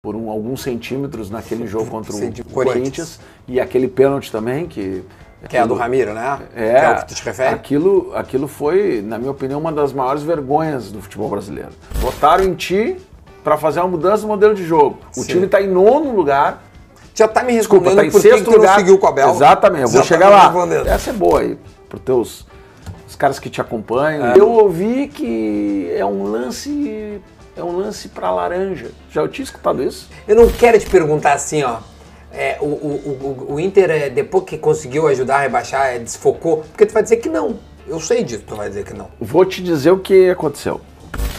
por um, alguns centímetros naquele jogo contra o Corinthians. Corinthians. e aquele pênalti também que Que é a do Ramiro, né? é, Que é o que tu te refere? Aquilo, aquilo foi, na minha opinião, uma das maiores vergonhas do futebol brasileiro. Votaram em ti para fazer uma mudança no modelo de jogo. O Sim. time está em nono lugar. Já tá me Desculpa, respondendo está em por sexto que tu não lugar. seguiu com o Abel. Exatamente, eu vou Já tá chegar lá. Essa é boa aí, para teus os caras que te acompanham. Eu ouvi que é um lance, é um lance para laranja. Já eu tinha escutado isso? Eu não quero te perguntar assim, ó. é, o, o, o, o Inter, é, depois que conseguiu ajudar a rebaixar, é, desfocou, porque tu vai dizer que não. Eu sei disso, tu vai dizer que não. Vou te dizer o que aconteceu.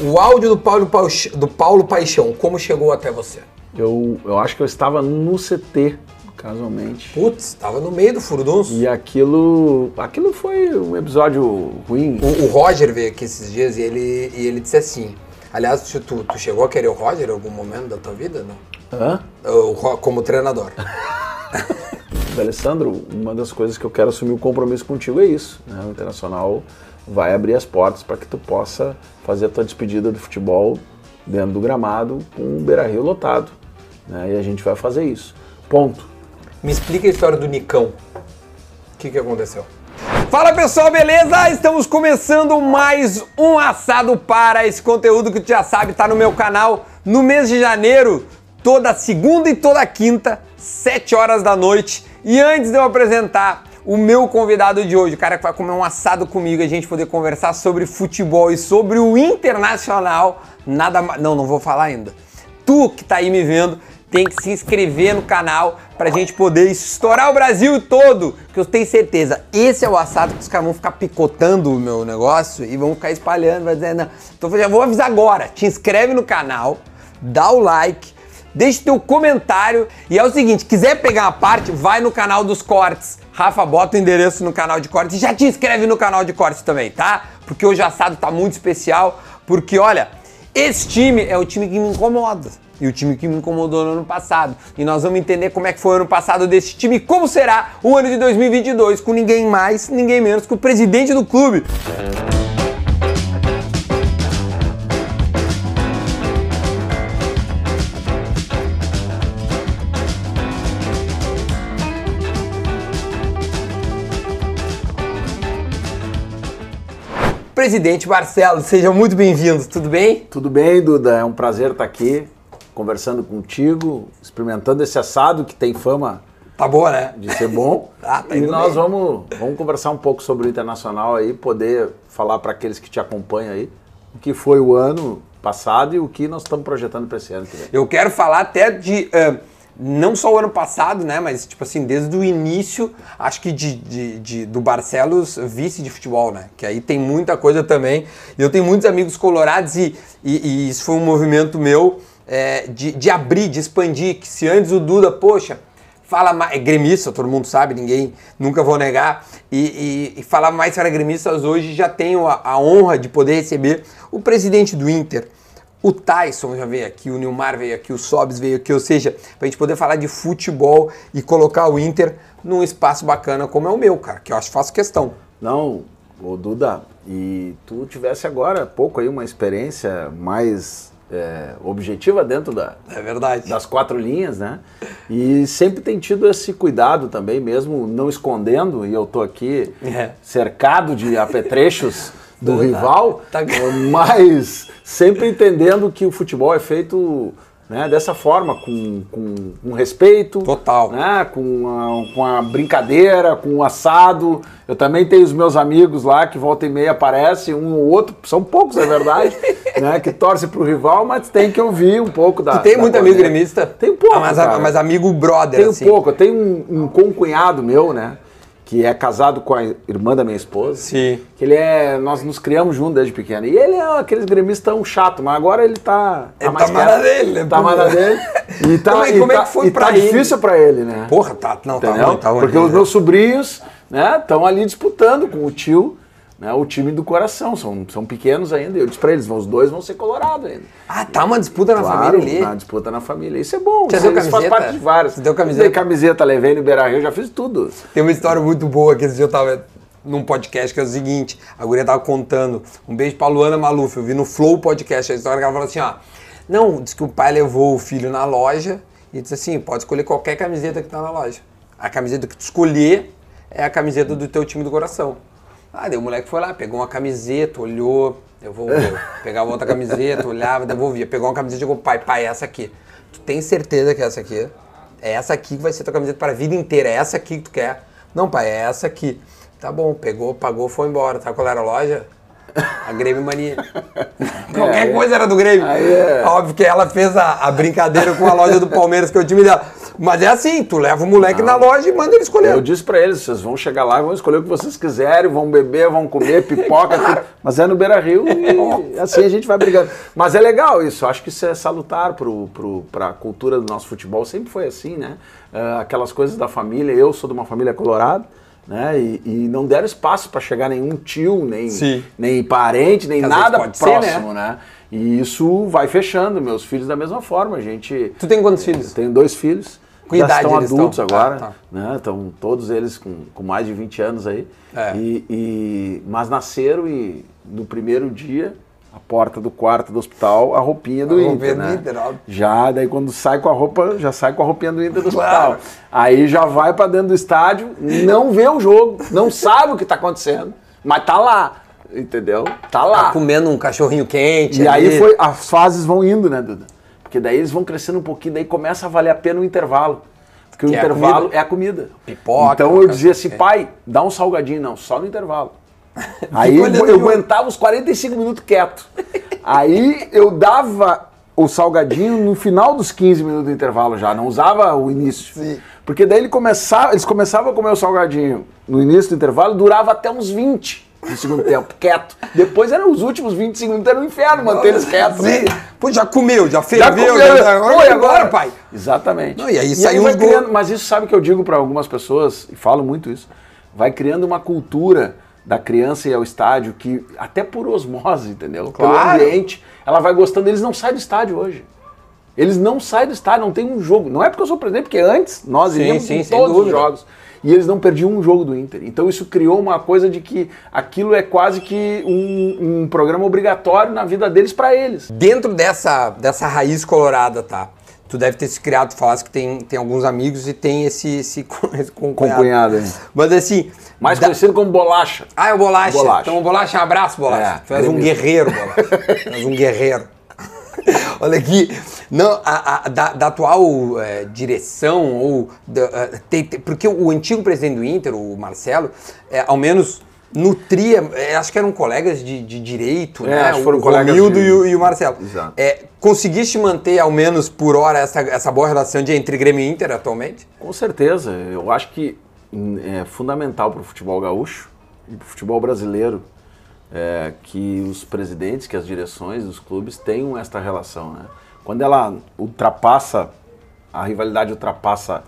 O áudio do Paulo, Paix- do Paulo Paixão, como chegou até você? Eu, eu acho que eu estava no CT, casualmente. Putz, tava no meio do furdunço. E aquilo, aquilo foi um episódio ruim. O, o Roger veio aqui esses dias e ele, e ele disse assim. Aliás, tu, tu, tu chegou a querer o Roger em algum momento da tua vida? Não? Hã? O como treinador. Alessandro, uma das coisas que eu quero assumir o compromisso contigo é isso. Né? O Internacional vai abrir as portas para que tu possa fazer a tua despedida do futebol dentro do gramado com o Beira-Rio lotado. Né? E a gente vai fazer isso. Ponto. Me explica a história do Nicão. O que, que aconteceu? Fala pessoal, beleza? Estamos começando mais um assado para esse conteúdo que tu já sabe, tá no meu canal no mês de janeiro, toda segunda e toda quinta, 7 horas da noite. E antes de eu apresentar o meu convidado de hoje, o cara que vai comer um assado comigo, a gente poder conversar sobre futebol e sobre o internacional, nada mais. Não, não vou falar ainda. Tu que tá aí me vendo, tem que se inscrever no canal pra gente poder estourar o Brasil todo, que eu tenho certeza. Esse é o assado que os caras vão ficar picotando o meu negócio e vão ficar espalhando, vai dizer, não. Então eu já vou avisar agora, te inscreve no canal, dá o like, deixa teu comentário e é o seguinte, quiser pegar uma parte, vai no canal dos cortes. Rafa, bota o endereço no canal de cortes e já te inscreve no canal de cortes também, tá? Porque hoje o assado tá muito especial, porque olha, esse time é o time que me incomoda. E o time que me incomodou no ano passado. E nós vamos entender como é que foi o ano passado desse time e como será o ano de 2022 com ninguém mais, ninguém menos que o presidente do clube. Presidente Barcelos, seja muito bem-vindo, tudo bem? Tudo bem, Duda? É um prazer estar aqui conversando contigo, experimentando esse assado que tem fama Tá boa, né? de ser bom. Ah, tá e nós bem. vamos, vamos conversar um pouco sobre o Internacional aí, poder falar para aqueles que te acompanham aí o que foi o ano passado e o que nós estamos projetando para esse ano. Eu quero falar até de. eh, não só o ano passado, né? Mas, tipo assim, desde o início, acho que de, de- de- do Barcelos vice de futebol, né? Que aí tem muita coisa também. Eu tenho muitos amigos colorados e, e- e isso foi um movimento meu eh, de, de abrir, de expandir. Que se antes o Duda, poxa, fala mais. É gremista, todo mundo sabe, ninguém nunca vou negar. E, e, e falar mais para gremistas hoje já tenho a, a honra de poder receber o presidente do Inter. O Tyson já veio aqui, o Nilmar veio aqui, o Sobs veio aqui, ou seja, pra gente poder falar de futebol e colocar o Inter num espaço bacana como é o meu, cara, que eu acho que faço questão. Não, ô Duda, e tu tivesse agora há pouco aí uma experiência mais é, objetiva dentro da, É verdade. das quatro linhas, né? E sempre tem tido esse cuidado também, mesmo não escondendo, e eu tô aqui É. cercado de apetrechos do Tá- rival, tá- mas sempre entendendo que o futebol é feito né, dessa forma, com, com, com respeito, Total. né, com, a, com a brincadeira, com o assado. Eu também tenho os meus amigos lá que volta e meia aparecem, um ou outro, são poucos, é verdade, né, que torce pro rival, mas tem que ouvir um pouco da. Tu tem da muito amigo gremista? Tem um pouco, Ah, mas, mas amigo brother, Tem um assim. pouco. Eu tenho um, um concunhado meu, né? Que é casado com a irmã da minha esposa. Sim. Que ele é. Nós nos criamos juntos desde pequeno. E ele é aqueles gremistas tão chato, mas agora ele tá. Ele mais tá mais na dele, né? Tá mais na dele. E tá, Como é- e como é tá- que foi pra tá ele? difícil pra ele, né? Porra, tá, não, tá Entendeu? ruim, tá ruim. Porque os meus sobrinhos, né, estão ali disputando com o tio, né, o time do coração. São, são pequenos ainda. Eu disse pra eles, os dois vão ser colorados ainda. Ah, tá uma disputa na Claro, família ali. na disputa na família. Isso é bom. Já deu isso faz camiseta? parte de vários. Você deu camiseta? Dei camiseta, levei no Beira Rio, já fiz tudo. Tem uma história muito boa que esse dia eu tava num podcast que é o seguinte, a guria tava contando, um beijo pra Luana Maluf, eu vi no Flow Podcast a história que ela falou assim, ó, Não, diz que o pai levou o filho na loja e disse assim, pode escolher qualquer camiseta que tá na loja. A camiseta que tu escolher é a camiseta do teu time do coração. Ah, daí o moleque foi lá, pegou uma camiseta, olhou, devolveu. Pegava outra camiseta, olhava, devolvia. Pegou uma camiseta e chegou, pai, pai, essa aqui. Tu tem certeza que é essa aqui? É essa aqui que vai ser tua camiseta para a vida inteira, é essa aqui que tu quer. Não, pai, é essa aqui. Tá bom, pegou, pagou, foi embora. Sabe qual era a loja? A Grêmio Mania. Qualquer É, coisa era do Grêmio. É. Óbvio que ela fez a, a brincadeira com a loja do Palmeiras, que é o time dela. Mas é assim, tu leva o moleque na loja e manda ele escolher. Eu disse pra eles, vocês vão chegar lá, vão escolher o que vocês quiserem, vão beber, vão comer pipoca, tudo. mas é no Beira Rio e assim a gente vai brigando. Mas é legal isso, acho que isso é salutar pro, pra cultura do nosso futebol, sempre foi assim, né? Ah, aquelas coisas da família, eu sou de uma família colorada, né? E, e não deram espaço para chegar nenhum tio, nem, Sim. nem parente, nem às nada pode ser, né? próximo, né? E isso vai fechando, meus filhos da mesma forma, a gente... Tu tem quantos filhos? Tenho dois filhos. Com já idade estão eles adultos estão? agora, Ah, tá. né? Estão todos eles com, com mais de 20 anos aí. É. E, e- mas nasceram e no primeiro dia, a porta do quarto do hospital, a roupinha do A Inter, roupinha do né? Inter, óbvio. Já, daí quando sai com a roupa, já sai com a roupinha do Inter do Claro. hospital. Aí já vai pra dentro do estádio, não vê o jogo, não sabe o que tá acontecendo, mas tá lá, entendeu? Tá lá. Tá comendo um cachorrinho quente. E ali. aí foi, as fases vão indo, né, Duda? Porque daí eles vão crescendo um pouquinho, daí começa a valer a pena o intervalo. Porque o Que é a intervalo comida. é a comida. Pipoca, Então eu dizia assim, quente. pai, dá um salgadinho, não, só no intervalo. Aí eu, eu aguentava os 45 minutos quieto. Aí eu dava o salgadinho no final dos 15 minutos do intervalo já, não usava o início. Sim. Porque daí ele começava, eles começavam a comer o salgadinho no início do intervalo, durava até uns 20 no segundo tempo, quieto. Depois eram os últimos 25 minutos, era um inferno manter eles quietos. Sim. Pô, já comeu, já Já ferveu. comeu, já- Pô, Agora, e agora, pai. Exatamente. Não, e aí saiu uns gol- criando, Mas isso sabe que eu digo para algumas pessoas, e falo muito isso, vai criando uma cultura da criança ir ao estádio que, até por osmose, entendeu? Claro. Pelo ambiente, ela vai gostando. Eles não saem do estádio hoje. Eles não saem do estádio, não tem um jogo. Não é porque eu sou presidente, porque antes nós Sim, iríamos sim, em todos os dúvida. jogos. E eles não perdiam um jogo do Inter. Então isso criou uma coisa de que aquilo é quase que um, um programa obrigatório na vida deles para eles. Dentro dessa, dessa raiz colorada, tá? Tu deve ter se criado, tu falaste que tem, tem alguns amigos e tem esse, esse, esse concunhado. Hein? Mas assim. Mais da- conhecido como bolacha. Ah, é o Bolacha. Bolacha. Então, Bolacha, um abraço, Bolacha. É, tu és um guerreiro, Bolacha. tu és um guerreiro. Olha aqui, não, a, a- da, da atual eh, direção, ou da, eh, tem- tem- porque o antigo presidente do Inter, o Marcelo, eh, ao menos nutria, eh, acho que eram colegas de, de direito, É, né? acho foram o colegas Romildo de- e, o, e o Marcelo. Exato. Eh, conseguiste manter, ao menos por hora, essa, essa boa relação de entre Grêmio e Inter atualmente? Com certeza. Eu acho que é fundamental para o futebol gaúcho e para o futebol brasileiro é, que os presidentes, que as direções dos clubes tenham esta relação. Né? Quando ela ultrapassa, a rivalidade ultrapassa é,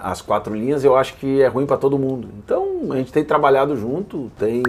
as quatro linhas, eu acho que é ruim para todo mundo. Então a gente tem trabalhado junto, tem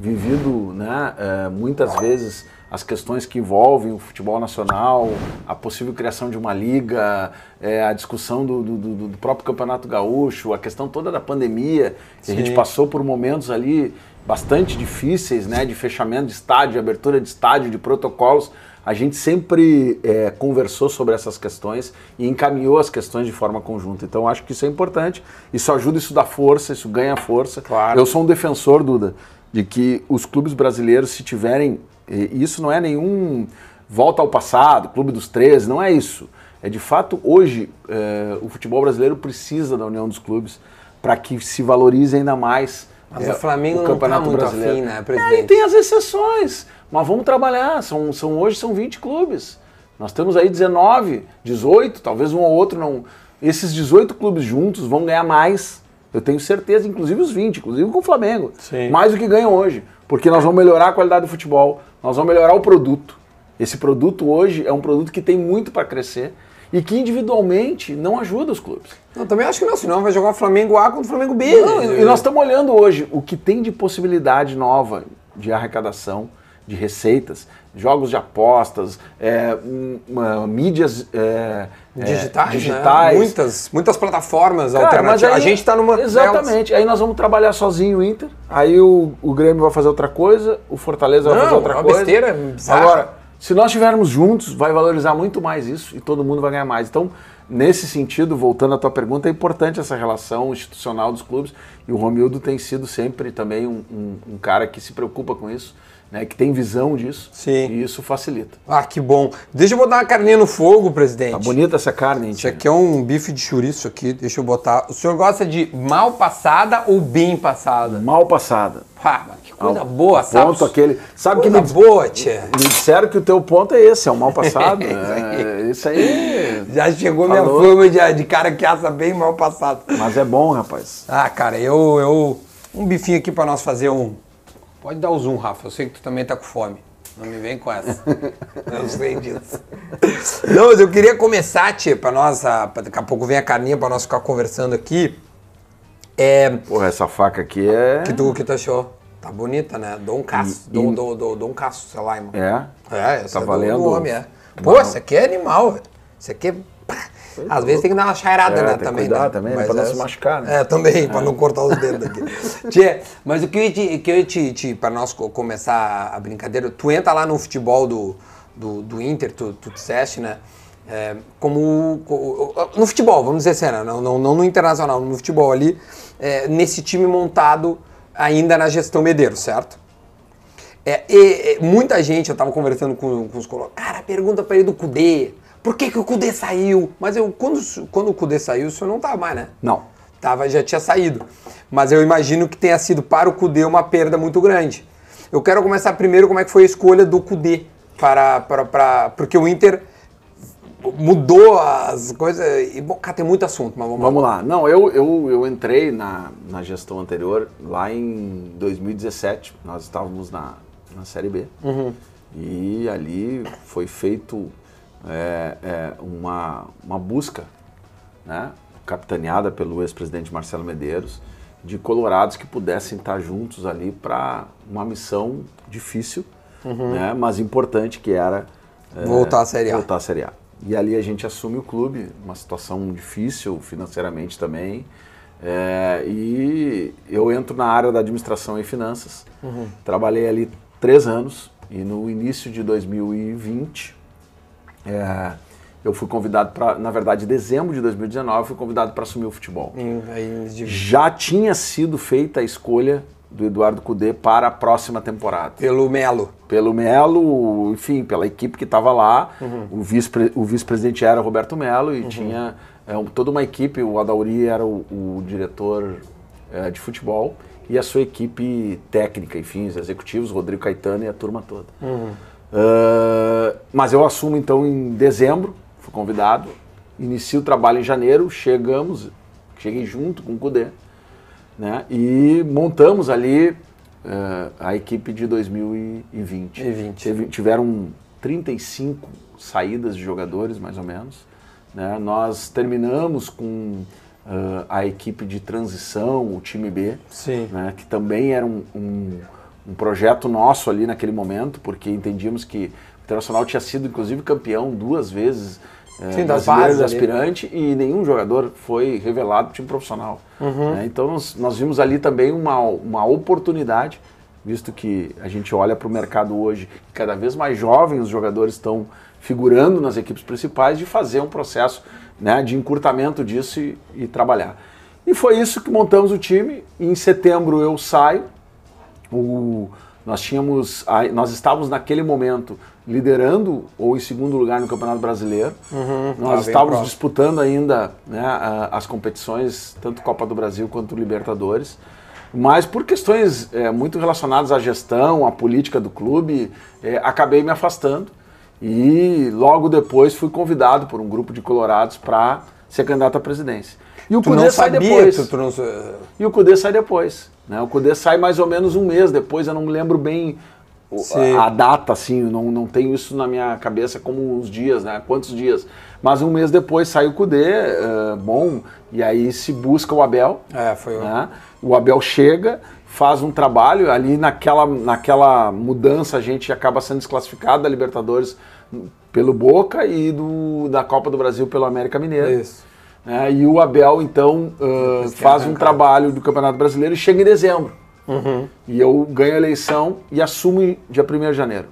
vivido né, é, muitas vezes as questões que envolvem o futebol nacional, a possível criação de uma liga, é, a discussão do, do- do- próprio Campeonato Gaúcho, a questão toda da pandemia, que a gente passou por momentos ali bastante difíceis, né, de fechamento de estádio, de abertura de estádio, de protocolos. A gente sempre é, conversou sobre essas questões e encaminhou as questões de forma conjunta. Então acho que isso é importante. Isso ajuda, isso dá força, isso ganha força. Claro. Eu sou um defensor, Duda, de que os clubes brasileiros, se tiverem. e Isso não é nenhum volta ao passado, clube dos 13, não é isso. É de fato, hoje, é, o futebol brasileiro precisa da união dos clubes para que se valorize ainda mais. Mas é, o Flamengo não tá muito afim, né, É, presidente? e tem as exceções, mas vamos trabalhar. São, são, hoje são 20 clubes. Nós temos aí 19, 18, talvez um ou outro não. Esses 18 clubes juntos vão ganhar mais. Eu tenho certeza, inclusive os 20, inclusive com o Flamengo. Sim. Mais do que ganham hoje. Porque nós vamos melhorar a qualidade do futebol, nós vamos melhorar o produto. Esse produto hoje é um produto que tem muito para crescer e que individualmente não ajuda os clubes. Eu também acho que não, senão vai jogar o Flamengo A contra o Flamengo B. Não, e nós estamos olhando hoje o que tem de possibilidade nova de arrecadação, de receitas, jogos de apostas, é, uma- mídias é, é, digitais, né? digitais. Muitas, muitas plataformas Cara, alternativas. aí- a gente está numa delas. Exatamente. Aí nós vamos trabalhar sozinho o Inter, aí o, o Grêmio vai fazer outra coisa, o Fortaleza vai Não, fazer outra é uma coisa. besteira bizarra. Agora, Se nós estivermos juntos, vai valorizar muito mais isso e todo mundo vai ganhar mais. Então, nesse sentido, voltando à tua pergunta, é importante essa relação institucional dos clubes e o Romildo tem sido sempre também um, um, um cara que se preocupa com isso né, que tem visão disso. Sim. E isso facilita. Ah, que bom. Deixa eu botar uma carninha no fogo, presidente. Tá bonita essa carne, hein? Isso aqui é um bife de chouriço aqui, deixa eu botar. O senhor gosta de mal passada ou bem passada? Mal passada. Ah, que coisa boa, sabe? Ponto aquele. Sabe coisa que me, boa, tia. Me disseram que o teu ponto é esse, é o mal passado. é, isso aí. Já chegou Falou. minha fama de, de cara que assa bem mal passado. Mas é bom, rapaz. Ah, cara, eu. eu um bifinho aqui para nós fazer um Pode dar o zoom, Rafa. Eu sei que tu também tá com fome. Não me vem com essa. eu sei disso. Não, mas eu queria começar, tia, pra nós. Daqui a pouco vem a carninha pra nós ficar conversando aqui. É. Porra, essa faca aqui é. Que tu, que tu achou? Tá bonita, né? Dom Casso. Dom, Dom, Dom, Dom Casso, sei lá, irmão. É? É, essa tá é valendo. Do homem, é. Pô, essa aqui é animal, velho. Isso aqui é às vezes tem que dar uma chairada, é, né? Tem também. Que cuidar né? também, mas pra não é, se machucar, né? É, também, é. pra não cortar os dedos aqui. Tchê, mas o que eu ia te, que eu te, te pra nós começar a brincadeira, tu entra lá no futebol do, do, do Inter, tu, tu disseste, né? É, como, no futebol, vamos dizer assim, né? não, não, não no internacional, no futebol ali, é, nesse time montado ainda na gestão Medeiros, certo? É, e, e, muita gente, eu estava conversando com, com os colocados, cara, pergunta para ele do Cudê, por que, que o Cudê saiu? Mas eu, quando, quando o Cudê saiu, o senhor não estava mais, né? Não. Tava, já tinha saído. Mas eu imagino que tenha sido para o Cudê uma perda muito grande. Eu quero começar primeiro como é que foi a escolha do Cudê para, para, para porque o Inter mudou as coisas e bom, cara, tem muito assunto, mas vamos, vamos lá. lá. Não, eu, eu, eu entrei na, na gestão anterior lá em 2017. Nós estávamos na, na Série B. Uhum. E ali foi feito é, é uma, uma busca, né, capitaneada pelo ex-presidente Marcelo Medeiros, de colorados que pudessem estar juntos ali para uma missão difícil, uhum. né, mas importante que era é, voltar à Série A. Voltar à Série A. E ali a gente assume o clube, uma situação difícil financeiramente também. É, e eu entro na área da administração e finanças. Uhum. Trabalhei ali três anos e no início de 2020 é, eu fui convidado para, na verdade, em dezembro de 2019, fui convidado para assumir o futebol. Já tinha sido feita a escolha do Eduardo Cudê para a próxima temporada. Pelo Melo. Pelo Melo, enfim, pela equipe que estava lá. Uhum. O vice-presidente vice era Roberto Melo e uhum. tinha é, toda uma equipe. O Adauri era o, o diretor é, de futebol e a sua equipe técnica, enfim, os executivos, Rodrigo Caetano e a turma toda. Uhum. Uh, mas eu assumo então em dezembro, fui convidado, inicio o trabalho em janeiro, chegamos, cheguei junto com o Cudê, né? E montamos ali uh, a equipe de 2020. E 20. tiveram 35 saídas de jogadores, mais ou menos. Né? Nós terminamos com uh, a equipe de transição, o time B, né? que também era um, um um projeto nosso ali naquele momento, porque entendíamos que o Internacional tinha sido, inclusive, campeão duas vezes é, Sim, das bases aspirante ali. e nenhum jogador foi revelado para o time profissional. Uhum. Né? Então nós, nós, vimos ali também uma, uma oportunidade, visto que a gente olha para o mercado hoje e cada vez mais jovens os jogadores estão figurando nas equipes principais, de fazer um processo né, de encurtamento disso e, e trabalhar. E foi isso que montamos o time. Em setembro eu saio, o, nós tínhamos, nós estávamos naquele momento liderando ou em segundo lugar no Campeonato Brasileiro. Uhum, nós tá estávamos disputando ainda né, as competições, tanto Copa do Brasil quanto Libertadores. Mas por questões é, muito relacionadas à gestão, à política do clube, é, acabei me afastando. E logo depois fui convidado por um grupo de colorados para ser candidato à presidência. E o Cudê sai depois. Tu, tu não... E o Cudê sai depois. Né? O Cudê sai mais ou menos um mês depois, eu não me lembro bem a, a, data, assim, não, não tenho isso na minha cabeça como os dias, né? Quantos dias. Mas um mês depois sai o Cudê, uh, bom, e aí se busca o Abel. É, foi né? O Abel chega, faz um trabalho, ali naquela, naquela mudança a gente acaba sendo desclassificado da Libertadores pelo Boca e do, da Copa do Brasil pelo América Mineiro. Isso. Né? E o Abel, então, uh, faz um trabalho do Campeonato Brasileiro e chega em dezembro. Uhum. E eu ganho a eleição e assumo dia 1 de janeiro.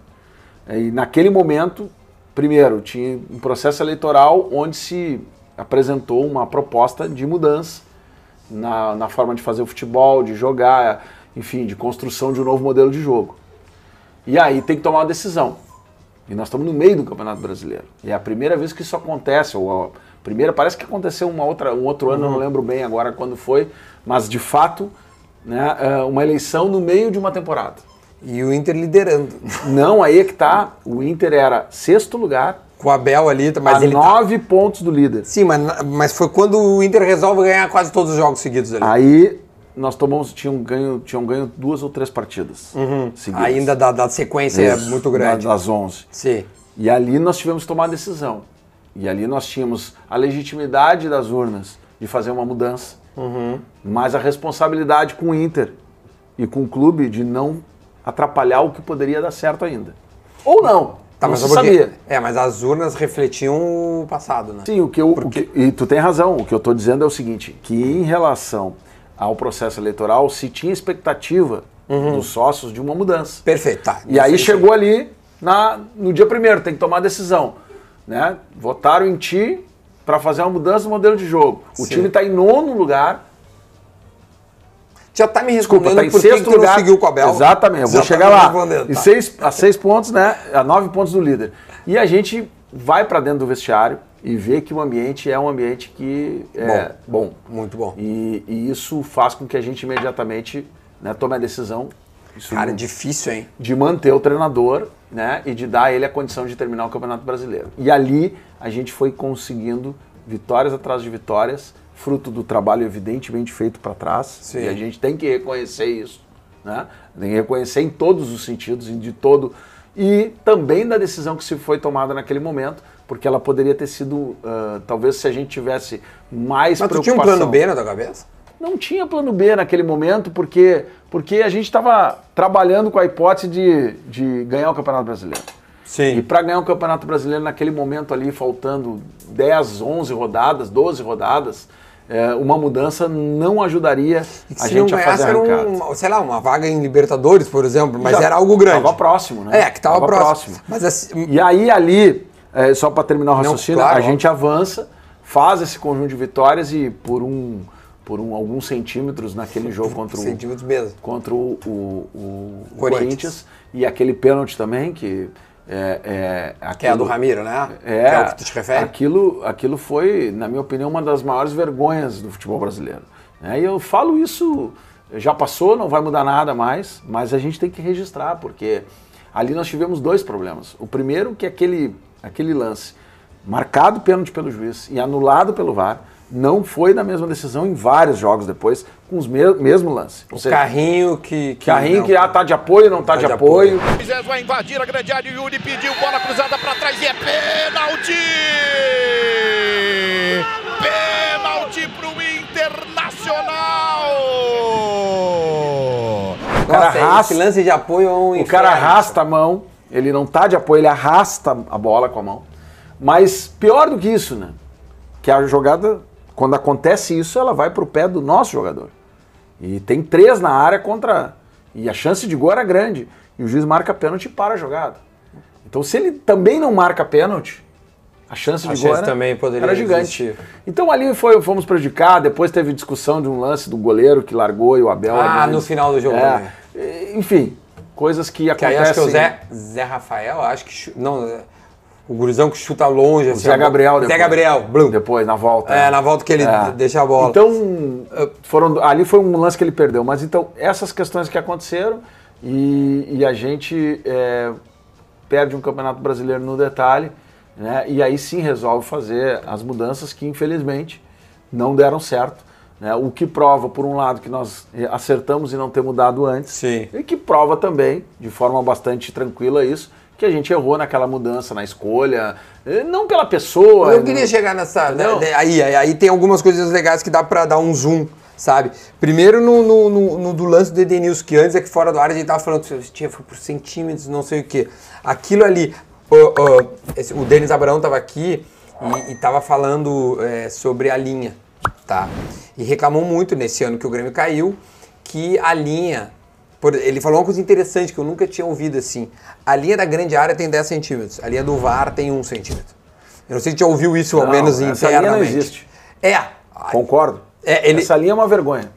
E naquele momento, primeiro, tinha um processo eleitoral onde se apresentou uma proposta de mudança na, na forma de fazer o futebol, de jogar, enfim, de construção de um novo modelo de jogo. E aí tem que tomar uma decisão. E nós estamos no meio do Campeonato Brasileiro. E é a primeira vez que isso acontece, ou primeira, parece que aconteceu uma outra, um outro ano, uhum. não lembro bem agora quando foi, mas de fato, né, é uma eleição no meio de uma temporada. E o Inter liderando. Não, aí é que tá. O Inter era sexto lugar. Com o Abel ali, mas a ele tá- nove tá... pontos do líder. Sim, mas, mas foi quando o Inter resolve ganhar quase todos os jogos seguidos ali. Aí nós tomamos, tinham ganho, tinham ganho duas ou três partidas uhum. Ainda da, da sequência Isso, muito grande. Das onze. Sim. E ali nós tivemos que tomar a decisão. E ali nós tínhamos a legitimidade das urnas de fazer uma mudança, uhum. mas a responsabilidade com o Inter e com o clube de não atrapalhar o que poderia dar certo ainda. Ou não. Tá, não mas sabia. É, mas as urnas refletiam o passado, né? Sim, o que eu. Porque... O que, e tu tem razão. O que eu estou dizendo é o seguinte: que em relação ao processo eleitoral se tinha expectativa uhum. dos sócios de uma mudança. Perfeito. Tá, e aí chegou ali na, no dia primeiro, tem que tomar decisão. Né? Votaram em ti para fazer uma mudança no modelo de jogo. O Sim. time está em nono lugar. Já está me respondendo Desculpa, tá em sexto que lugar. não seguiu com o Abel. Exatamente, eu vou tá chegar lá. Tá. seis, a seis pontos, né? A nove pontos do líder. E a gente vai para dentro do vestiário e vê que o ambiente é um ambiente que é bom. bom. Muito bom. E, e, isso faz com que a gente imediatamente né, tome a decisão. Isso Cara, difícil, hein? De manter o treinador né, e de dar a ele a condição de terminar o Campeonato Brasileiro. E ali a gente foi conseguindo vitórias atrás de vitórias, fruto do trabalho evidentemente feito para trás. Sim. E a gente tem que reconhecer isso. Né? Tem que reconhecer em todos os sentidos, de todo. E também da decisão que se foi tomada naquele momento porque ela poderia ter sido, uh, talvez se a gente tivesse mais Mas preocupação... Mas tu tinha um plano B na tua cabeça? Não tinha plano B naquele momento, porque, porque a gente estava trabalhando com a hipótese de, de ganhar o Campeonato Brasileiro. Sim. E para ganhar o Campeonato Brasileiro naquele momento ali, faltando 10, 11 rodadas, 12 rodadas, é, uma mudança não ajudaria a gente a fazer um, sei lá, uma vaga em Libertadores, por exemplo, mas Já era algo grande. Estava próximo, né? É, que estava próximo. próximo. Mas assim, e aí ali é, só para terminar o raciocínio, Não, claro, a gente avança, faz esse conjunto de vitórias e por um por um, alguns centímetros naquele jogo contra o centímetros mesmo. contra o, o, o Corinthians. Corinthians. e aquele pênalti também que é, é, aquilo, que é a do Ramiro, né? É, que é o que tu te refere? Aquilo, aquilo foi, na minha opinião, uma das maiores vergonhas do futebol brasileiro. Né? E eu falo isso, já passou, não vai mudar nada mais, mas a gente tem que registrar, porque ali nós tivemos dois problemas. O primeiro que aquele aquele lance marcado pênalti pelo juiz e anulado pelo VAR, não foi na mesma decisão em vários jogos depois, com os me mesmo lance. O seja, carrinho que. que carrinho não, que ah, tá de apoio, não tá, tá de, de, apoio. apoio. vai invadir a grande área, Yuri pediu bola cruzada para trás e é pênalti! Pênalti pro Internacional! O cara Nossa, arrasta, esse lance de apoio é um O cara arrasta a mão ele não está de apoio, ele arrasta a bola com a mão. Mas pior do que isso, né? Que a jogada, quando acontece isso, ela vai para o pé do nosso jogador. E tem três na área contra. E a chance de gol era grande. E o juiz marca pênalti e para a jogada. Então, se ele também não marca pênalti, a chance de a gol era, também poderia era gigante. Existir. Então ali foi, fomos prejudicar, depois teve discussão de um lance do goleiro que largou e o Abel. Ah, no final do jogo. É, enfim, coisas que, que acontecem. Aí acho que é o Zé, Zé Rafael, acho que. Não, o gurizão que chuta longe. Assim, Zé Gabriel depois. Zé Gabriel, blum. Depois, na volta. É, na volta que ele é. deixa a bola. Então, foram, ali foi um lance que ele perdeu. Mas então, essas questões que aconteceram e, e a gente é, perde um campeonato brasileiro no detalhe. Né, e aí sim resolve fazer as mudanças que, infelizmente, não deram certo. Né? O que prova, por um lado, que nós acertamos e não ter mudado antes, Sim. e que prova também, de forma bastante tranquila, isso, que a gente errou naquela mudança, na escolha, eh, não pela pessoa. Eu queria chegar nessa. Né, né, aí, aí, aí, tem algumas coisas legais que dá para dar um zoom, sabe? Primeiro no, no, no, no do lance do Edenilson, que antes é que fora do ar a gente tava falando que tinha foi por centímetros, não sei o quê. Aquilo ali. O, o, esse, o Denis Abraão tava aqui e, e tava falando é, sobre a linha tá? E reclamou muito nesse ano que o Grêmio caiu que a linha Por- ele falou uma coisa interessante que eu nunca tinha ouvido assim. A linha da grande área tem 10 centímetros, a linha do VAR tem 1 centímetro. Eu não sei se já ouviu isso, ao Não, menos essa linha não internamente. existe. É. Concordo. É, ele- Essa linha é uma vergonha.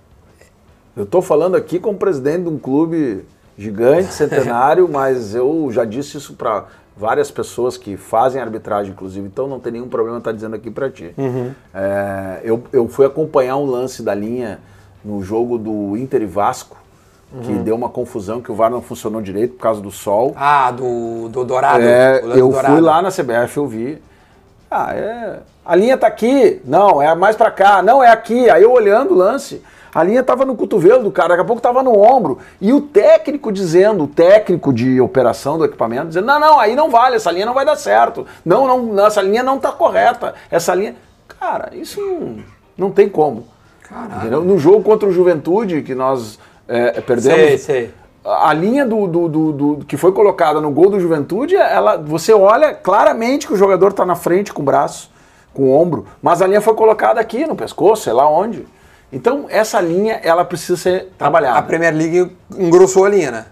Eu estou falando aqui como presidente de um clube gigante, centenário, mas eu já disse isso para várias pessoas que fazem arbitragem, inclusive, então não tem nenhum problema estar dizendo aqui para ti. Uhum. É, eu, eu fui acompanhar um lance da linha no jogo do Inter e Vasco, que Uhum. deu uma confusão, que o VAR não funcionou direito por causa do sol. Ah, do, do Dourado. É, eu Dourado. fui lá na CBF, eu vi. Ah, é. A linha tá aqui. Não, é mais pra cá. Não, é aqui. Aí eu olhando o lance, a linha tava no cotovelo do cara, daqui a pouco tava no ombro. E o técnico dizendo, o técnico de operação do equipamento, dizendo: não, não, aí não vale, essa linha não vai dar certo. Não, não, essa linha não tá correta. Essa linha. Cara, isso não, não tem como. Entendeu? No jogo contra o Juventude, que nós é, perdemos. Sei, sei. A linha do, do, do- do- que foi colocada no gol do Juventude, ela, você olha claramente que o jogador está na frente com o braço, com o ombro, mas a linha foi colocada aqui no pescoço, sei lá onde. Então, essa linha, ela precisa ser trabalhada. A Premier League engrossou a linha, né?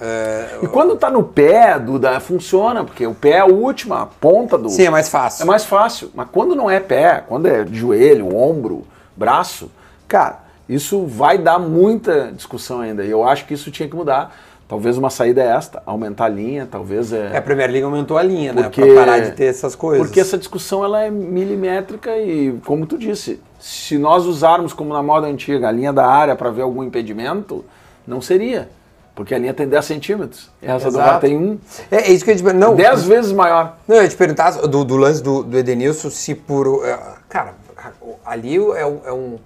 É, E quando tá no pé, Duda, funciona, porque o pé é a última ponta do. Sim, é mais fácil. É mais fácil. Mas quando não é pé, quando é joelho, ombro, braço, cara, isso vai dar muita discussão ainda. E eu acho que isso tinha que mudar. Talvez uma saída é esta, aumentar a linha, talvez é. É, a Premier League aumentou a linha, Porque- né? Pra parar de ter essas coisas. Porque essa discussão ela é milimétrica e, como tu disse, se nós usarmos como na moda antiga a linha da área para ver algum impedimento, não seria. Porque a linha tem 10 centímetros. Essa do Exato. VAR tem um, É, é isso que eu ia te perguntar. Não, 10 vezes maior. Não, eu ia te perguntar do, do lance do, do Edenilson, se por. é, Cara, ali é, é um.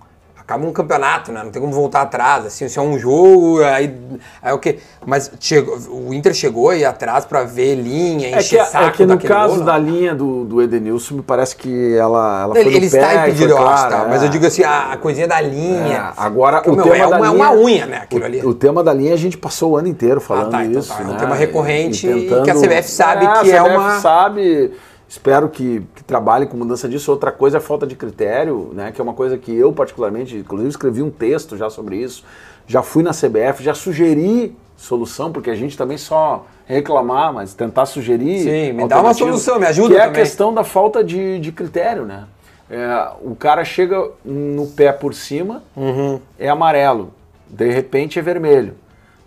Acaba um campeonato, né? Não tem como voltar atrás. Assim, se é um jogo, aí, aí o quê? Mas chegou, o Inter chegou aí atrás pra ver linha, É encher que, saco é que no caso gol, da não? linha do, do Edenilson, me parece que ela, ela foi Ele, está impedido, foi eu acho, tá? Mas é. eu digo assim, a, a coisinha da linha. É, agora, Que, o meu, tema é da uma, linha, uma unha, né? Aquilo o, ali. o tema da linha a gente passou o ano inteiro falando tá, então isso. tá. É um né? tema recorrente E- e que a CBF sabe a que é CBF uma- sabe, espero que, que trabalhe com mudança disso. Outra coisa é a falta de critério, né? Que é uma coisa que eu particularmente, inclusive escrevi um texto já sobre isso. Já fui na CBF, já sugeri solução, porque a gente também só reclamar, mas tentar sugerir. Sim, me dá uma solução, me ajuda Que é também. a questão da falta de, de critério, né? É, o cara chega no pé por cima, Uhum. é amarelo, de repente é vermelho,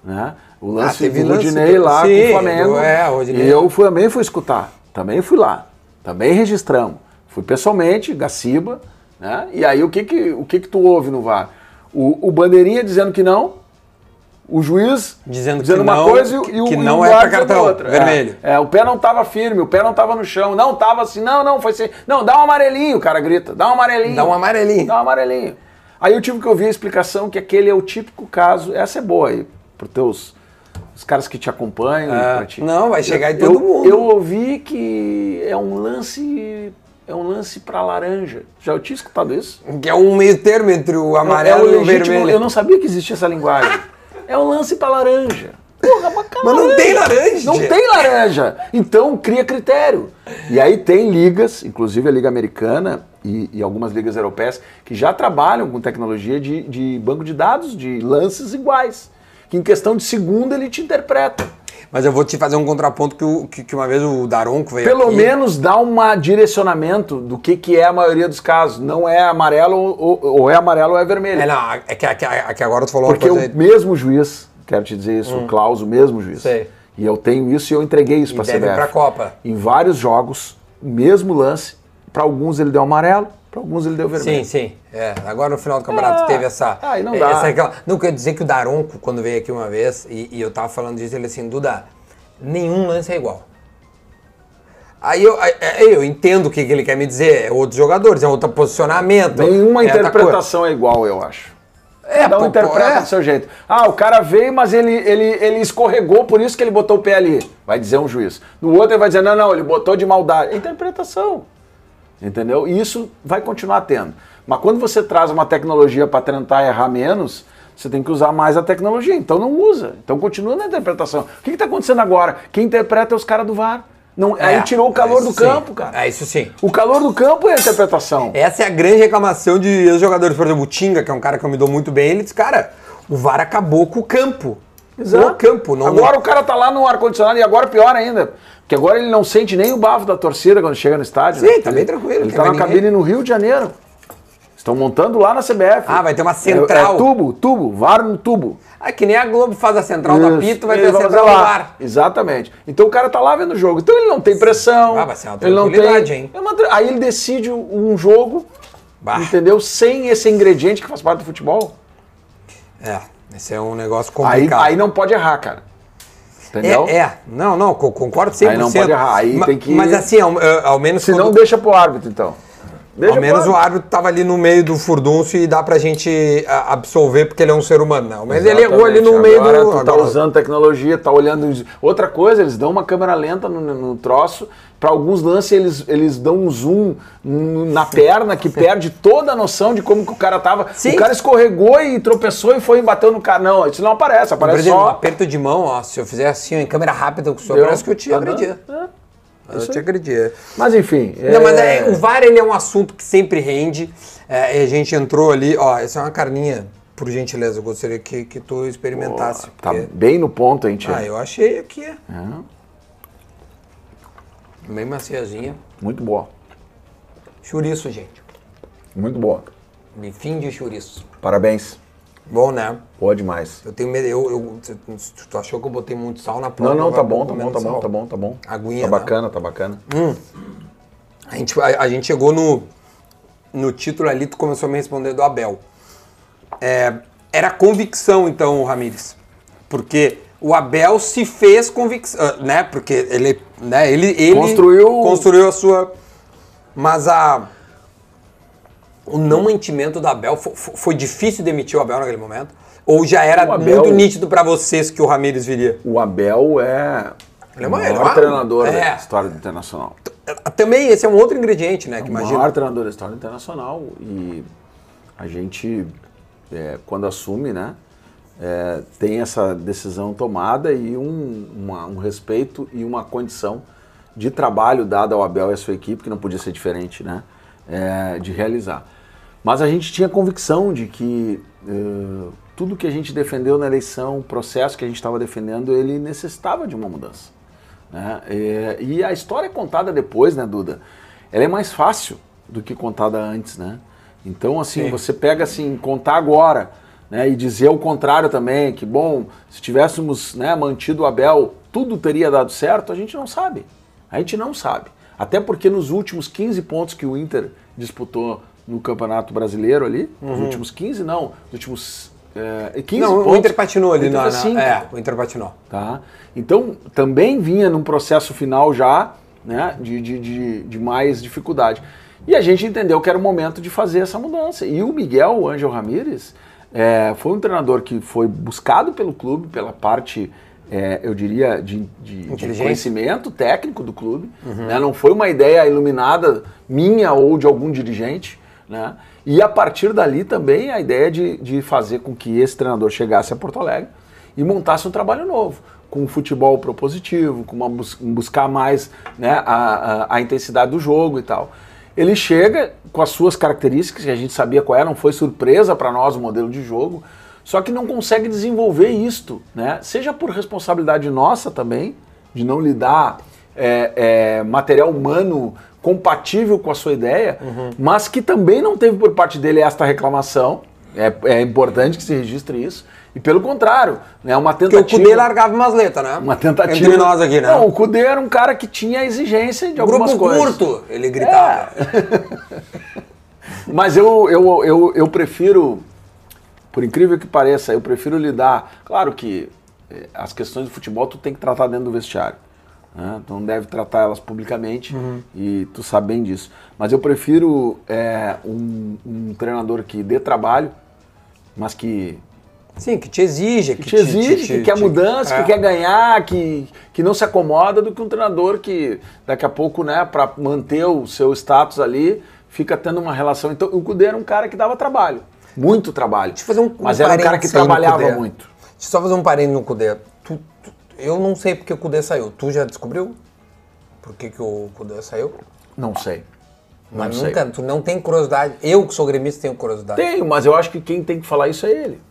né? O lance Ah, do Rodinei lá Sim, com o Flamengo. é, Rodinei. E eu fui, também fui escutar, também fui lá, também registramos. Fui pessoalmente, Gaciba, né? E aí o que que, o que, que tu ouve no VAR? O, o bandeirinha dizendo que não, o juiz Dizendo que uma não, coisa e, o- que- e o não é dizendo cartão, outra. vermelho. É, é, o pé não estava firme, o pé não estava no chão, não estava assim, não, não, foi assim, não, dá um amarelinho, o cara grita, dá um amarelinho. Dá um amarelinho. Dá um amarelinho. Aí eu tive que ouvir a explicação que aquele é o típico caso, essa é boa aí, para teus os caras que te acompanham, e É, pra ti. não, vai chegar em Eu- todo mundo. Eu ouvi que é um lance, é um lance para laranja. Já eu tinha escutado isso? Que é um meio termo entre o é amarelo o e o vermelho. Eu não sabia que existia essa linguagem. É um lance para laranja. Porra, mas, cara, Mas não tem laranja. Não tem laranja. Então cria critério. E aí tem ligas, inclusive a Liga Americana e, e algumas ligas europeias, que já trabalham com tecnologia de, de banco de dados de lances iguais. Que em questão de segundo ele te interpreta. Mas eu vou te fazer um contraponto que, o- que, que uma vez o Daronco veio Pelo aqui. menos dá um direcionamento do que, que é a maioria dos casos. Não é amarelo ou, ou é amarelo ou é vermelho. É, não, é que, é que, é que agora tu falou Porque o coisa... mesmo juiz, quero te dizer isso, o Klaus, o mesmo juiz. Hum. Sei. E eu tenho isso e eu entreguei isso para a CBF. pra Copa. Em vários jogos, mesmo lance, para alguns ele deu amarelo, para alguns ele deu vermelho. Sim, sim. É, agora no final do campeonato Ah, teve essa. aí não é, dá. essa aquela- não, quer dizer que o Daronco, quando veio aqui uma vez, e, e eu tava falando disso, ele assim, Duda, nenhum lance é igual. Aí eu, aí- aí eu entendo o que, ele quer me dizer, é outros jogadores, é outro posicionamento. Nenhuma é interpretação é igual, eu acho. É, Cada um pô, interpreta é. do seu jeito. Ah, o cara veio, mas ele, ele, ele escorregou, por isso que ele botou o pé ali. Vai dizer um juiz. No outro ele vai dizer, não, não, ele botou de maldade. É interpretação. Entendeu? E isso vai continuar tendo. Mas quando você traz uma tecnologia para tentar errar menos, você tem que usar mais a tecnologia. Então não usa. Então continua na interpretação. O que está acontecendo agora? Quem interpreta é os caras do VAR. Não, É, aí tirou o calor do sim. campo, cara. É, isso sim. O calor do campo é a interpretação. Essa é a grande reclamação de jogadores. Por exemplo, o Tinga, que é um cara que eu me dou muito bem, ele diz, cara, o VAR acabou com o campo. no campo. Não, agora o cara tá lá no ar-condicionado e agora pior ainda. Porque agora ele não sente nem o bafo da torcida quando chega no estádio. Sim, né? tá bem tranquilo, Ele tá na ninguém. cabine no Rio de Janeiro. Estão montando lá na CBF. Ah, vai ter uma É- central. É, tubo, tubo, VAR no tubo. Ah, que nem a Globo faz a central do Isso. apito, vai ter a central do bar. Exatamente. Então o cara tá lá vendo o jogo. Então ele não tem pressão. Ah, vai ser uma ele não tem. hein? É uma Aí ele decide um jogo, Bah. entendeu? Sem esse ingrediente que faz parte do futebol. É, esse é um negócio Aí, complicado. aí não pode errar, cara. Entendeu? É, é, não, não, co- concordo 100%. Aí não pode errar, aí Ma- tem que- Mas assim, ao, eh, ao menos Se não, quando- deixa pro árbitro, então. Deixa Ao menos o árbitro tava ali no meio do furdúncio e dá pra gente ah, absolver porque ele é um ser humano, não. Mas ele errou ali no Exatamente. meio Agora do. Tu tá agora- usando tecnologia, tá olhando. Outra coisa, eles dão uma câmera lenta no, no troço. Para alguns lances, eles, eles dão um zoom na perna que perde toda a noção de como que o cara tava. Sim. O cara escorregou e tropeçou e foi e bateu no cara. Não, isso não aparece, aparece exemplo, um só. aperto de mão, ó, se eu fizer assim, ó, em câmera rápida com o senhor, Deu. parece que eu te Tá agredi. dando. É, Eu te agredi. Mas enfim. Não, mas é, o VAR ele é um assunto que sempre rende. É, a gente entrou ali, ó, essa é uma carninha, por gentileza, eu gostaria que, que tu experimentasse. Tá porque- bem no ponto, hein, tia? Ah, eu achei aqui. É, Bem maciazinha. muito boa. Chouriço, gente. Muito boa. Bifinho de chouriço. Parabéns. Bom, né? Boa demais. Eu tenho medo. Eu, eu, tu- achou que eu botei muito sal na prova? Não, não, tá bom, tá bom, tá bom, tá bom, tá bom. Aguinha, Tá né? bacana, tá bacana. A gente, a, a gente chegou no, no título ali, tu começou a me responder do Abel. É, era convicção, então, Ramires. Porque o Abel se fez convicção, ah, né? Porque ele, né, ele, ele Construiu- construiu a sua. Mas a. O não mantimento do Abel fo- fo- foi, difícil demitir o Abel naquele momento? Ou já era Abel- muito nítido pra vocês que o Ramires viria? O Abel é Ele é o é maior uma- treinador é. da história do Internacional. Também esse é um outro ingrediente, né? Que o imagina. maior treinador da história do Internacional e a gente, é, quando assume, né, é, tem essa decisão tomada e um, uma- um respeito e uma condição de trabalho dada ao Abel e à sua equipe, que não podia ser diferente, né, é, de realizar. Mas a gente tinha convicção de que eh, tudo que a gente defendeu na eleição, o processo que a gente estava defendendo, ele necessitava de uma mudança. né? É, E, a história é contada depois, né, Duda? Ela é mais fácil do que contada antes, né? Então, assim, Sim. você pega assim, contar agora, né, e dizer o contrário também, que bom, se tivéssemos né, mantido o Abel, tudo teria dado certo, a gente não sabe. A gente não sabe. Até porque nos últimos 15 pontos que o Inter disputou no Campeonato Brasileiro ali, nos últimos 15 não, nos últimos é, 15 Uhum. Não, pontos. o Inter patinou ali o Inter na, fez na- cinco. É, o Inter patinou. Tá? Então, também vinha num processo final já né, de, de, de, de mais dificuldade. E a gente entendeu que era o momento de fazer essa mudança. E o Miguel o Angel Ramírez é, foi um treinador que foi buscado pelo clube, pela parte, é, eu diria, de, de- de conhecimento técnico do clube. né? Não foi uma ideia iluminada minha ou de algum dirigente. Né? E a partir dali também a ideia de, de fazer com que esse treinador chegasse a Porto Alegre e montasse um trabalho novo, com um futebol propositivo, com uma bus- buscar mais né, a, a, a intensidade do jogo e tal. Ele chega com as suas características, que a gente sabia qual era, não foi surpresa para nós o modelo de jogo, só que não consegue desenvolver isto, né? seja por responsabilidade nossa também, de não lhe dar é, é, material humano compatível com a sua ideia, mas que também não teve por parte dele esta reclamação. É, é importante que se registre isso. E pelo contrário, né, uma Porque o tentativa. Cudê largava umas letras, né? Uma tentativa. Entre nós aqui, né? Não, o Cudê era um cara que tinha exigência de algumas Grupo coisas. curto, ele gritava. Mas eu, eu, eu, eu prefiro, por incrível que pareça, eu prefiro lidar. Claro que eh, as questões do futebol tu tem que tratar dentro do vestiário. Né? Não deve tratar elas publicamente e tu sabe bem disso. Mas eu prefiro eh, um, um treinador que dê trabalho, mas que Sim, que te exige. que te exige, que quer mudança, é. que quer ganhar, que, que não se acomoda, do que um treinador que daqui a pouco, né, para manter o seu status ali, fica tendo uma relação. Então, o Cudê era um cara que dava trabalho, muito trabalho. Deixa eu fazer um- um Mas era um cara que trabalhava muito. Deixa eu só fazer um parênteses no Cudê. Tu- tu- eu não sei porque o Cudê saiu. Tu já descobriu? Por que, que o Cudê saiu? Não sei. Não Mas sei. nunca, tu não tem curiosidade. Eu, que sou gremista, tenho curiosidade. Tenho, mas eu acho que quem tem que falar isso é ele.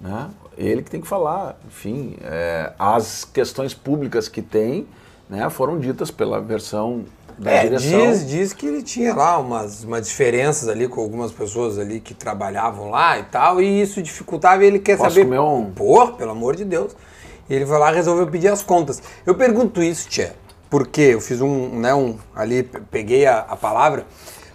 né? Ele que tem que falar. Enfim, é, as questões públicas que tem né, foram ditas pela versão da É, direção. diz, diz que ele tinha lá umas, umas diferenças ali com algumas pessoas ali que trabalhavam lá e tal, e isso dificultava e ele quer Posso saber. comer um? Pô, pelo amor de Deus. Ele foi lá e resolveu pedir as contas. Eu pergunto isso, Tchê, porque eu fiz um, né, um. Ali, pe- peguei a, a palavra,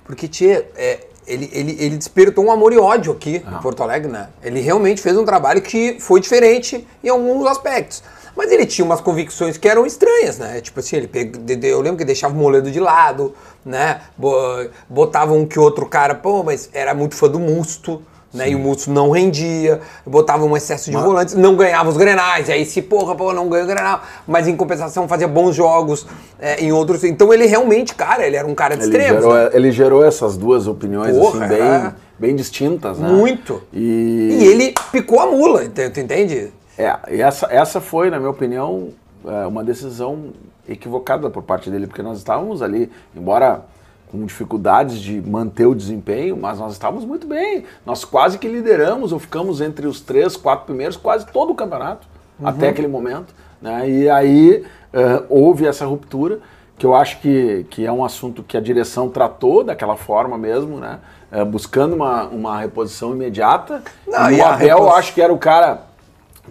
porque, Tchê, é, ele, ele, ele despertou um amor e ódio aqui Ah. em Porto Alegre, né? Ele realmente fez um trabalho que foi diferente em alguns aspectos. Mas ele tinha umas convicções que eram estranhas, né? Tipo assim, ele de- eu lembro que deixava o Moledo de lado, né? Bo- Botava um que outro cara, pô, mas era muito fã do Musto, né? E o Musto não rendia, botava um excesso de volantes, não ganhava os grenais, e aí se, porra, pô, não ganha o grenal, mas em compensação fazia bons jogos é, em outros. Então ele realmente, cara, ele era um cara de Ele extremos. gerou, né? ele gerou essas duas opiniões Porra, assim, bem, é. bem distintas, né? Muito. E, E ele picou a mula, tu entende? É, e essa, essa foi, na minha opinião, é, uma decisão equivocada por parte dele, porque nós estávamos ali, embora com dificuldades de manter o desempenho, mas nós estávamos muito bem. Nós quase que lideramos, ou ficamos entre os três, quatro primeiros, quase todo o campeonato, até aquele momento. Né? E aí é, houve essa ruptura, que eu acho que, que é um assunto que a direção tratou daquela forma mesmo, né? É, buscando uma, uma reposição imediata. Não, e o Abel, eu repos- acho que era o cara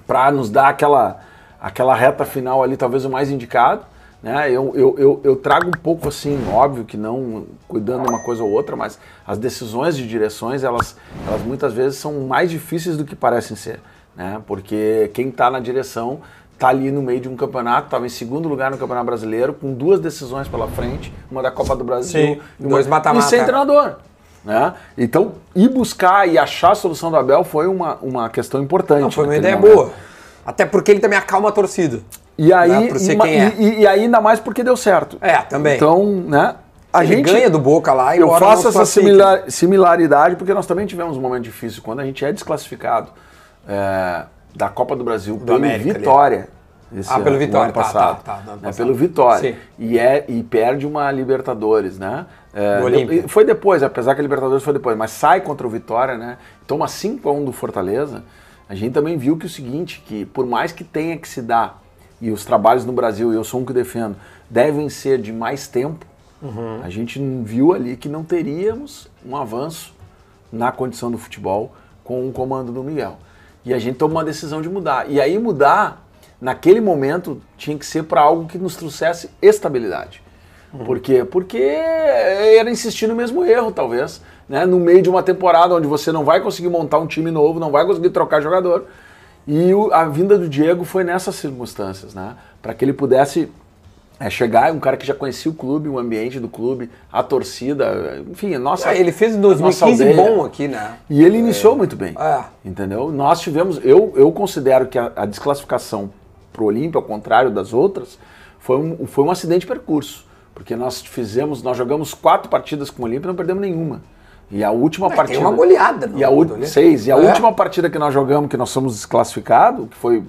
para nos dar aquela, aquela reta final ali, talvez o mais indicado. Né? Eu, eu, eu, eu trago um pouco assim, óbvio que não cuidando de uma coisa ou outra, mas as decisões de direções, elas, elas muitas vezes são mais difíceis do que parecem ser. Né? Porque quem está na direção está ali no meio de um campeonato, estava em segundo lugar no Campeonato Brasileiro, com duas decisões pela frente, uma da Copa do Brasil Sim, e uma dois mata-mata. e sem treinador. Né? Então, ir buscar e achar a solução do Abel foi uma, uma questão importante. Não, foi uma ideia momento. boa. Até porque ele também acalma a torcida. E aí, Dá pra ser e, é. e- e ainda mais porque deu certo. É, também. Então, né? A ele gente ganha do Boca lá e eu faço essa similar- similaridade porque nós também tivemos um momento difícil quando a gente é desclassificado é, da Copa do Brasil pelo América. Vitória. esse Ah, pelo ano- o Vitória, ano tá, passado, tá, tá, no ano né, passado. pelo Vitória Sim. e é e perde uma Libertadores, né? É, Do foi depois, apesar que a Libertadores foi depois, mas sai contra o Vitória, né? Toma 5 a 1 do Fortaleza. A gente também viu que o seguinte, que por mais que tenha que se dar e os trabalhos no Brasil, e eu sou um que defendo, devem ser de mais tempo, Uhum. a gente viu ali que não teríamos um avanço na condição do futebol com o comando do Miguel. E a gente tomou uma decisão de mudar. E aí mudar, naquele momento, tinha que ser para algo que nos trouxesse estabilidade. Por quê? Porque era insistir no mesmo erro, talvez. Né? No meio de uma temporada onde você não vai conseguir montar um time novo, não vai conseguir trocar jogador. E o- a vinda do Diego foi nessas circunstâncias, né? Para que ele pudesse é, chegar, um cara que já conhecia o clube, o ambiente do clube, a torcida, enfim, nossa. Ah, ele fez em a nossa 2015 aldeia. bom aqui, né? E ele iniciou muito bem. É. Entendeu? Nós tivemos. Eu, eu considero que a, a desclassificação pro Olímpia, ao contrário das outras, foi um, foi um acidente de percurso. Porque nós fizemos, nós jogamos quatro partidas com o Olímpia e não perdemos nenhuma. E a última tem partida. uma goleada no E a do última. Olímpia. Seis. E a É. última partida que nós jogamos, que nós somos desclassificados, que foi,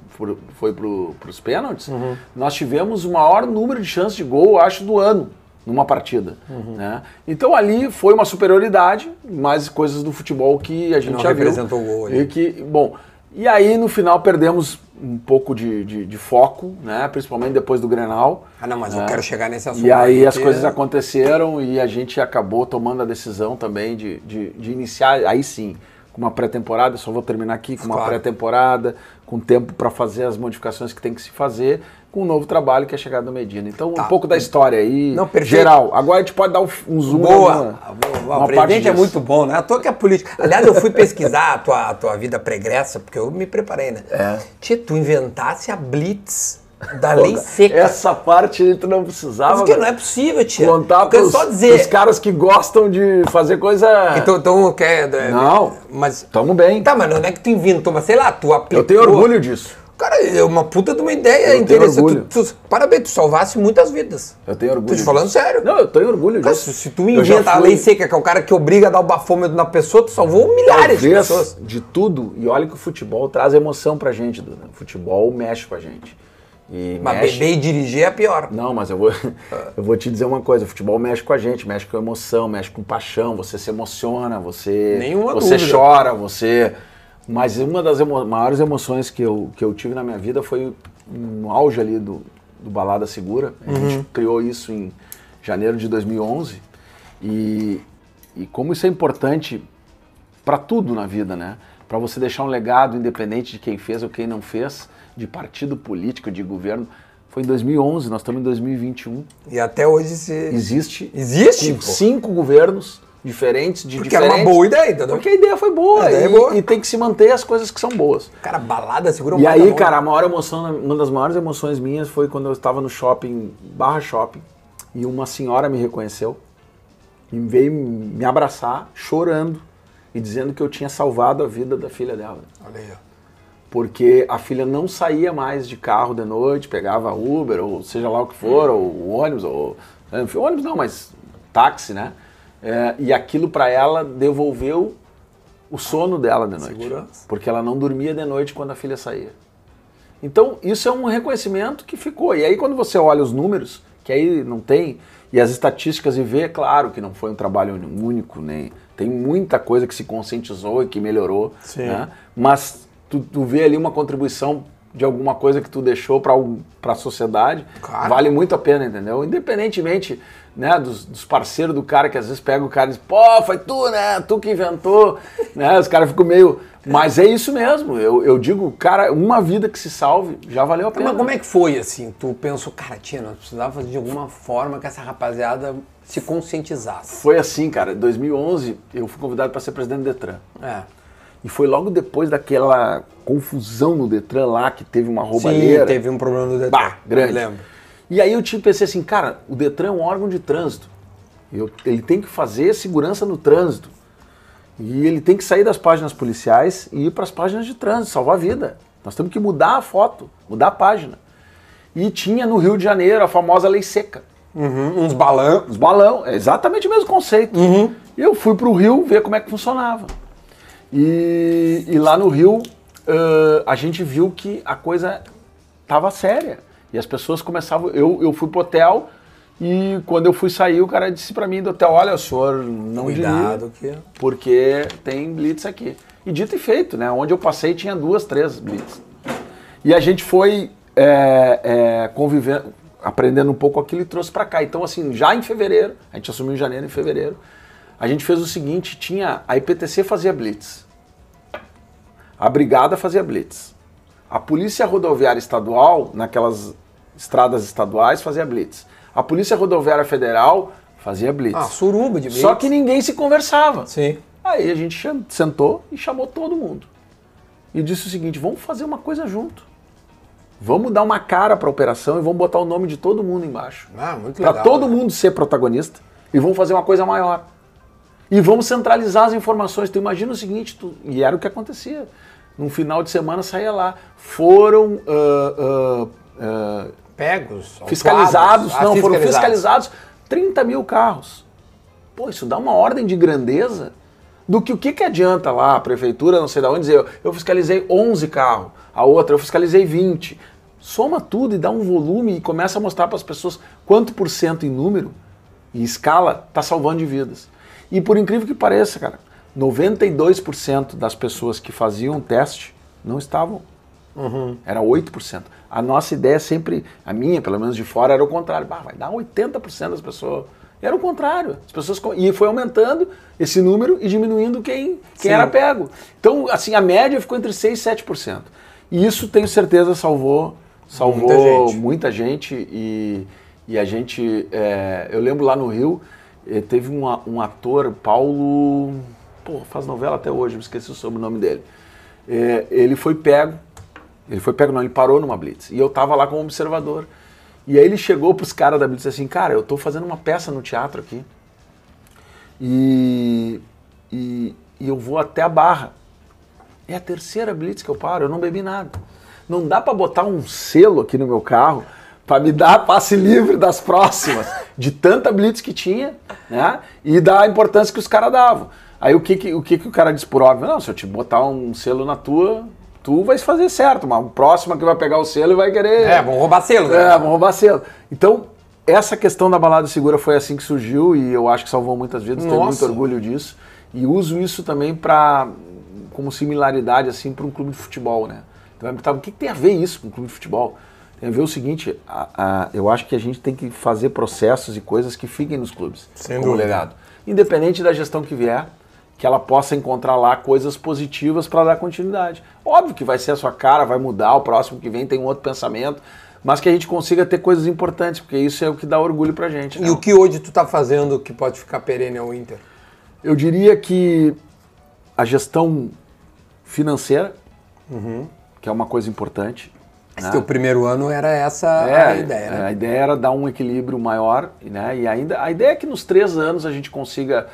foi pro, pros pênaltis, Uhum. nós tivemos o maior número de chances de gol, acho, do ano. Numa partida. Uhum. Né? Então ali foi uma superioridade, mais coisas do futebol que a gente não já viu. o gol ali. E que, bom, e aí no final perdemos um pouco de, de, de foco, né? Principalmente depois do Grenal. Ah, não, mas eu né? quero chegar nesse assunto. E aí as que- coisas aconteceram e a gente acabou tomando a decisão também de, de, de iniciar, aí sim, com uma pré-temporada, só vou terminar aqui, com uma Claro. pré-temporada, com tempo para fazer as modificações que tem que se fazer, com um novo trabalho que é a chegada do Medina. Então, Tá. um pouco da história aí, Não, perfeito. geral. Agora a gente pode dar um, um zoom Boa! numa- boa, numa O parte presidente é muito bom, né? À toa que é político. Aliás, eu fui pesquisar a tua, a tua vida pregressa, porque eu me preparei, né? É. Tia, tu inventasse a Blitz da lei seca. Essa parte aí tu não precisava Porque não é possível, tia. contar pros, só dizer. pros caras que gostam de fazer coisa... Então, então quer. Não. Mas. Tamo bem. Tá, mas não é que tu inventou, mas sei lá, tu aplicou. Eu tenho orgulho disso. Cara, é uma puta de uma ideia tenho interessante. Tu, tu- parabéns, tu salvasse muitas vidas. Eu tenho orgulho Tô te falando disso. sério. Não, eu tenho orgulho Cara, disso. se, tu Eu inventa a lei seca, que é o cara que obriga a dar o bafômetro na pessoa, tu salvou milhares de Talvez pessoas. de tudo. E olha que o futebol traz emoção pra gente, Duda. O futebol mexe com a gente. E Mas mexe... beber e dirigir é pior. Não, mas eu vou, eu vou te dizer uma coisa: o futebol mexe com a gente, mexe com emoção, mexe com paixão. Você se emociona, você, Nenhuma você dúvida. chora, você, Mas uma das emo maiores emoções que eu, que eu tive na minha vida foi no auge ali do, do Balada Segura. A gente Uhum. criou isso em janeiro de 2011. E, e como isso é importante para tudo na vida, né? Para você deixar um legado independente de quem fez ou quem não fez, de partido político, de governo. Foi em 2011, nós estamos em 2021. E até hoje se. Existe, Existe, com pô. cinco governos diferentes, de Porque era diferentes... uma boa ideia, entendeu? Porque a ideia foi boa, ideia é e, boa. e tem que se manter as coisas que são boas. Cara, balada segura E aí, cara, a maior emoção, uma das maiores emoções minhas foi quando eu estava no shopping, barra shopping, e uma senhora me reconheceu e veio me abraçar, chorando, e dizendo que eu tinha salvado a vida da filha dela. Olha aí, ó. Porque a filha não saía mais de carro de noite, pegava Uber, ou seja lá o que for, ou ônibus, ou. ônibus não, mas táxi, né? É, e aquilo para ela devolveu o sono dela de noite. Segurança. Porque ela não dormia de noite quando a filha saía. Então, isso é um reconhecimento que ficou. E aí, quando você olha os números, que aí não tem, e as estatísticas e vê, é claro que não foi um trabalho único, nem tem muita coisa que se conscientizou e que melhorou, Sim. né? mas tu, tu vê ali uma contribuição de alguma coisa que tu deixou para a sociedade, Claro. vale muito a pena, entendeu? Independentemente né, dos, dos parceiros do cara que às vezes pega o cara e diz, pô, foi tu, né? Tu que inventou, né? Os caras ficam meio. Mas é isso mesmo. Eu, eu digo, cara, uma vida que se salve já valeu a pena. Mas como é que foi, assim? Tu pensou, cara, tia, nós precisávamos de alguma forma que essa rapaziada se conscientizasse. Foi assim, cara. Em 2011, eu fui convidado para ser presidente do Detran. É. E foi logo depois daquela confusão no Detran lá, que teve uma Sim, roubalheira. teve um problema do Detran. Bah, grande. Eu lembro. E aí eu tive, pensei assim, cara, o Detran é um órgão de trânsito. Eu- ele tem que fazer segurança no trânsito. E ele tem que sair das páginas policiais e ir para as páginas de trânsito, salvar a vida. Nós temos que mudar a foto, mudar a página. E tinha no Rio de Janeiro a famosa lei seca. Uhum, uns balão. Os balão, é exatamente o mesmo conceito. E eu fui para o Rio ver como é que funcionava. E, e lá no Rio, ãh, a gente viu que a coisa estava séria. E as pessoas começavam. Eu, eu fui pro hotel e quando eu fui sair, o cara disse para mim do hotel: Olha, o senhor não Cuidado que. porque tem blitz aqui. E dito e feito, né? Onde eu passei tinha duas, três blitz. E a gente foi é, é, convivendo, aprendendo um pouco aquilo e trouxe para cá. Então, assim, já em fevereiro, a gente assumiu em janeiro, em fevereiro, a gente fez o seguinte: tinha a IPTC fazia blitz, a Brigada fazia blitz, a Polícia Rodoviária Estadual, naquelas estradas estaduais, fazia blitz, a Polícia Rodoviária Federal fazia blitz. Ah, suruba de Só blitz. que ninguém se conversava. Sim. Aí a gente sentou e chamou todo mundo. E disse o seguinte: vamos fazer uma coisa junto. Vamos dar uma cara para a operação e vamos botar o nome de todo mundo embaixo. Ah, muito Para legal. todo né? mundo ser protagonista e vamos fazer uma coisa maior. E vamos centralizar as informações. Tu imagina o seguinte, tu- e era o que acontecia. Num final de semana saía lá. Foram ah, ah, ah, Pegos. fiscalizados, não, foram fiscalizados 30 mil carros. Pô, isso dá uma ordem de grandeza do que o que, que adianta lá a prefeitura, não sei de onde, dizer eu, eu fiscalizei 11 carros, a outra eu fiscalizei 20. Soma tudo e dá um volume e começa a mostrar para as pessoas quanto por cento em número e escala está salvando de vidas. E por incrível que pareça, cara, 92% das pessoas que faziam o teste não estavam era 8%. A nossa ideia sempre, a minha, pelo menos de fora, era o contrário. Bah, vai dar 80% das pessoas. Era o contrário. As pessoas e foi aumentando esse número e diminuindo quem, quem Sim. era pego. Então, assim, a média ficou entre 6 e 7%. E isso, tenho certeza, salvou, salvou Muita muita gente. gente, e, e a gente, é, eu lembro lá no Rio, eh, teve um, um ator, Paulo, pô, faz novela até hoje, me esqueci o sobrenome dele. É, ele foi pego, ele foi pego, não, ele parou numa blitz. E eu tava lá como observador. E aí ele chegou pros caras da blitz assim, cara, eu tô fazendo uma peça no teatro aqui. E, e, e eu vou até a barra. É a terceira blitz que eu paro, eu não bebi nada. Não dá pra botar um selo aqui no meu carro pra me dar passe livre das próximas, de tanta blitz que tinha, né? E da importância que os caras davam. Aí o que que, o que que o cara disse por óbvio? Não, se eu te botar um selo na tua, tu vai fazer certo, mas o próximo que vai pegar o selo vai querer... É, vão roubar selo, né? É, vão roubar selo. Então, essa questão da balada segura foi assim que surgiu e eu acho que salvou muitas vidas, tenho muito orgulho disso. E uso isso também para como similaridade assim para um clube de futebol, né? Então vai me perguntar, o que, que tem a ver isso com um clube de futebol? Tem a ver o seguinte, a- a- eu acho que a gente tem que fazer processos e coisas que fiquem nos clubes Sem como dúvida. legado. Independente da gestão que vier, que ela possa encontrar lá coisas positivas para dar continuidade. Óbvio que vai ser a sua cara, vai mudar, o próximo que vem tem um outro pensamento, mas que a gente consiga ter coisas importantes, porque isso é o que dá orgulho pra gente. né? E o que hoje tu tá fazendo que pode ficar perene ao Inter? Eu diria que a gestão financeira, que é uma coisa importante. Esse né? teu primeiro ano era essa É, a ideia, né? A ideia era dar um equilíbrio maior, né? E ainda a ideia é que nos três anos a gente consiga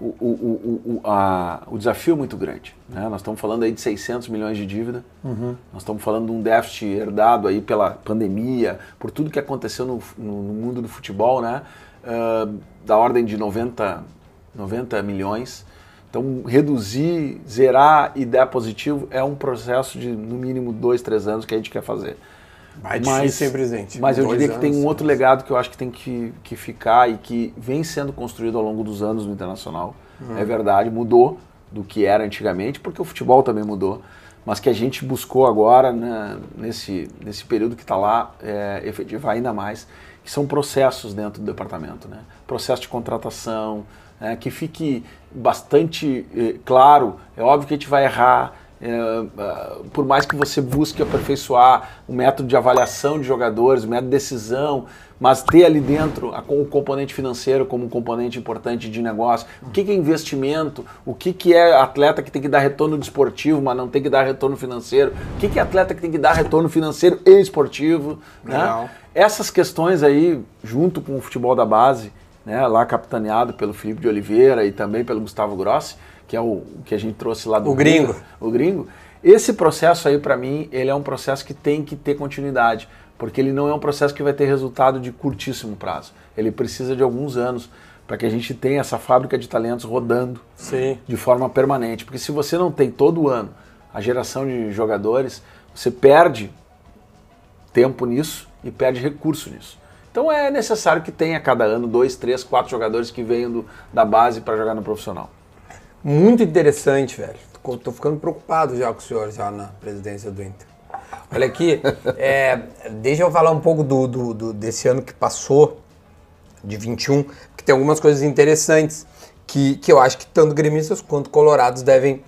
o, o, o, a- o desafio é muito grande. Né? Nós estamos falando aí de 600 milhões de dívida. Uhum. Nós estamos falando de um déficit herdado aí pela pandemia, por tudo que aconteceu no, no- no mundo do futebol, né? Ah, da ordem de 90, 90 milhões. Então, reduzir, zerar e dar positivo é um processo de, no mínimo, dois, três anos que a gente quer fazer. Vai difícil, hein, presidente? Mas eu diria que tem um outro legado que eu acho que tem que, que ficar e que vem sendo construído ao longo dos anos no Internacional. Uhum. É verdade, mudou do que era antigamente, porque o futebol também mudou. Mas que a gente buscou agora, né, nesse, nesse período que está lá, é, efetivar ainda mais, que são processos dentro do departamento. Né? Processo de contratação, né, que fique bastante eh, claro. É óbvio que a gente vai errar, é, por mais que você busque aperfeiçoar o método de avaliação de jogadores, o método de decisão, mas ter ali dentro a- o componente financeiro como um componente importante de negócio. O que, que é investimento? O que, que é atleta que tem que dar retorno desportivo, mas não tem que dar retorno financeiro? O que, que é atleta que tem que dar retorno financeiro e esportivo? Né? Essas questões aí, junto com o futebol da base, né, lá capitaneado pelo Felipe de Oliveira e também pelo Gustavo Grossi, que é o que a gente trouxe lá do O gringo. o gringo. Esse processo aí, para mim, ele é um processo que tem que ter continuidade, porque ele não é um processo que vai ter resultado de curtíssimo prazo. Ele precisa de alguns anos para que a gente tenha essa fábrica de talentos rodando Sim. de forma permanente. Porque se você não tem todo ano a geração de jogadores, você perde tempo nisso e perde recurso nisso. Então é necessário que tenha cada ano dois, três, quatro jogadores que venham do- da base para jogar no profissional. Muito interessante, velho. Tô, ficando preocupado já com o senhor já na presidência do Inter. Olha aqui, é, deixa eu falar um pouco do, do- do- desse ano que passou, de 21, que tem algumas coisas interessantes que, que eu acho que tanto gremistas quanto colorados devem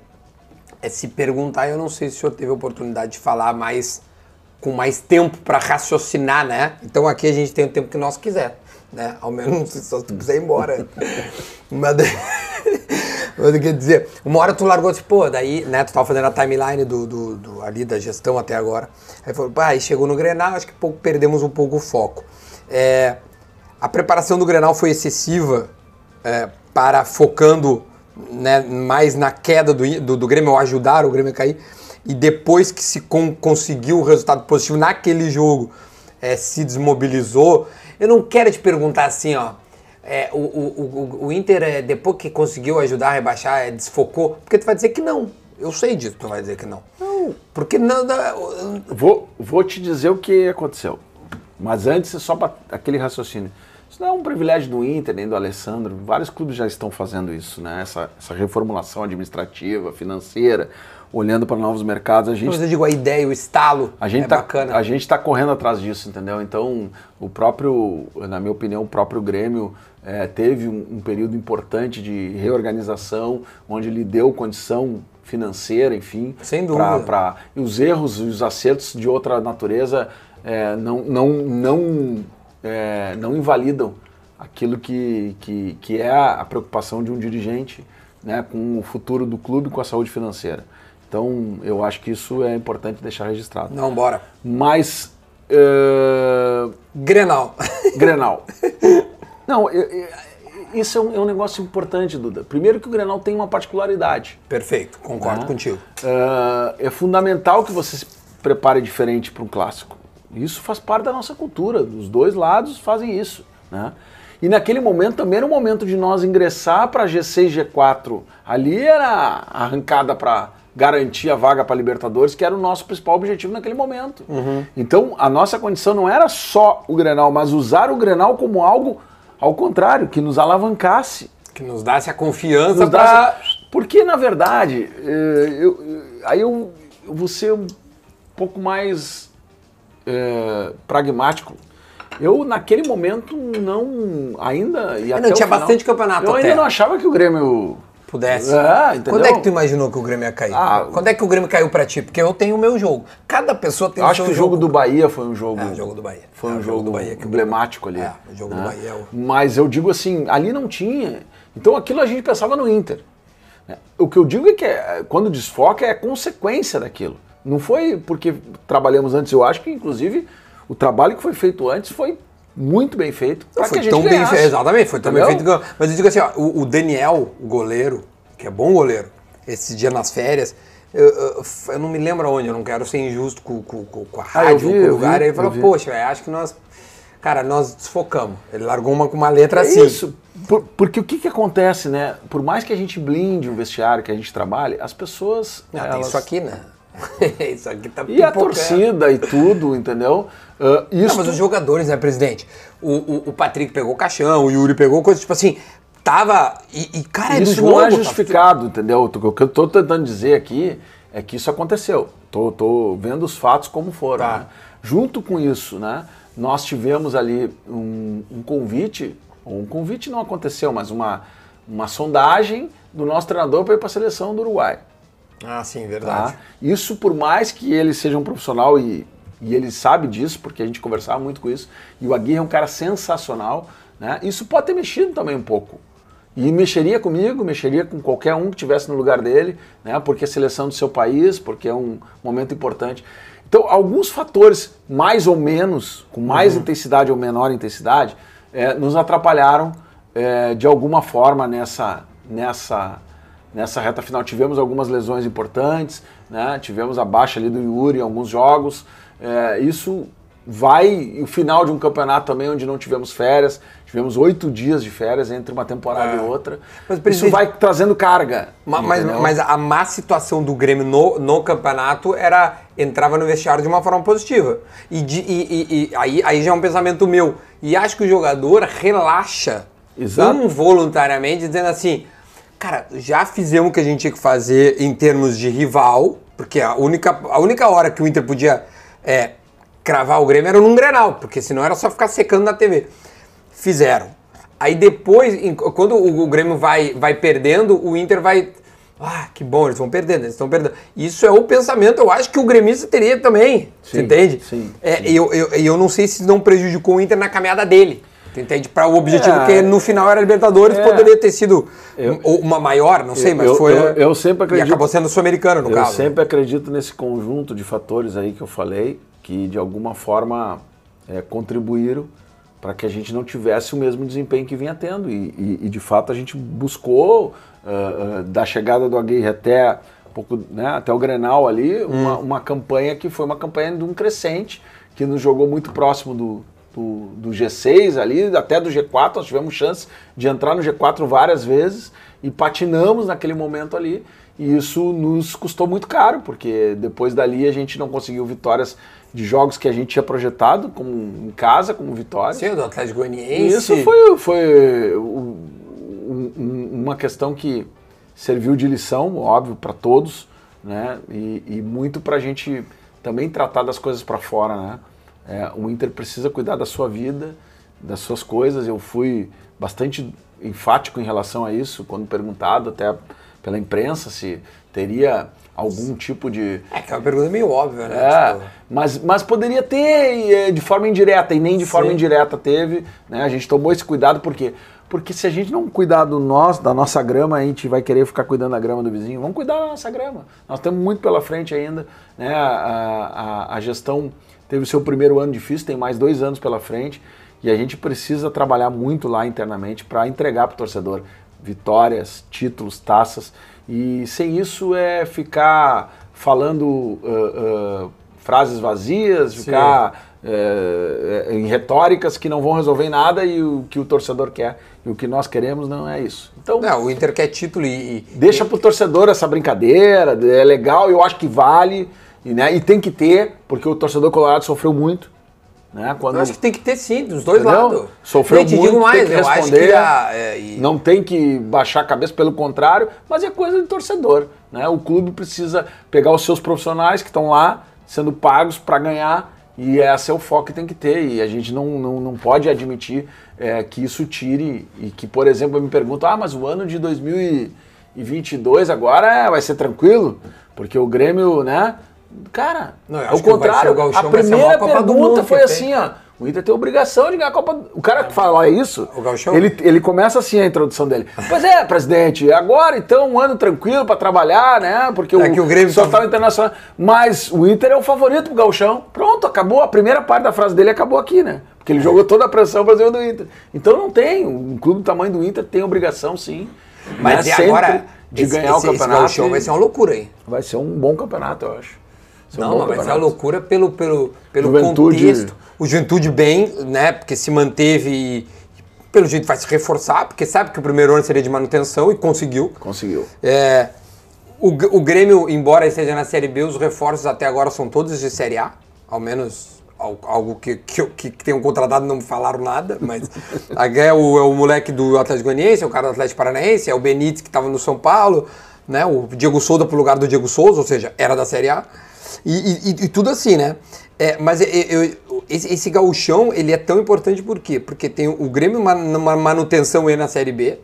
é, se perguntar. Eu não sei se o senhor teve a oportunidade de falar mais com mais tempo para raciocinar, né? Então aqui a gente tem o tempo que nós quiser, né? Ao menos só se tu quiser ir embora. Mas, mas eu quero dizer, uma hora tu largou assim, pô, daí, né, tu tava fazendo a timeline do, do, do- ali da gestão até agora. Aí falou, pá, chegou no Grenal, acho que pouco, perdemos um pouco o foco. É, a preparação do Grenal foi excessiva é, para focando né, mais na queda do, do, do Grêmio, ou ajudar o Grêmio a cair. E depois que se con- conseguiu o resultado positivo naquele jogo, é, se desmobilizou. Eu não quero te perguntar assim, ó. é, o, o, o, o Inter, é, depois que conseguiu ajudar a rebaixar, é, desfocou? Porque tu vai dizer que não. Eu sei disso, tu vai dizer que não. Não. Porque não. não- Vou, vou te dizer o que aconteceu. Mas antes, só para aquele raciocínio. Isso não é um privilégio do Inter, nem do Alessandro. Vários clubes já estão fazendo isso, né? Essa, essa reformulação administrativa, financeira, olhando para novos mercados. A gente Mas eu digo a ideia, o estalo. a gente é tá, bacana. A gente está correndo atrás disso, entendeu? Então, o próprio, na minha opinião, o próprio Grêmio eh, teve um, um período importante de reorganização, onde ele deu condição financeira, enfim. Sem dúvida. pra- pra- e os erros e os acertos de outra natureza eh, não, não, não, eh, não invalidam aquilo que, que, que é a preocupação de um dirigente né, com o futuro do clube, com a saúde financeira. Então, eu acho que isso é importante deixar registrado. Não, bora. Mas, eh, Grenal. Grenal. Não, eu- eu- isso é um, é um negócio importante, Duda. Primeiro que o Grenal tem uma particularidade. Perfeito, concordo né? contigo. Eh, é fundamental que você se prepare diferente para um clássico. Isso faz parte da nossa cultura. Os dois lados fazem isso. Né? E naquele momento também era o momento de nós ingressar para G6, G4. Ali era arrancada para garantir a vaga para Libertadores, que era o nosso principal objetivo naquele momento. Então a nossa condição não era só o Grenal, mas usar o Grenal como algo ao contrário, que nos alavancasse Que nos desse a confiança para Porque, na verdade, eh, eu, eu- aí eu, eu vou ser um pouco mais eh, pragmático. Eu, naquele momento, não. Ainda. E o tinha final, bastante campeonato Eu até. ainda não achava que o Grêmio. Pudesse. É, entendeu? Quando é que tu imaginou que o Grêmio ia cair? Ah, Quando é que o Grêmio caiu pra ti? Porque eu tenho o meu jogo. Cada pessoa tem o acho seu que o jogo do Bahia foi um jogo. É, o jogo do Bahia. Foi É, um jogo, do Bahia emblemático ali. É, o jogo do né? Bahia é Mas eu digo assim, ali não tinha. Então aquilo a gente pensava no Inter. né? O que eu digo é que é, quando desfoca é consequência daquilo. Não foi porque trabalhamos antes. Eu acho que, inclusive, o trabalho que foi feito antes foi muito bem feito. Não foi tão bem feito. Exatamente, foi tão bem Entendeu? feito. que- Mas eu digo assim, ó, o, o Daniel, o goleiro, que é bom goleiro, esse dia nas férias, eu, eu- eu não me lembro aonde, eu não quero ser injusto com, com, com- a Ah, rádio, vi, com o lugar. vi, ele falou, poxa, velho, acho que nós. Cara, nós desfocamos. Ele largou uma com uma letra É assim. isso. Por- porque o que, que acontece, né? Por mais que a gente blinde o vestiário, que a gente trabalhe, as pessoas. Ah, tem elas- isso aqui, né? isso aqui tá E a torcida e tudo, entendeu? Ah, isso Não, mas os jogadores, né, presidente? O, o, o Patrick pegou o caixão, o Yuri pegou coisa, tipo assim, tava. E, e, cara, é Isso jogo. não é tá- justificado, entendeu? O que eu tô tentando dizer aqui é que isso aconteceu. Tô, tô vendo os fatos como foram. Tá. né? Junto com isso, né? Nós tivemos ali um, um convite, um convite não aconteceu, mas uma, uma sondagem do nosso treinador para ir para a seleção do Uruguai. Ah, sim, Tá? verdade. Isso por mais que ele seja um profissional e, e ele sabe disso, porque a gente conversava muito com isso, e o Aguirre é um cara sensacional, né? isso pode ter mexido também um pouco. E mexeria comigo, mexeria com qualquer um que estivesse no lugar dele, né? porque é seleção do seu país, porque é um momento importante. Então, alguns fatores, mais ou menos, com mais intensidade ou menor intensidade, eh, nos atrapalharam eh, de alguma forma nessa, nessa, nessa reta final. Tivemos algumas lesões importantes, né? tivemos a baixa ali do Yuri em alguns jogos. É, isso vai. O final de um campeonato também, onde não tivemos férias, tivemos oito dias de férias entre uma temporada É. e outra. Mas, Isso vai trazendo carga. Ma- Mas, entendeu? mas a má situação do Grêmio no, no campeonato era entrava no vestiário de uma forma positiva. E, de- e- e- e aí, aí já é um pensamento meu. E acho que o jogador relaxa Exato. involuntariamente, dizendo assim: cara, já fizemos o que a gente tinha que fazer em termos de rival, porque a única, a única hora que o Inter podia é, cravar o Grêmio era num Grenal, porque senão era só ficar secando na TV. Fizeram. Aí depois, quando o, Grêmio vai, vai perdendo, o Inter vai. Ah, que bom, eles vão perdendo, eles estão perdendo. Isso é o pensamento, eu acho que o gremista teria também. Você Sim, entende? sim, É, e eu, eu, e eu não sei se não prejudicou o Inter na caminhada dele. Tu entende? Para o objetivo É. que no final era Libertadores, É. poderia ter sido Eu- uma maior, não sei, mas eu- foi. eu- eu sempre acredito- E acabou sendo sul-americano, no eu caso. sempre acredito nesse conjunto de fatores aí que eu falei, que de alguma forma é, contribuíram para que a gente não tivesse o mesmo desempenho que vinha tendo. E, e- e, de fato a gente buscou, ah, ah, da chegada do Aguirre até, pouco, né, até o Grenal ali, uma, uma campanha que foi uma campanha de um crescente, que nos jogou muito próximo do, do, do G6 ali, até do G4, nós tivemos chance de entrar no G4 várias vezes e patinamos naquele momento ali. E isso nos custou muito caro, porque depois dali a gente não conseguiu vitórias de jogos que a gente tinha projetado, como em casa, como vitórias. Sim, do Atlético Goianiense. isso foi, foi um- um- uma questão que serviu de lição, óbvio, para todos, né? E, e muito para a gente também tratar das coisas para fora, né? É, o Inter precisa cuidar da sua vida, das suas coisas. Eu fui bastante enfático em relação a isso, quando perguntado até pela imprensa se teria algum tipo de É que é uma pergunta meio óbvia, né? é, Tipo, mas, mas poderia ter é, de forma indireta, e nem de forma Sim. indireta teve. Né? A gente tomou esse cuidado por quê? Porque se a gente não cuidar do nós, da nossa grama, a gente vai querer ficar cuidando da grama do vizinho. Vamos cuidar da nossa grama. Nós temos muito pela frente ainda. Né? A, a, a gestão teve o seu primeiro ano difícil, tem mais dois anos pela frente. E a gente precisa trabalhar muito lá internamente para entregar para o torcedor vitórias, títulos, taças. E sem isso é ficar falando ah, ah, frases vazias, ficar eh, em retóricas que não vão resolver nada e o que o torcedor quer e o que nós queremos não é isso. Então, Não, o Inter quer título e. e- deixa pro torcedor essa brincadeira, é legal, eu acho que vale, e, né, e tem que ter, porque o torcedor colorado sofreu muito. Né? Quando, Eu acho que tem que ter sim, dos dois Entendeu? lados. Sofreu Eu te muito, digo mais, tem que responder. que a, é, e- Não tem que baixar a cabeça, pelo contrário, mas é coisa de torcedor. Né? O clube precisa pegar os seus profissionais que estão lá sendo pagos para ganhar e esse é o foco que tem que ter. E a gente não, não, não pode admitir é, que isso tire e que, por exemplo, eu me pergunto, ah, mas o ano de 2022 agora é- vai ser tranquilo? Porque o Grêmio, né? Cara, Não, é o ser contrário. o Gauchão, a a primeira do pergunta foi assim, ó. O Inter tem obrigação de ganhar a Copa. do- O cara que fala isso, O ele, ele começa assim a introdução dele. Pois é, presidente, agora então um ano tranquilo para trabalhar, né? Porque É que o Grêmio só tá- tá internacional. Mas o Inter é o favorito pro Gauchão. Pronto, acabou. A primeira parte da frase dele acabou aqui, né? Porque ele jogou toda a pressão pra cima do Inter. Então não tem. Um clube do tamanho do Inter tem obrigação, sim. Mas né, e agora, de esse, ganhar esse, o esse campeonato. gauchão e- vai ser uma loucura aí. vai ser um bom campeonato, eu acho. Um Não, mas uma campeonato. loucura pelo, pelo, pelo Juventude- contexto. O Juventude bem, né? Porque se manteve e pelo jeito vai se reforçar, porque sabe que o primeiro ano seria de manutenção e conseguiu. Conseguiu. É, o, o Grêmio, embora esteja na Série B, os reforços até agora são todos de Série A, ao menos al- algo que, que, que, que tenham contratado não me falaram nada, mas a- é o, é o moleque do Atlético Goianiense, é o cara do Atlético Paranaense, é o Benítez que estava no São Paulo, né, o Diego Souza pro lugar do Diego Souza, ou seja, era da Série A, e, e- e tudo assim, né? É, mas eu- eu- esse, esse gauchão, ele é tão importante por quê? Porque tem o Grêmio ma- numa manutenção aí na Série B,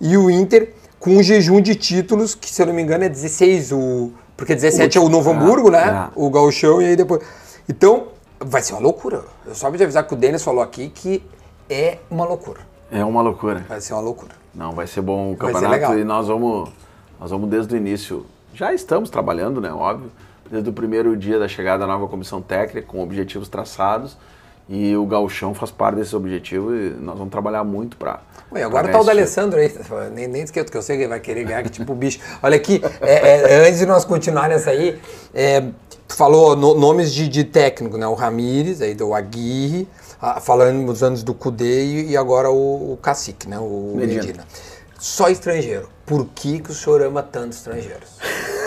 e o Inter com um jejum de títulos, que se eu não me engano é 16, o, porque 17 é o Novo Hamburgo, né? é. O Gauchão e aí depois. Então, vai ser uma loucura. Eu só me avisar que o Denis falou aqui que é uma loucura. É uma loucura. Vai ser uma loucura. Não, vai ser bom o campeonato e nós vamos, nós vamos desde o início. Já estamos trabalhando, né? Óbvio. Desde o primeiro dia da chegada da nova comissão técnica, com objetivos traçados. E o Gauchão faz parte desse objetivo e nós vamos trabalhar muito para. Ué, agora tá o da Alessandro aí, nem, nem esquento que eu sei que ele vai querer ganhar, que tipo bicho. Olha aqui, é, é, antes de nós continuar nessa aí, é, tu falou no- nomes de, de técnico, né? O Ramires, aí do Aguirre, ah, falando dos anos do Cudê e, e agora o, o Cacique, né? O Medina. Medina. Só estrangeiro. Por que, que o senhor ama tanto estrangeiros?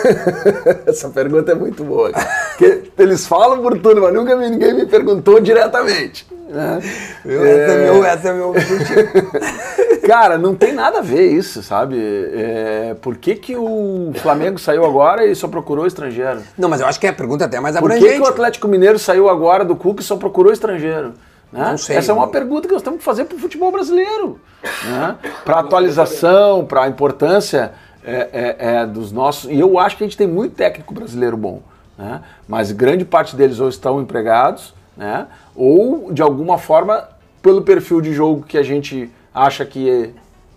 Essa pergunta é muito boa. Porque eles falam por tudo, mas nunca ninguém me perguntou diretamente. né? Eu, Essa é meu, essa é meu objetivo. Cara, não tem nada a ver isso, sabe? É, por que, que o Flamengo saiu agora e só procurou estrangeiro? Não, mas eu acho que a pergunta é até mais Por que, abrangente. que o Atlético Mineiro saiu agora do Cuca e só procurou estrangeiro? Né? Sei, Essa é uma pergunta que nós temos que fazer para o futebol brasileiro. Né? Para atualização, para a importância é, é, é, dos nossos. E eu acho que a gente tem muito técnico brasileiro bom. Né? Mas grande parte deles ou estão empregados, né? ou de alguma forma, pelo perfil de jogo que a gente acha que é.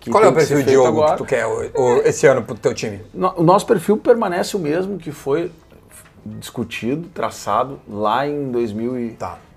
Qual é o perfil de jogo agora. que tu quer o- o- esse ano pro teu time? O nosso perfil permanece o mesmo que foi discutido, traçado lá em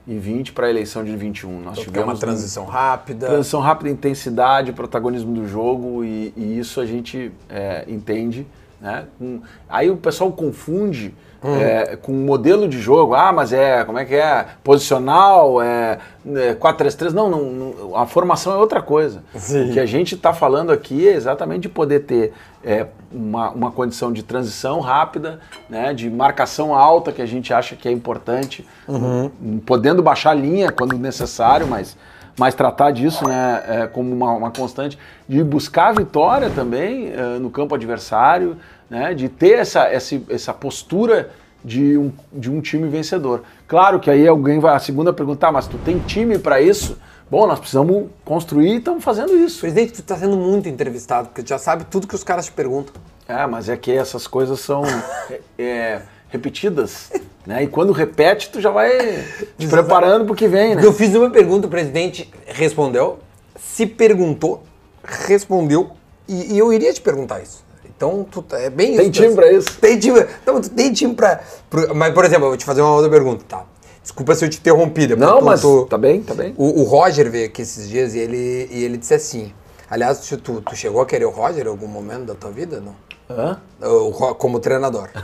2020 para a eleição de 21. Nós. Então, tivemos uma transição rápida. transição rápida, intensidade, protagonismo do jogo e, e isso a gente é, entende. Né? Com- aí o pessoal confunde Hum. é, com o modelo de jogo. Ah, mas é, como é que é? Posicional, é, é 4-3-3. Não, não, não, a formação é outra coisa. Sim. O que a gente está falando aqui é exatamente de poder ter é, uma, uma condição de transição rápida, né, de marcação alta, que a gente acha que é importante, Uhum. podendo baixar a linha quando necessário, mas, mas tratar disso né, é, como uma, uma constante, de buscar a vitória também é, no campo adversário, né, de ter essa, essa, essa postura de um, de um time vencedor. Claro que aí alguém vai, a segunda perguntar, mas tu tem time para isso? Bom, nós precisamos construir e estamos fazendo isso. Presidente, tu tá sendo muito entrevistado, porque tu já sabe tudo que os caras te perguntam. É, mas é que essas coisas são é, repetidas, né? E quando repete, tu já vai te preparando pro que vem, né? Eu fiz uma pergunta, o presidente respondeu, se perguntou, respondeu, e, e eu iria te perguntar isso. Então, tu, tá- é bem Tem isso. time pra isso? Tem time. Não, tu tem time pra. pro- mas, por exemplo, eu vou te fazer uma outra pergunta, tá? Desculpa se eu te interrompi. depois Não, tu- mas tu- tá bem, tá bem. O, o Roger veio aqui esses dias e ele, e ele disse assim. Aliás, tu, tu, chegou a querer o Roger em algum momento da tua vida? Não? Hã? O como treinador.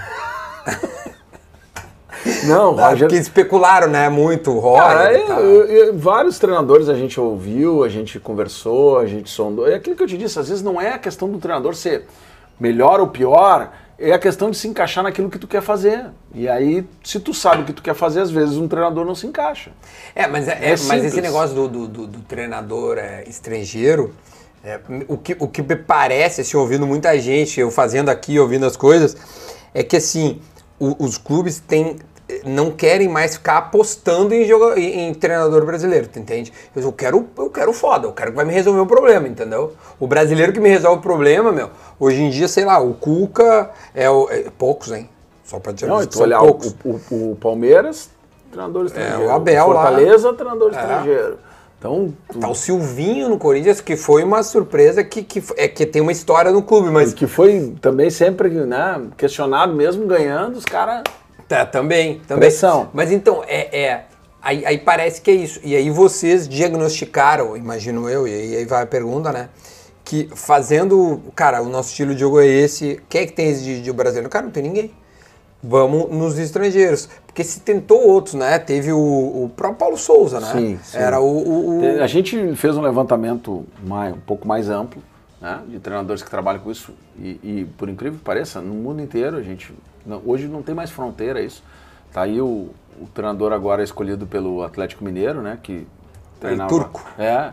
Não, Ah, Roger. Porque especularam, né? Muito o Roger. Cara, e tal. eu- eu- vários treinadores a gente ouviu, a gente conversou, a gente sondou. É aquilo que eu te disse, às vezes não é a questão do treinador ser melhor ou pior, é a questão de se encaixar naquilo que tu quer fazer. E aí, se tu sabe o que tu quer fazer, às vezes um treinador não se encaixa. É, mas, é, É é- mas esse negócio do, do, do- do treinador é, estrangeiro, é, o, que, o que me parece, assim, ouvindo muita gente, eu fazendo aqui, ouvindo as coisas, é que assim, o- os clubes têm, não querem mais ficar apostando em, joga, em, em treinador brasileiro, tu entende? Eu, quero eu quero foda, eu quero que vai me resolver o problema, entendeu? O brasileiro que me resolve o problema, meu, hoje em dia, sei lá, o Cuca é, o, é poucos, hein? Só pra dizer, Não, e são olhar o, poucos. o- o Palmeiras, treinador estrangeiro. É, o Abel lá. Fortaleza, treinador É. estrangeiro. Então, tu- Tá o Silvinho no Corinthians, que foi uma surpresa que, que, é, que tem uma história no clube, mas. que foi também sempre né, questionado, mesmo ganhando, os caras. Tá, também, também. Pressão. Mas então, é. é aí, aí parece que é isso. E aí vocês diagnosticaram, imagino eu, e aí, aí vai a pergunta, né? Que fazendo. Cara, o nosso estilo de jogo é esse. Quem é que tem esse de, de brasileiro? Cara, não tem ninguém. Vamos nos estrangeiros. Porque se tentou outros, né? Teve o, o próprio Paulo Souza, né? Sim, sim. Era o. o- o- A gente fez um levantamento mais, um pouco mais amplo, né, de treinadores que trabalham com isso. E, e, por incrível que pareça, no mundo inteiro, a gente. Não- hoje não tem mais fronteira isso. Tá aí o, o treinador agora escolhido pelo Atlético Mineiro, né? Que treinava. turco. É.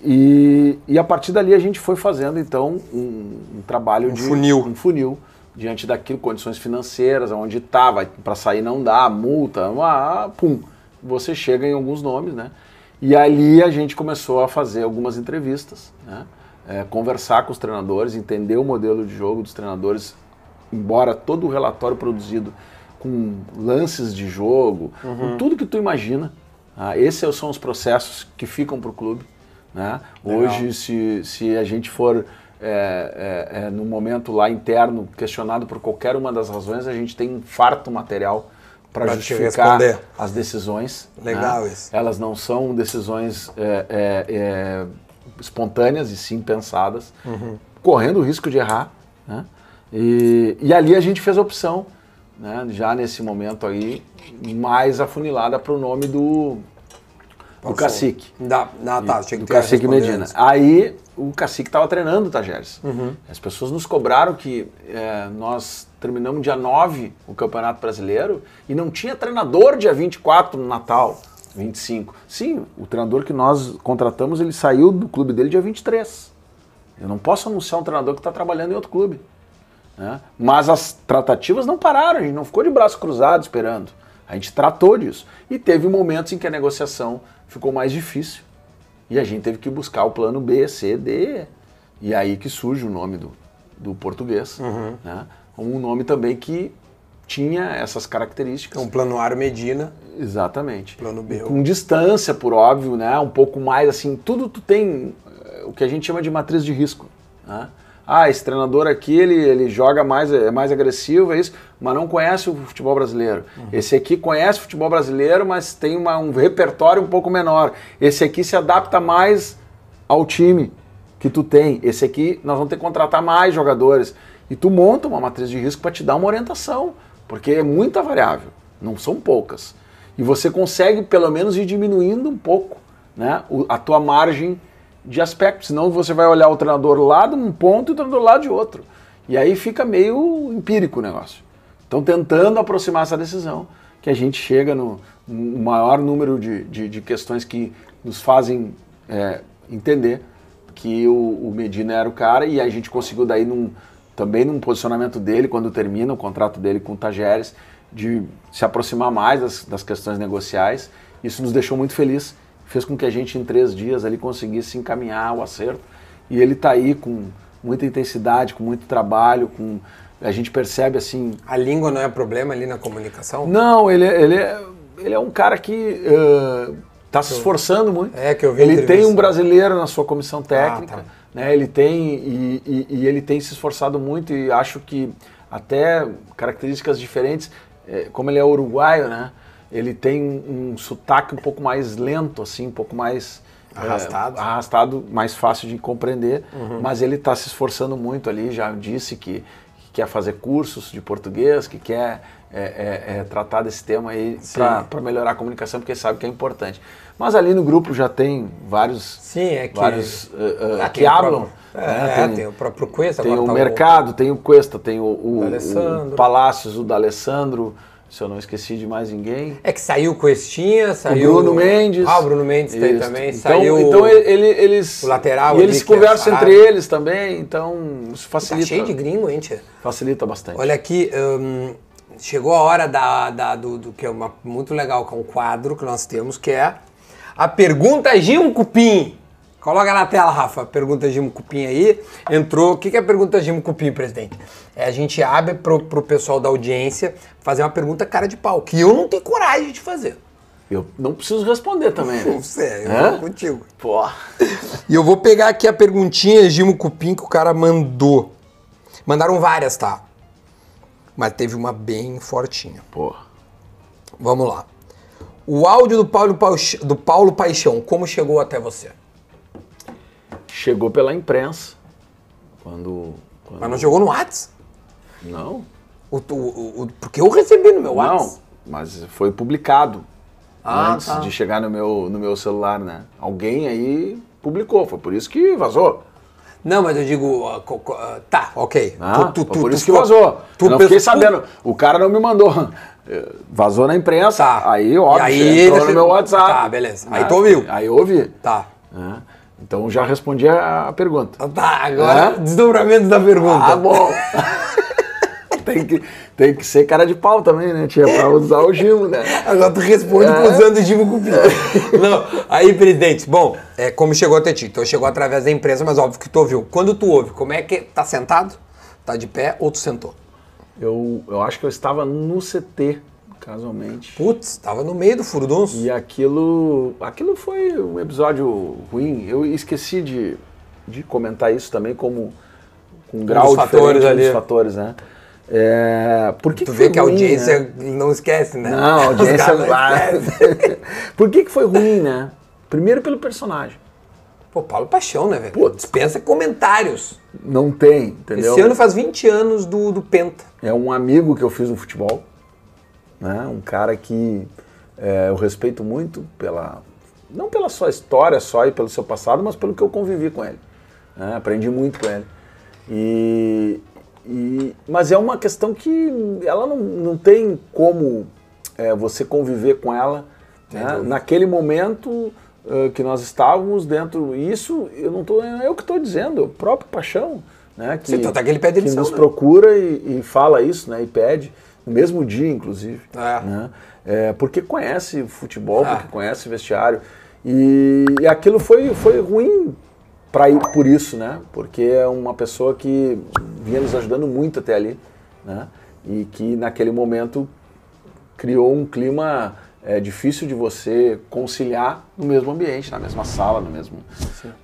E, e a partir dali a gente foi fazendo então um, um trabalho de funil. um funil diante daquilo, condições financeiras, onde estava, para sair não dá, multa, ah, pum. Você chega em alguns nomes, né? E ali a gente começou a fazer algumas entrevistas, né? É, conversar com os treinadores, entender o modelo de jogo dos treinadores, embora todo o relatório produzido com lances de jogo, com tudo que tu imagina. tá? esses são os processos que ficam para o clube. Né? Hoje, se, se a gente for é, é, é, no momento lá interno questionado por qualquer uma das razões, a gente tem um farto material para justificar as decisões. Legal né? isso. Elas não são decisões é, é, é, espontâneas e sim pensadas, correndo o risco de errar. Né? E, e ali a gente fez a opção, né? já nesse momento aí, mais afunilada para o nome do, do cacique. Da, da, tá, tinha que do Cacique Medina. Aí o Cacique estava treinando o Tajeres. Uhum. As pessoas nos cobraram que é, nós terminamos dia 9 o Campeonato Brasileiro e não tinha treinador dia 24 no Natal, 25. Sim, o treinador que nós contratamos, ele saiu do clube dele dia 23. Eu não posso anunciar um treinador que está trabalhando em outro clube. Né? Mas as tratativas não pararam, a gente não ficou de braço cruzado esperando. A gente tratou disso. E teve momentos em que a negociação ficou mais difícil. E a gente teve que buscar o plano B, C, D. E aí que surge o nome do, do português. Né? Um nome também que tinha essas características. Então, Planuário Medina. Exatamente. Plano B. Com distância, por óbvio, né? Um pouco mais assim, tudo tu tem eh, o que a gente chama de matriz de risco. Né? Ah, esse treinador aqui, ele, ele joga mais, é mais agressivo, é isso, mas não conhece o futebol brasileiro. Esse aqui conhece o futebol brasileiro, mas tem uma- um repertório um pouco menor. Esse aqui se adapta mais ao time que tu tem. Esse aqui, nós vamos ter que contratar mais jogadores. E tu monta uma matriz de risco para te dar uma orientação, porque é muita variável, não são poucas. E você consegue, pelo menos, ir diminuindo um pouco né, a tua margem de aspecto. Senão você vai olhar o treinador lá de um ponto e o treinador lá de outro. E aí fica meio empírico o negócio. Então, tentando aproximar essa decisão, que a gente chega no, no maior número de, de, de questões que nos fazem é, entender que o, o Medina era o cara e a gente conseguiu daí num, também num posicionamento dele, quando termina o contrato dele com o Tajeres, de se aproximar mais das, das questões negociais. Isso nos deixou muito feliz, fez com que a gente em três dias ali conseguisse encaminhar o acerto. E ele está aí com muita intensidade, com muito trabalho, com a gente percebe assim A língua não é problema ali na comunicação? não, ele, ele, é, ele é um cara que está se esforçando muito. É, que eu vi Ele entrevista. tem um brasileiro na sua comissão técnica, tá. né? Ele tem e, e- e ele tem se esforçado muito e acho que até características diferentes, é, como ele é uruguaio, né? Ele tem um, um sotaque um pouco mais lento, assim, um pouco mais é, Arrastado. arrastado, mais fácil de compreender. Mas ele está se esforçando muito ali. Já disse que, que quer fazer cursos de português, que quer é, é, é, tratar desse tema aí para melhorar a comunicação, porque sabe que é importante. Mas ali no grupo já tem vários, Sim, é que- vários uh, uh, que tem hablam, prova. É, tem, o próprio Cuesta. Tem o tá Mercado, tem o Cuesta, tem o, o, o Palácios, o D'Alessandro, se eu não esqueci de mais ninguém. É que saiu o Cuestinha, saiu... o Bruno Mendes. Ah, o Bruno Mendes tem Isso. também. Então, saiu então ele, eles. o lateral E eles é conversam entre eles também, então isso Tá facilita. cheio de gringo, hein, tia? Facilita bastante. Olha aqui, hum, chegou a hora da, da- do, do que é uma, muito legal, que é um quadro que nós temos, que é a pergunta Gimo Cupim. Coloca na tela, Rafa, pergunta Gimo Cupim aí. Entrou. O que que é a pergunta Gimo Cupim, presidente? É a gente abre pro, pro pessoal da audiência fazer uma pergunta cara de pau, que eu não tenho coragem de fazer. Eu não preciso responder também. Né? sei, eu Hã? vou contigo. Pô. E eu vou pegar aqui a perguntinha Gimo Cupim que o cara mandou. Mandaram várias, tá? Mas teve uma bem fortinha. Pô. Vamos lá. O áudio do Paulo, do Paulo Paixão, como chegou até você? Chegou pela imprensa. Quando. quando- Mas não chegou no WhatsApp? Não. O, o- o- porque eu recebi no meu WhatsApp. Não, mas foi publicado Ah, antes tá. de chegar no meu, no meu celular, né? Alguém aí publicou, foi por isso que vazou. Não, mas eu digo. ah, co- ah, tá, ok. Ah, foi por isso que vazou. tu eu não fiquei sabendo. O cara não me mandou. Eh, Vazou na imprensa. Tá. Aí, óbvio, aí entrou no meu WhatsApp. Tá, beleza. Aí tu ouviu. Aí eu ouvi. Tá. né? Então já respondi a, pergunta. Tá, agora desdobramento da pergunta. Ah, bom. tem, que, tem que ser cara de pau também, né, tia? Pra usar o gimo, né? Agora tu responde É. usando o Gimo Cupim. Não, aí, presidente, bom, é, como chegou até ti? Então chegou através da empresa, mas óbvio que tu ouviu. Quando tu ouve, como é que tá sentado? Tá de pé ou tu sentou? Eu, eu acho que eu estava no CT, casualmente. Putz, tava no meio do furdunço. E aquilo, aquilo foi um episódio ruim. Eu esqueci de, de comentar isso também como com um grau fatores ali. dos fatores, né? É, por que Tu que vê que a audiência né? não esquece, né? Não, a audiência não vai. esquecem. por que que foi ruim, né? Primeiro pelo personagem. Pô, Paulo Paixão, né, velho? Putz. Dispensa comentários. Não tem, entendeu? Esse ano faz 20 anos do, do Penta. É um amigo que eu fiz no futebol, né? Um cara que é, eu respeito muito pela não pela sua história só e pelo seu passado, mas pelo que eu convivi com ele. né? Aprendi muito com ele. E, e- mas é uma questão que ela não, não tem como é, você conviver com ela né? naquele momento eh, que nós estávamos dentro. Isso eu não tô, é eu que estou dizendo, é o próprio Paixão. Né? Que, Sim, tanto é que ele pede que nos né? procura e, e fala isso, né? E pede, no mesmo dia, inclusive. É. Né? É, porque conhece futebol, Ah. porque conhece vestiário. E, e aquilo foi, foi ruim para ir por isso, né? Porque é uma pessoa que vinha nos ajudando muito até ali, né? E que naquele momento criou um clima é, difícil de você conciliar no mesmo ambiente, na mesma sala, no mesmo.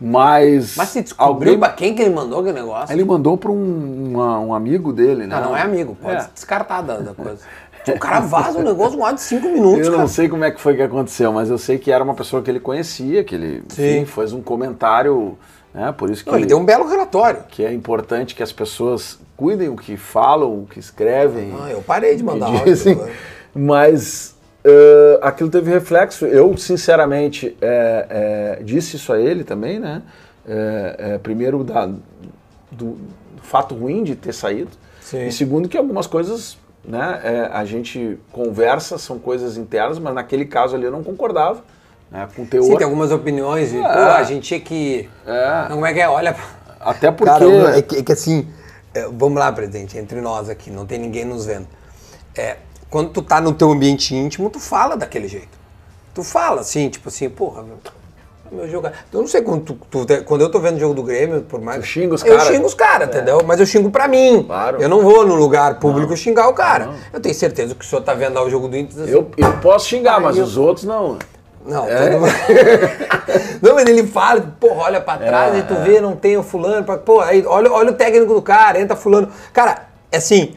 Mas, Mas se descobriu alguém pra quem que ele mandou aquele negócio? ele mandou para um, uma- um amigo dele, né? Ah, não é amigo, pode É. descartar da, da coisa. O cara vaza um negócio mais de 5 minutos, Eu cara. não sei como é que foi que aconteceu, mas eu sei que era uma pessoa que ele conhecia, que ele Sim. enfim, fez um comentário, né? Por isso que, Não, ele deu um belo relatório. que é importante que as pessoas cuidem o que falam, o que escrevem. Ah, eu parei de o mandar áudio dizem. agora. Mas eh, aquilo teve reflexo. Eu, sinceramente, eh, eh, disse isso a ele também, né? Eh, eh, primeiro, da, do, fato ruim de ter saído. Sim. E segundo, que algumas coisas né, eh, a gente conversa, são coisas internas, mas naquele caso ali eu não concordava né, com o teor. Sim, tem algumas opiniões e, pô, É. a gente tinha que... É. Não, como é que é? Olha... Até porque. Cara, é que, é que assim, é, vamos lá, presidente, entre nós aqui, não tem ninguém nos vendo. É, quando tu tá no teu ambiente íntimo, tu fala daquele jeito. Tu fala assim, tipo assim, porra, meu, jogo. Eu não sei quando, tu, tu- quando eu tô vendo o jogo do Grêmio, por mais. Tu xinga os Eu cara. xingo os caras, entendeu? Mas eu xingo pra mim. Claro. Eu não vou no lugar público xingar o cara. Eu tenho certeza que o senhor tá vendo lá o jogo do Inter. assim, eu, eu posso xingar, mas eu- os outros não. não, É? todo não, mas ele fala, porra, olha pra trás É, e tu vê, não tem o fulano, pra- pô, aí olha, olha o técnico do cara, entra fulano. Cara, é assim,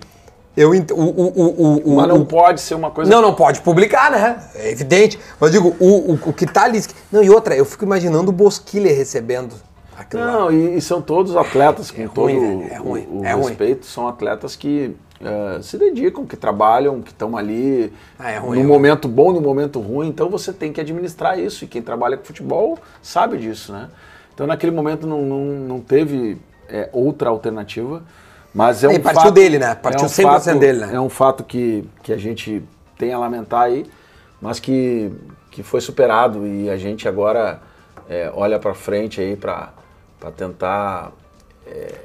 eu ent- o, o, o, o, Mas o- não pode ser uma coisa. não, não pode publicar, né? É evidente. Mas digo, o, o, o que tá ali. Não, e outra, eu fico imaginando o Bosquilha recebendo aquilo. Não, e, e são todos atletas, com É todo ruim, é o- ruim, o, é ruim. respeito, são atletas que eh, se dedicam, que trabalham, que estão ali Ah, é ruim, no é momento bom, no momento ruim, então você tem que administrar isso, e quem trabalha com futebol sabe disso, né? Então naquele momento não, não, não teve é, outra alternativa, mas é um E partiu fato, dele, né? Partiu um 100% fato- dele, né? É um fato que, que a gente tem a lamentar aí, mas que, que foi superado e a gente agora é, olha para frente aí para tentar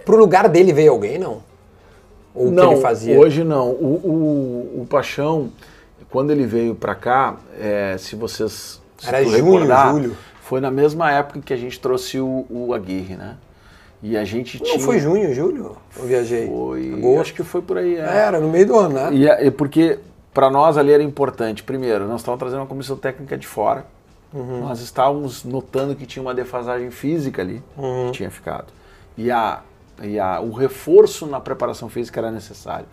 Pro lugar dele veio alguém, não? Ou o que não, ele fazia? hoje não. O, o, o Paixão, quando ele veio para cá, é, se vocês se Era junho, recordar, julho. foi na mesma época que a gente trouxe o, o Aguirre, né? E a gente Não tinha... foi junho, julho? Eu viajei. Foi, Agosto. acho que foi por aí. é. Era, no meio do ano, né? E, é- e porque para nós ali era importante. Primeiro, nós estávamos trazendo uma comissão técnica de fora. Uhum. Nós estávamos notando que tinha uma defasagem física ali Uhum. que tinha ficado. E, a, e a, o reforço na preparação física era necessário.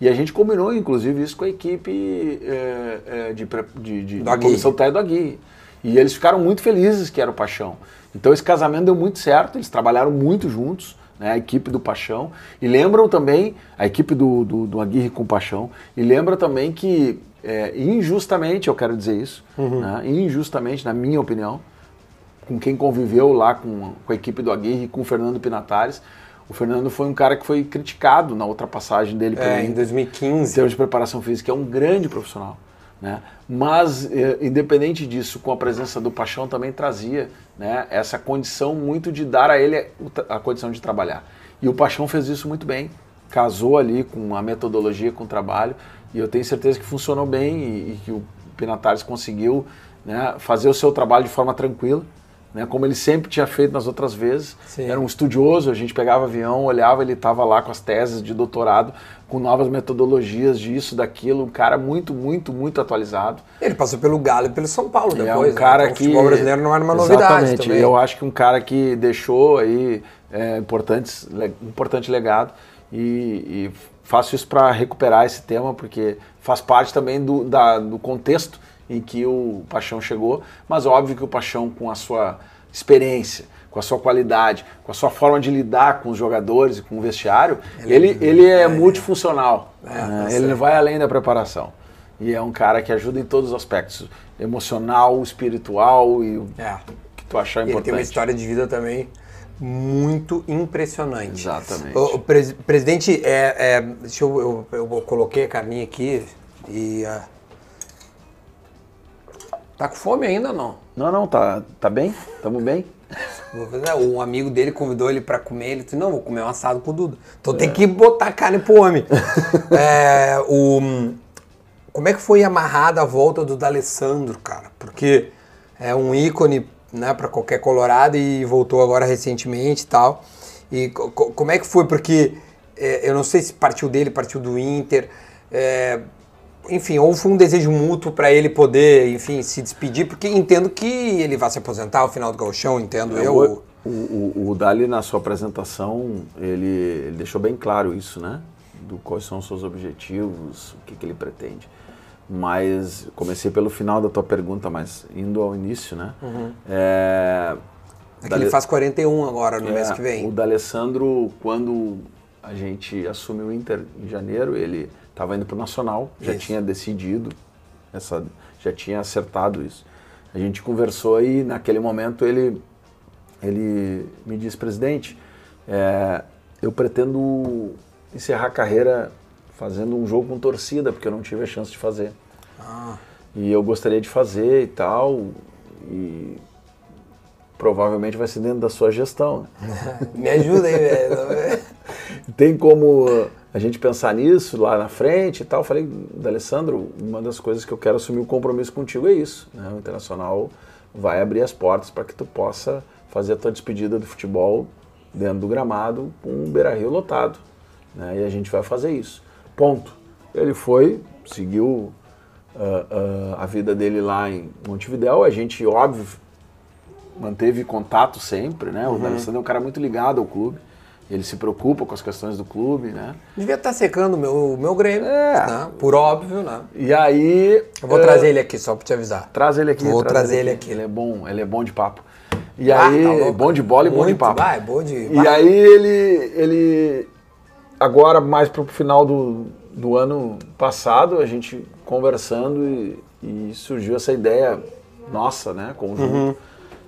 E a gente combinou, inclusive, isso com a equipe é, é, de, de, de, Do Aguirre. comissão técnica do Aguirre. E eles ficaram muito felizes que era o Paixão. Então esse casamento deu muito certo, eles trabalharam muito juntos, né, a equipe do Paixão. E lembram também, a equipe do, do, do Aguirre com Paixão, e lembra também que, é, injustamente, eu quero dizer isso, né, injustamente, na minha opinião, com quem conviveu lá com, com a equipe do Aguirre com o Fernando Pinatares, o Fernando foi um cara que foi criticado na outra passagem dele É, em Inter. Em 2015. termos de preparação física, é um grande profissional. Né? Mas, eh, independente disso, com a presença do Paixão também trazia né, essa condição muito de dar a ele a condição de trabalhar. E o Paixão fez isso muito bem, casou ali com a metodologia, com o trabalho, e eu tenho certeza que funcionou bem e, e que o Pinatares conseguiu né, fazer o seu trabalho de forma tranquila. Né, como ele sempre tinha feito nas outras vezes, Sim. era um estudioso, a gente pegava avião, olhava, ele estava lá com as teses de doutorado, com novas metodologias disso, daquilo, um cara muito, muito, muito atualizado. Ele passou pelo Galo e pelo São Paulo é depois. um cara né? Então, que... O futebol brasileiro não era uma novidade Exatamente, também. eu acho que um cara que deixou aí é, importantes, importante legado e, e faço isso para recuperar esse tema, porque faz parte também do, da- do contexto em que o Paixão chegou, mas óbvio que o Paixão com a sua experiência, com a sua qualidade, com a sua forma de lidar com os jogadores e com o vestiário, ele, ele é multifuncional. É, né? tá Ele certo. vai além da preparação. E é um cara que ajuda em todos os aspectos, emocional, espiritual e o É. que tu achar Ele importante. tem uma história de vida também muito impressionante. Exatamente. O, o pres- presidente, é, é, deixa eu, eu, eu coloquei a carninha aqui e. ah, tá com fome ainda ou não? Não, não, tá, tá bem? Tamo bem? Um amigo dele convidou ele pra comer, ele disse, não, vou comer um assado com o Duda. Então É. tem que botar carne pro homem. É, o, como é que foi amarrada a volta do D'Alessandro, cara? Porque é um ícone né, para qualquer colorado e voltou agora recentemente e tal. E co- como é que foi? Porque é, eu não sei se partiu dele, partiu do Inter. é, enfim, ou foi um desejo mútuo para ele poder, enfim, se despedir, porque entendo que ele vai se aposentar ao final do gauchão, entendo eu. O, o, o Dali, na sua apresentação, ele, ele deixou bem claro isso, né? Do quais são os seus objetivos, o que, que ele pretende. Mas comecei pelo final da tua pergunta, mas indo ao início, né? É, É que Dali- ele faz 41 agora, no É, mês que vem. O D'Alessandro, quando a gente assumiu o Inter em janeiro, ele estava indo para o Nacional, já Isso. tinha decidido, essa, já tinha acertado isso. A gente conversou e naquele momento ele, ele me disse, presidente, é, eu pretendo encerrar a carreira fazendo um jogo com torcida, porque eu não tive a chance de fazer. Ah, E eu gostaria de fazer e tal, e provavelmente vai ser dentro da sua gestão. me ajuda aí, velho. Tem como a gente pensar nisso lá na frente e tal? Falei, Alessandro, uma das coisas que eu quero assumir o compromisso contigo é isso. Né? O Internacional vai abrir as portas para que tu possa fazer a tua despedida do futebol dentro do gramado com o Beira-Rio lotado. Né? E a gente vai fazer isso. Ponto. Ele foi, seguiu ah, ah, a vida dele lá em Montevidéu. A gente, óbvio, manteve contato sempre, né? O D'Alessandro é um cara muito ligado ao clube. Ele se preocupa com as questões do clube, né? Devia estar secando o meu, o meu Grêmio, É. né? por óbvio, né? E aí... Eu vou eh, trazer ele aqui só pra te avisar. Traz ele aqui. Vou traz trazer ele aqui. Ele é bom, ele é bom de papo. E Ah, aí, tá bom de bola e bom de Muito, papo. vai, bom de- E vai. aí ele, ele agora mais pro final do, do ano passado, a gente conversando e, e surgiu essa ideia nossa, né, conjunto, Uhum.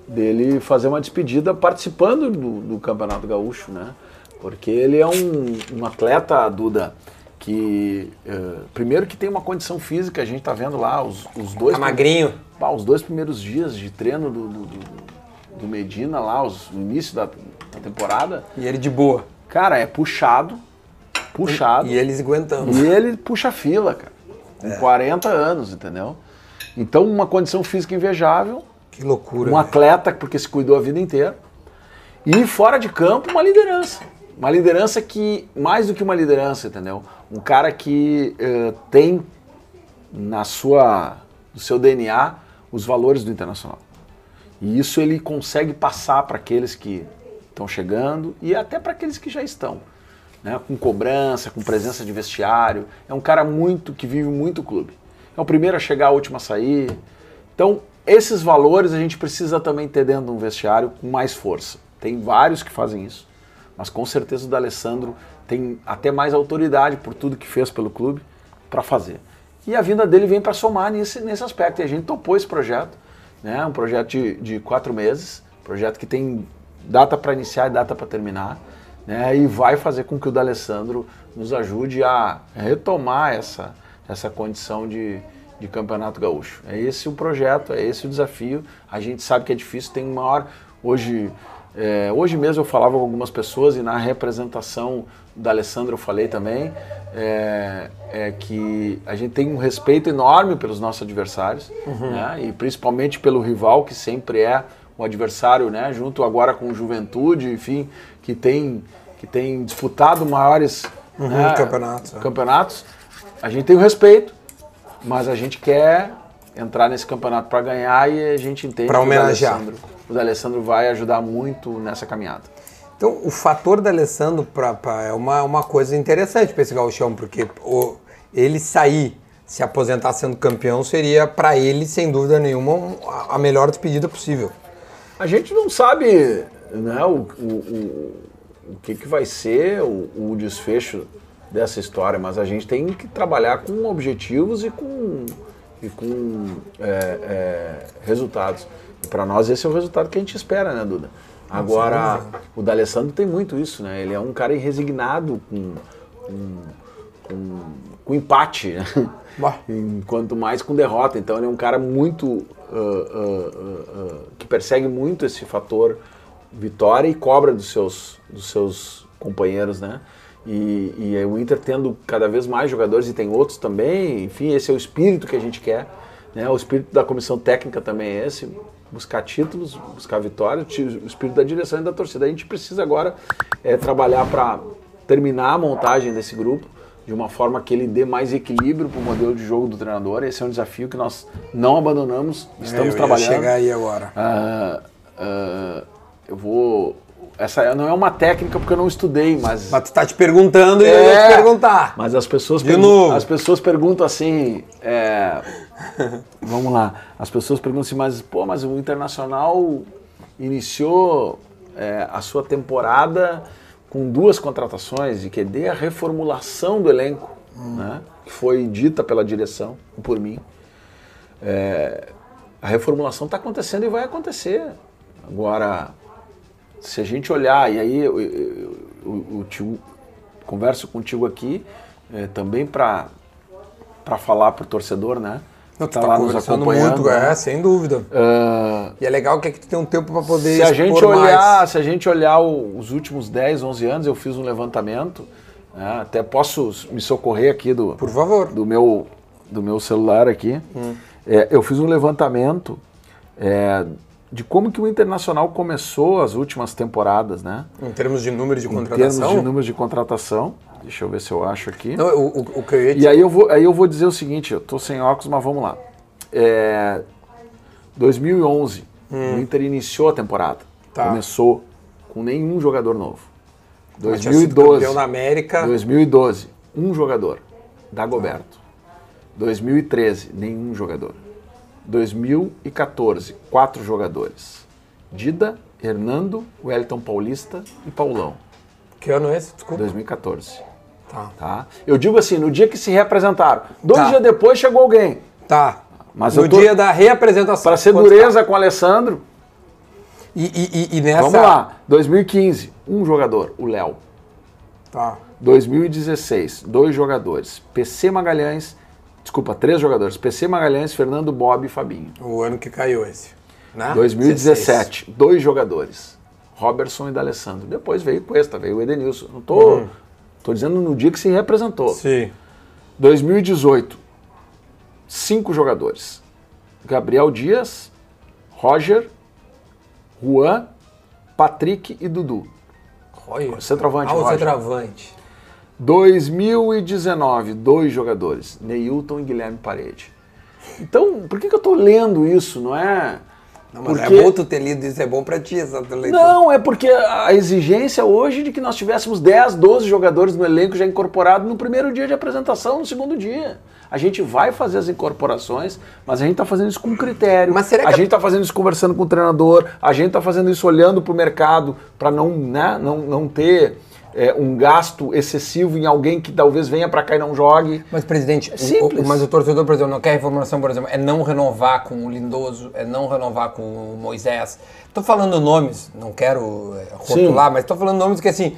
dele fazer uma despedida participando do, do Campeonato Gaúcho, né? Porque ele é um, um atleta, Duda, que uh, primeiro que tem uma condição física, a gente tá vendo lá os, os dois. Tá magrinho. Pá, os dois primeiros dias de treino do, do, do, do Medina lá, os, o início da, da temporada. E ele de boa. Cara, é puxado, puxado. E eles aguentando. E ele puxa fila, cara. Com É. 40 anos, entendeu? Então, uma condição física invejável, Que loucura. um velho. atleta porque se cuidou a vida inteira. E fora de campo, uma liderança. Uma liderança que, mais do que uma liderança, entendeu? Um cara que eh, tem na sua, no seu DNA os valores do internacional. E isso ele consegue passar para aqueles que estão chegando e até para aqueles que já estão. Né? Com cobrança, com presença de vestiário. É um cara muito que vive muito o clube. É o primeiro a chegar, o último a sair. Então, esses valores a gente precisa também ter dentro de um vestiário com mais força. Tem vários que fazem isso, mas com certeza o D'Alessandro tem até mais autoridade por tudo que fez pelo clube para fazer. E a vinda dele vem para somar nesse, nesse aspecto. E a gente topou esse projeto, né? um projeto de, de quatro meses, projeto que tem data para iniciar e data para terminar, né? e vai fazer com que o D'Alessandro nos ajude a retomar essa, essa condição de, de campeonato gaúcho. É esse o projeto, é esse o desafio. A gente sabe que é difícil, tem maior. Hoje, é, hoje mesmo eu falava com algumas pessoas e na representação da Alessandro eu falei também é, é que a gente tem um respeito enorme pelos nossos adversários né? e principalmente pelo rival que sempre é o adversário, né? Junto agora com Juventude, enfim, que tem que tem disputado maiores né, campeonatos, é. campeonatos. A gente tem o respeito, mas a gente quer entrar nesse campeonato para ganhar e a gente entende Pra que o homenagear. D'Alessandro- o D'Alessandro vai ajudar muito nessa caminhada. Então, o fator da Alessandro pra, pra- é uma, uma coisa interessante para esse gauchão, porque o- ele sair, se aposentar sendo campeão, seria para ele, sem dúvida nenhuma, um- a- a melhor despedida possível. A gente não sabe né, o, o, o, o que, que vai ser o, o desfecho dessa história, mas a gente tem que trabalhar com objetivos e com, e com é, é, resultados. E para nós esse é o resultado que a gente espera, né, Duda? Agora, o D'Alessandro tem muito isso, né? Ele é um cara irresignado com, com, com, com empate, né? Enquanto mais com derrota. Então ele é um cara muito. ah, ah, ah, ah, que persegue muito esse fator vitória e cobra dos seus, dos seus companheiros, né? E, e aí o Inter tendo cada vez mais jogadores e tem outros também, enfim, esse é o espírito que a gente quer. Né? O espírito da comissão técnica também é esse, buscar títulos, buscar vitórias, o espírito da direção e da torcida. A gente precisa agora é, trabalhar para terminar a montagem desse grupo de uma forma que ele dê mais equilíbrio para o modelo de jogo do treinador. Esse é um desafio que nós não abandonamos, estamos É, Eu trabalhando. chegar aí agora. Ah, ah, eu vou. Essa não é uma técnica porque eu não estudei, mas. Mas tu tá te perguntando e eu ia te perguntar. Mas as pessoas, De pergun- novo. as pessoas perguntam assim. é, vamos lá. As pessoas perguntam assim, mas pô, mas o Internacional iniciou é, a sua temporada com duas contratações e que dê a reformulação do elenco, né, que foi dita pela direção e por mim. É, a reformulação está acontecendo e vai acontecer. Agora, se a gente olhar, e aí eu, eu- eu- o- o tio- converso contigo aqui eh, também para falar para o torcedor, né? Não, tu Tá tá, lá nos acompanhando, muito, né? é, sem dúvida. Ah, E é legal que aqui tu tem um tempo para poder se a gente olhar, mais. se a gente olhar os últimos 10, 11 anos, eu fiz um levantamento, né? até posso me socorrer aqui do, Por favor. do meu, do meu celular aqui. É, eu fiz um levantamento é, de como que o Internacional começou as últimas temporadas, né? Em termos de número de Em termos contratação. de números de contratação. Deixa eu ver se eu acho aqui. Não, o, o, o que eu ia te... E aí eu, vou, aí eu vou dizer o seguinte, eu tô sem óculos, mas vamos lá. É, 2011, o Inter iniciou a temporada. Hum. Tá. Começou com nenhum jogador novo. Tinha sido 2012, campeão da América. 2012, um jogador, Dagoberto. 2013, nenhum jogador. 2014, quatro jogadores. Dida, Hernando, Wellington Paulista e Paulão. Que ano é esse? Desculpa. 2014. Tá. Tá? Eu digo assim, no dia que se reapresentaram. Dois Tá. dias depois chegou alguém. Tá. Mas no tô- dia da reapresentação. Para ser dureza com o Alessandro, E, e- e- e nessa. Vamos lá, 2015, um jogador, o Léo. Tá. 2016, dois jogadores, PC Magalhães, desculpa, três jogadores, PC Magalhães, Fernando Bob e Fabinho. O ano que caiu esse. Né? 2017, dois jogadores, Robertson e D'Alessandro. Depois veio Cuesta, veio o Edenilson. Não tô, tô dizendo no dia que se representou. Sim. 2018, cinco jogadores. Gabriel Dias, Roger, Juan, Patrick e Dudu. Olha. Centroavante, Ah, o centroavante. 2019, dois jogadores, Neilton e Guilherme Parede. Então, por que, que eu estou lendo isso? Não é. Não, mas porque... é bom tu ter lido isso, é bom pra ti essa leitura. Não, é porque a exigência hoje de que nós tivéssemos 10, 12 jogadores no elenco já incorporados no primeiro dia de apresentação, no segundo dia. A gente vai fazer as incorporações, mas a gente está fazendo isso com critério. Mas será a que a- gente está fazendo isso conversando com o treinador, a gente está fazendo isso olhando para o mercado para não, né, não, não ter é, um gasto excessivo em alguém que talvez venha para cá e não jogue. Mas, presidente, o- o, mas o torcedor, por exemplo, não quer reformulação, por exemplo, é não renovar com o Lindoso, é não renovar com o Moisés. Tô falando nomes, não quero é, rotular, mas tô falando nomes que assim,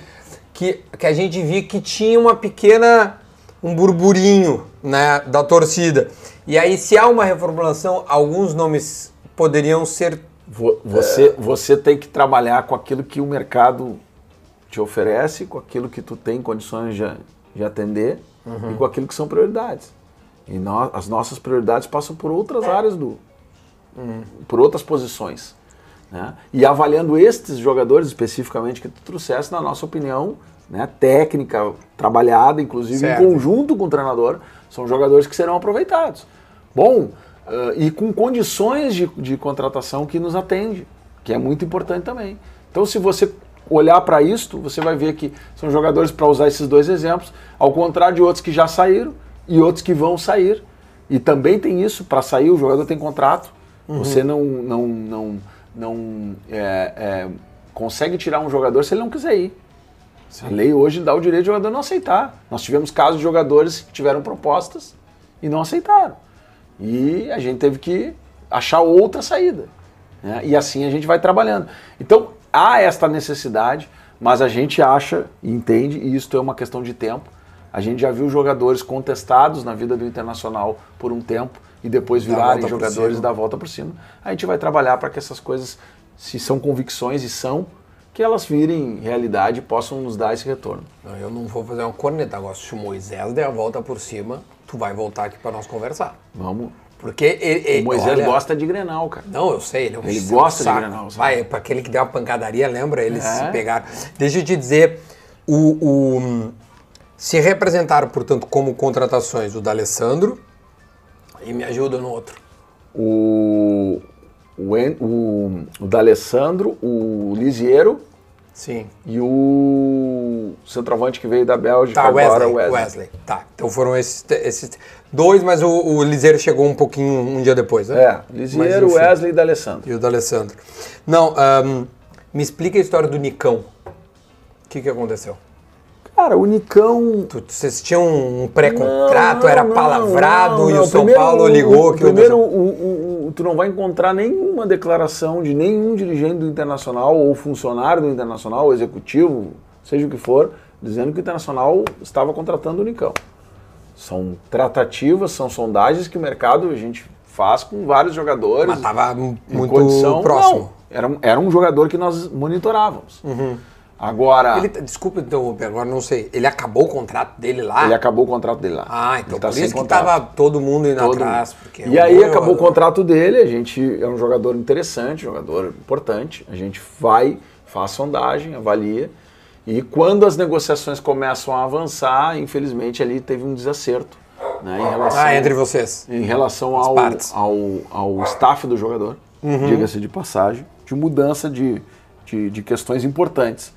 que, que a gente via que tinha uma pequena, um burburinho, né, da torcida. E aí, se há uma reformulação, alguns nomes poderiam ser Vo- Você, você tem que trabalhar com aquilo que o mercado te oferece, com aquilo que tu tem condições de, de atender e com aquilo que são prioridades. E nó- as nossas prioridades passam por outras áreas do. por outras posições. né? E avaliando estes jogadores especificamente que tu trouxeste, na nossa opinião, né, técnica, trabalhada, inclusive Certo. em conjunto com o treinador, são jogadores que serão aproveitados. Bom, eh, e com condições de, de contratação que nos atende, que é muito importante também. Então, se você olhar para isto, você vai ver que são jogadores, para usar esses dois exemplos, ao contrário de outros que já saíram e outros que vão sair. E também tem isso, para sair o jogador tem contrato. Você não, não, não, não é, é, consegue tirar um jogador se ele não quiser ir. A lei hoje dá o direito do jogador não aceitar. Nós tivemos casos de jogadores que tiveram propostas e não aceitaram. E a gente teve que achar outra saída. né? E assim a gente vai trabalhando. Então há esta necessidade, mas a gente acha e entende, e isso é uma questão de tempo. A gente já viu jogadores contestados na vida do Internacional por um tempo e depois virarem jogadores da volta por cima. A gente vai trabalhar para que essas coisas, se são convicções e são, que elas virem realidade e possam nos dar esse retorno. Não, eu não vou fazer uma corneta agora. Se o Moisés der a volta por cima, tu vai voltar aqui para nós conversar. Vamos. Porque ele, ele- O Moisés olha- gosta de Grenal, cara. Não, eu sei, ele é um Ele gosta de saco. Grenal, sabe? Vai, para aquele que deu uma pancadaria, lembra? Eles É. se pegaram. Deixa eu te dizer, o, o- se representaram, portanto, como contratações o D'Alessandro e me ajuda no outro. O, o, o, o D'Alessandro, o Lisiero Sim. e o centroavante que veio da Bélgica Tá, agora, Wesley, o Wesley. Wesley. Tá, então foram esses, esses dois, mas o, o Liseiro chegou um pouquinho, um dia depois, né? É, Mas, enfim. Wesley e D'Alessandro. E o D'Alessandro. Não, ahn, me explica a história do Nicão. O que, que aconteceu? Cara, o Nicão... Tu- Vocês tinham um pré-contrato, era palavrado não, e não. o São Primeiro, Paulo ligou. O, que primeiro, o... o, o- o- tu não vai encontrar nenhuma declaração de nenhum dirigente do Internacional ou funcionário do Internacional, ou executivo, seja o que for, dizendo que o Internacional estava contratando o Nicão. São tratativas, são sondagens que o mercado a gente faz com vários jogadores. Mas tava em muito condição, próximo. Não, era, era um jogador que nós monitorávamos. Agora, Ele, ele, desculpa interromper, agora não sei. Ele acabou o contrato dele lá? acabou o contrato dele lá. Ah, então Ele tá por isso que contrato. tava todo mundo indo Todo atrás. Porque E é um aí acabou o jogador. contrato dele, a gente é um jogador interessante, jogador importante, a gente vai, faz sondagem, avalia, e quando as negociações começam a avançar, infelizmente ali teve um desacerto. Né, em relação, Ah, entre vocês. em relação ao, ao, ao staff do jogador, Uhum. diga-se de passagem, de mudança de, de, de questões importantes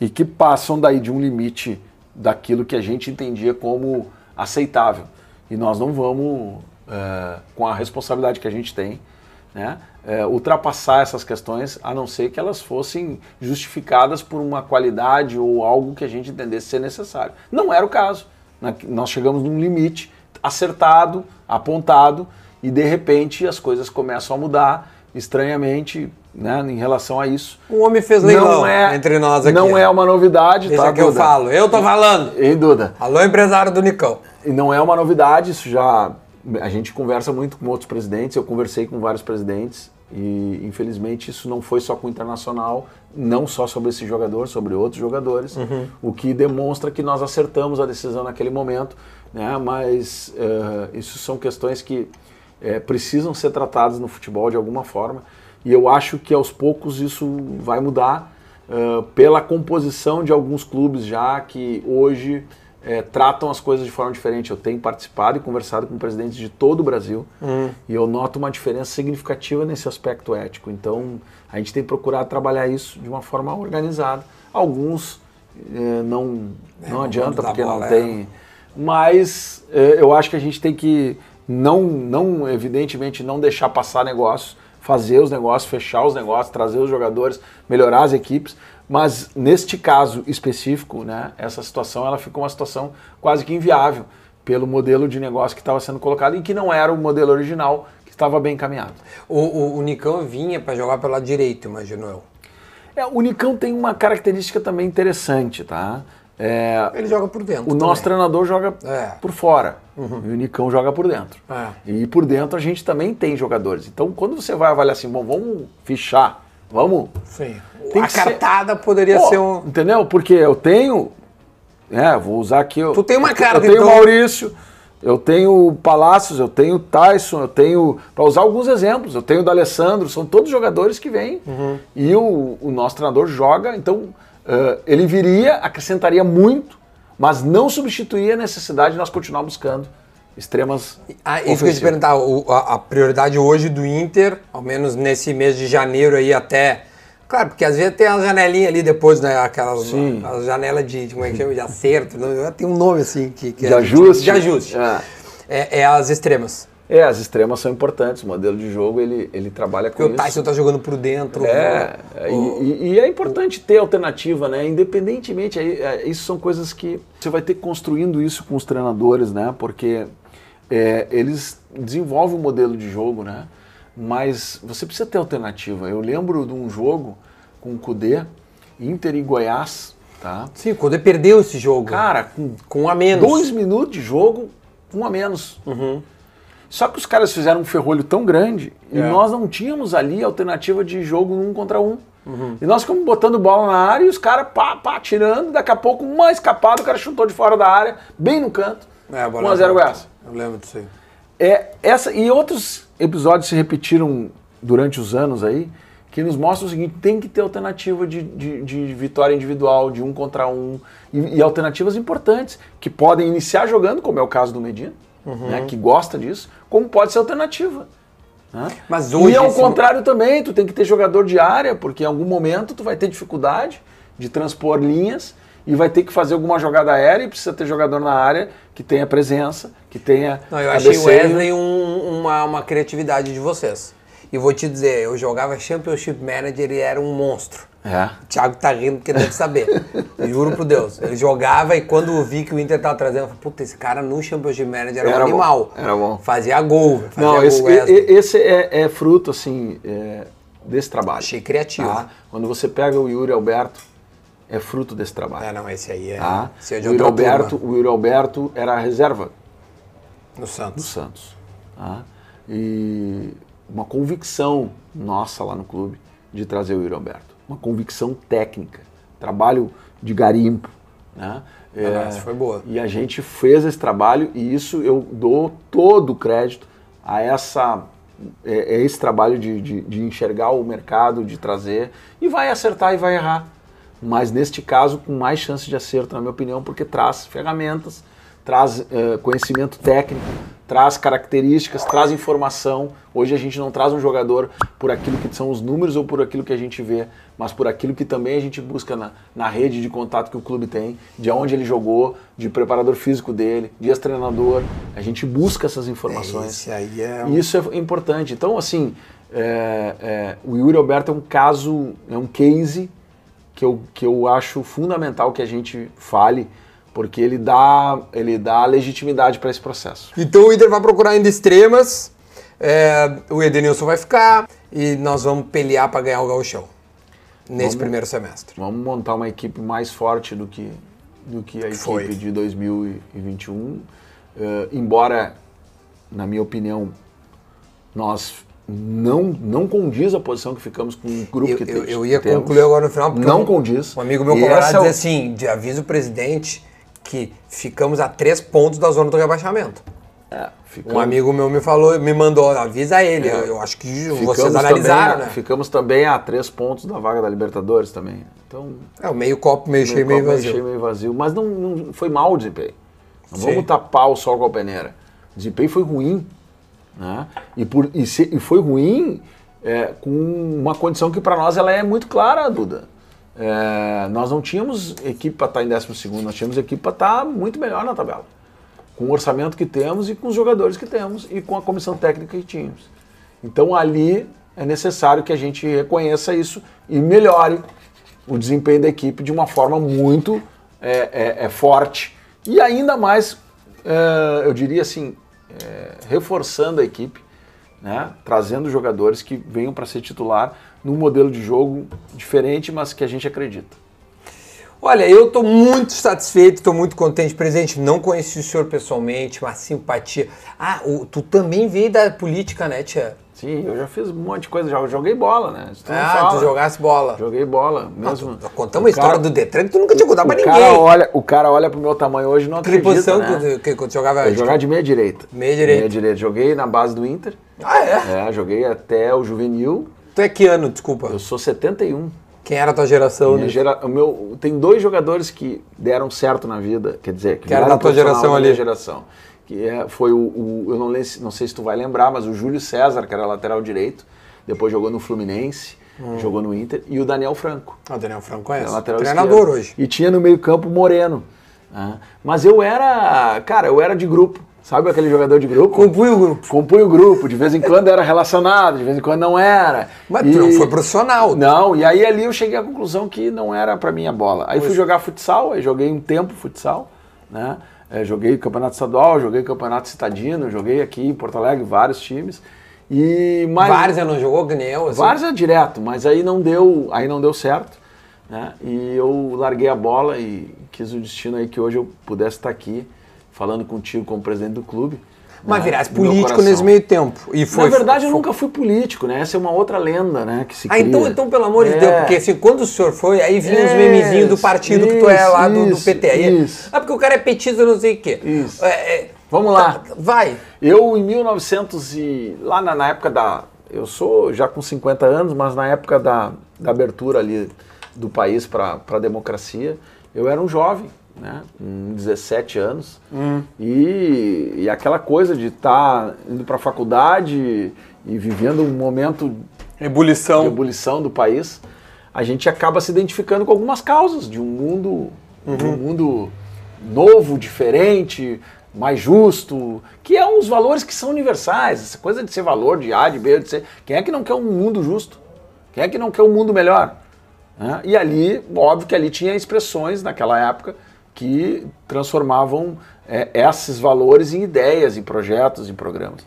e que passam daí de um limite daquilo que a gente entendia como aceitável. E nós não vamos, é, com a responsabilidade que a gente tem, né, é, ultrapassar essas questões, a não ser que elas fossem justificadas por uma qualidade ou algo que a gente entendesse ser necessário. Não era o caso. Na- Nós chegamos num limite acertado, apontado, e de repente as coisas começam a mudar estranhamente, né, em relação a isso. O homem fez leilão entre nós aqui. Não é uma novidade, Deixa tá, que eu Duda? falo. Eu tô falando. Ei, Duda. Alô, empresário do Nicão. E não é uma novidade, isso já. A gente conversa muito com outros presidentes, eu conversei com vários presidentes e infelizmente isso não foi só com o Internacional, não só sobre esse jogador, sobre outros jogadores, o que demonstra que nós acertamos a decisão naquele momento, né? mas eh, isso são questões que eh, precisam ser tratadas no futebol de alguma forma e eu acho que aos poucos isso vai mudar eh, pela composição de alguns clubes já que hoje eh, tratam as coisas de forma diferente. Eu tenho participado e conversado com presidentes de todo o Brasil e eu noto uma diferença significativa nesse aspecto ético. Então, a gente tem procurado trabalhar isso de uma forma organizada. Alguns eh, não, É, não não adianta porque não bola, é. tem. Mas eh, eu acho que a gente tem que não, não evidentemente não deixar passar negócios, fazer os negócios, fechar os negócios, trazer os jogadores, melhorar as equipes. Mas neste caso específico, né, essa situação ela ficou uma situação quase que inviável pelo modelo de negócio que estava sendo colocado e que não era o modelo original que estava bem encaminhado. O, o, o Nicão vinha pra jogar pelo lado direito, imagino eu. É, o Nicão tem uma característica também interessante, tá? É, Ele joga por dentro. o nosso também. treinador joga É. por fora e o Nicão joga por dentro. É. E por dentro a gente também tem jogadores. Então quando você vai avaliar assim, bom, vamos fichar, vamos. Sim. Tem a que ser- cartada poderia Pô, ser um. Entendeu? Porque eu tenho. É, vou usar aqui. eu- Tu tem uma eu- cara Eu de tenho o então- Maurício, eu tenho o Palácios, eu tenho o Tyson, eu tenho. Para usar alguns exemplos, eu tenho o D'Alessandro, são todos jogadores que vêm. Uhum. E o, o nosso treinador joga, então eh, ele viria, acrescentaria muito, mas não substituía a necessidade de nós continuar buscando extremas. Ah, isso que eu ia te perguntar, o- a, a prioridade hoje do Inter, ao menos nesse mês de janeiro aí até. Claro, porque às vezes tem uma janelinha ali depois, né? Aquelas, Sim. aquelas janelas de, de. Como é que chama? De acerto. não- tem um nome assim que. que De a gente- ajuste. De ajuste. É. É, é as extremas. É, as extremas são importantes. O modelo de jogo ele, ele trabalha com Porque o isso. Tyson tá jogando por dentro. É, o- e, e- é importante ter alternativa, né? Independentemente, aí, é, isso são coisas que você vai ter construindo isso com os treinadores, né? Porque é, eles desenvolvem um modelo de jogo, né? Mas você precisa ter alternativa. Eu lembro de um jogo com o Cudê, Inter e Goiás, tá? Sim, quando ele perdeu esse jogo. Cara, com com um a menos. dois minutos de jogo, um a menos. Só que os caras fizeram um ferrolho tão grande e É. nós não tínhamos ali alternativa de jogo um contra um. E nós ficamos botando bola na área e os caras pá, pá, tirando. Daqui a pouco, uma escapada, o cara chutou de fora da área, bem no canto. É, a bola 1x0 Goiás. Eu lembro disso aí. É, essa, e outros episódios se repetiram durante os anos aí, que nos mostram o seguinte: tem que ter alternativa de, de, de vitória individual, de um contra um, e, e alternativas importantes, que podem iniciar jogando, como é o caso do Medina, Uhum. né, que gosta disso, como pode ser alternativa. né? Mas hoje e ao esse- contrário também, tu tem que ter jogador de área, porque em algum momento tu vai ter dificuldade de transpor linhas e vai ter que fazer alguma jogada aérea e precisa ter jogador na área que tenha presença, que tenha Não, eu achei o. Wesley um- uma, uma criatividade de vocês. E vou te dizer, eu jogava Championship Manager e era um monstro. É. O Thiago tá rindo porque deve saber. Juro por Deus. Ele jogava e quando eu vi que o Inter tava trazendo, eu falei, puta, esse cara no Championship Manager era, Era um bom, animal. era bom. Fazia gol. Fazia Não, gol esse, esse é, é fruto, assim, é, desse trabalho. Achei criativo. tá? Quando você pega o Yuri Alberto, é fruto desse trabalho. É, não, esse aí é, tá? esse é de o, Yuri Alberto, turma, o Yuri Alberto era a reserva no do Santos. Santos. tá? E uma convicção nossa lá no clube de trazer o Yuri Alberto. Uma convicção técnica, trabalho de garimpo. Né? Ah, essa foi boa. E a gente fez esse trabalho e isso eu dou todo o crédito a essa é, é esse trabalho de, de, de enxergar o mercado, de trazer e vai acertar e vai errar. Mas neste caso com mais chance de acerto, na minha opinião, porque traz ferramentas, traz eh, conhecimento técnico, traz características, traz informação. Hoje a gente não traz um jogador por aquilo que são os números ou por aquilo que a gente vê, mas por aquilo que também a gente busca na, na rede de contato que o clube tem, de onde ele jogou, de preparador físico dele, de ex-treinador. A gente busca essas informações. Esse aí é um- isso é importante. Então, assim, é, é, o Yuri Alberto é um caso, é um case que eu, que eu acho fundamental que a gente fale, porque ele dá, ele dá legitimidade para esse processo. Então o Inter vai procurar ainda extremas. é, o Edenilson vai ficar. e nós vamos pelear para ganhar o gauchão nesse Vamos- primeiro semestre. Vamos montar uma equipe mais forte do que, do que a equipe Foi. de 2021. Eh, embora, na minha opinião, nós não, não condiz a posição que ficamos com o grupo Eu, que, eu, te- eu ia temos. concluir agora no final, porque Não um, condiz. um amigo meu essa é o- diz assim, de aviso o presidente que ficamos a três pontos da zona do rebaixamento. É, ficamos- Um amigo meu me falou, me mandou, avisa ele. Eu, eu acho que vocês analisaram, também, né? Ficamos também a três pontos da vaga da Libertadores também. Então, É, o meio copo, meio cheio, meio meio copo vazio. cheio, meio vazio. Mas não, não foi mal o desempenho. Não Sim. vamos tapar o sol com a peneira. O desempenho foi ruim. Né? E, por, e, se- e foi ruim é, com uma condição que para nós ela é muito clara, Duda. É, nós não tínhamos equipe para estar em 12 nós tínhamos equipe para estar muito melhor na tabela. Com o orçamento que temos e com os jogadores que temos e com a comissão técnica que tínhamos. Então ali é necessário que a gente reconheça isso e melhore o desempenho da equipe de uma forma muito é, é, é forte. E ainda mais, é, eu diria assim, é, reforçando a equipe, né? trazendo jogadores que venham para ser titular num modelo de jogo diferente, mas que a gente acredita. Olha, eu estou muito satisfeito, estou muito contente, presidente. Não conheci o senhor pessoalmente, uma simpatia. Ah, o- tu também veio da política, né, tia? Sim, eu já fiz um monte de coisa, já joguei bola, né? Tu Ah, tu jogasse bola. Joguei bola, mesmo. Tu- Contamos a história cara- do Detran que tu nunca tinha contado pra ninguém. cara olha, o cara olha pro meu tamanho hoje e não Que acredita, posição né? que, tu- que, que tu jogava? Eu jogar de meia direita. Meia direita. Meia direita. Joguei na base do Inter. Ah, é? É, joguei até o juvenil. Tu é que ano, desculpa? Eu sou 71. Quem era a tua geração? Minha né? gera- o meu, tem dois jogadores que deram certo na vida, quer dizer, que, Que era da tua geração ali. minha geração. Que é, foi o, o- eu não, não sei se tu vai lembrar, mas o Júlio César, que era lateral direito, depois jogou no Fluminense, Hum. jogou no Inter, e o Daniel Franco. Ah, o Daniel Franco conhece. era lateral Treinador esquerdo. hoje. E tinha no meio-campo Moreno. né? Mas eu era, cara, eu era de grupo. Sabe aquele jogador de grupo? Compunha o grupo. Compunha o grupo, de vez em quando era relacionado, de vez em quando não era. Mas E- tu não foi profissional. Não, e aí ali eu cheguei à conclusão que não era pra mim a bola. Aí fui jogar futsal, aí joguei um tempo futsal, né? É, joguei campeonato estadual, joguei campeonato citadino, joguei aqui em Porto Alegre vários times. E mais Várzea não jogou, que nem eu. Assim. Várzea direto, mas aí não deu, aí não deu certo, né? E eu larguei a bola e quis o destino aí que hoje eu pudesse estar aqui falando contigo como presidente do clube. Mas né? virasse Do político nesse meio tempo. E foi, Na verdade, eu foi- nunca fui político, né? Essa é uma outra lenda, né? Que se Ah, então, cria. então, pelo amor de É. Deus, porque assim, quando o senhor foi, aí vinha os Isso, memezinhos do partido que tu é lá do, do isso, PT. Aí, isso. Ah, porque o cara é petista, não sei o quê. Isso. É, é, Vamos lá. tá, vai. Eu, em 1900 e... Lá na, na época da... Eu sou já com 50 anos, mas na época da, da abertura ali do país para a democracia, eu era um jovem, né? Com 17 anos. E, e aquela coisa de estar indo para a faculdade e vivendo um momento de Ebulição. ebulição do país, a gente acaba se identificando com algumas causas de um mundo, de um mundo novo, diferente, mais justo, que é uns valores que são universais. Essa coisa de ser valor de A, de B, de C. Quem é que não quer um mundo justo? Quem é que não quer um mundo melhor? né? E ali, óbvio que ali tinha expressões naquela época que transformavam é, esses valores em ideias, em projetos, em programas.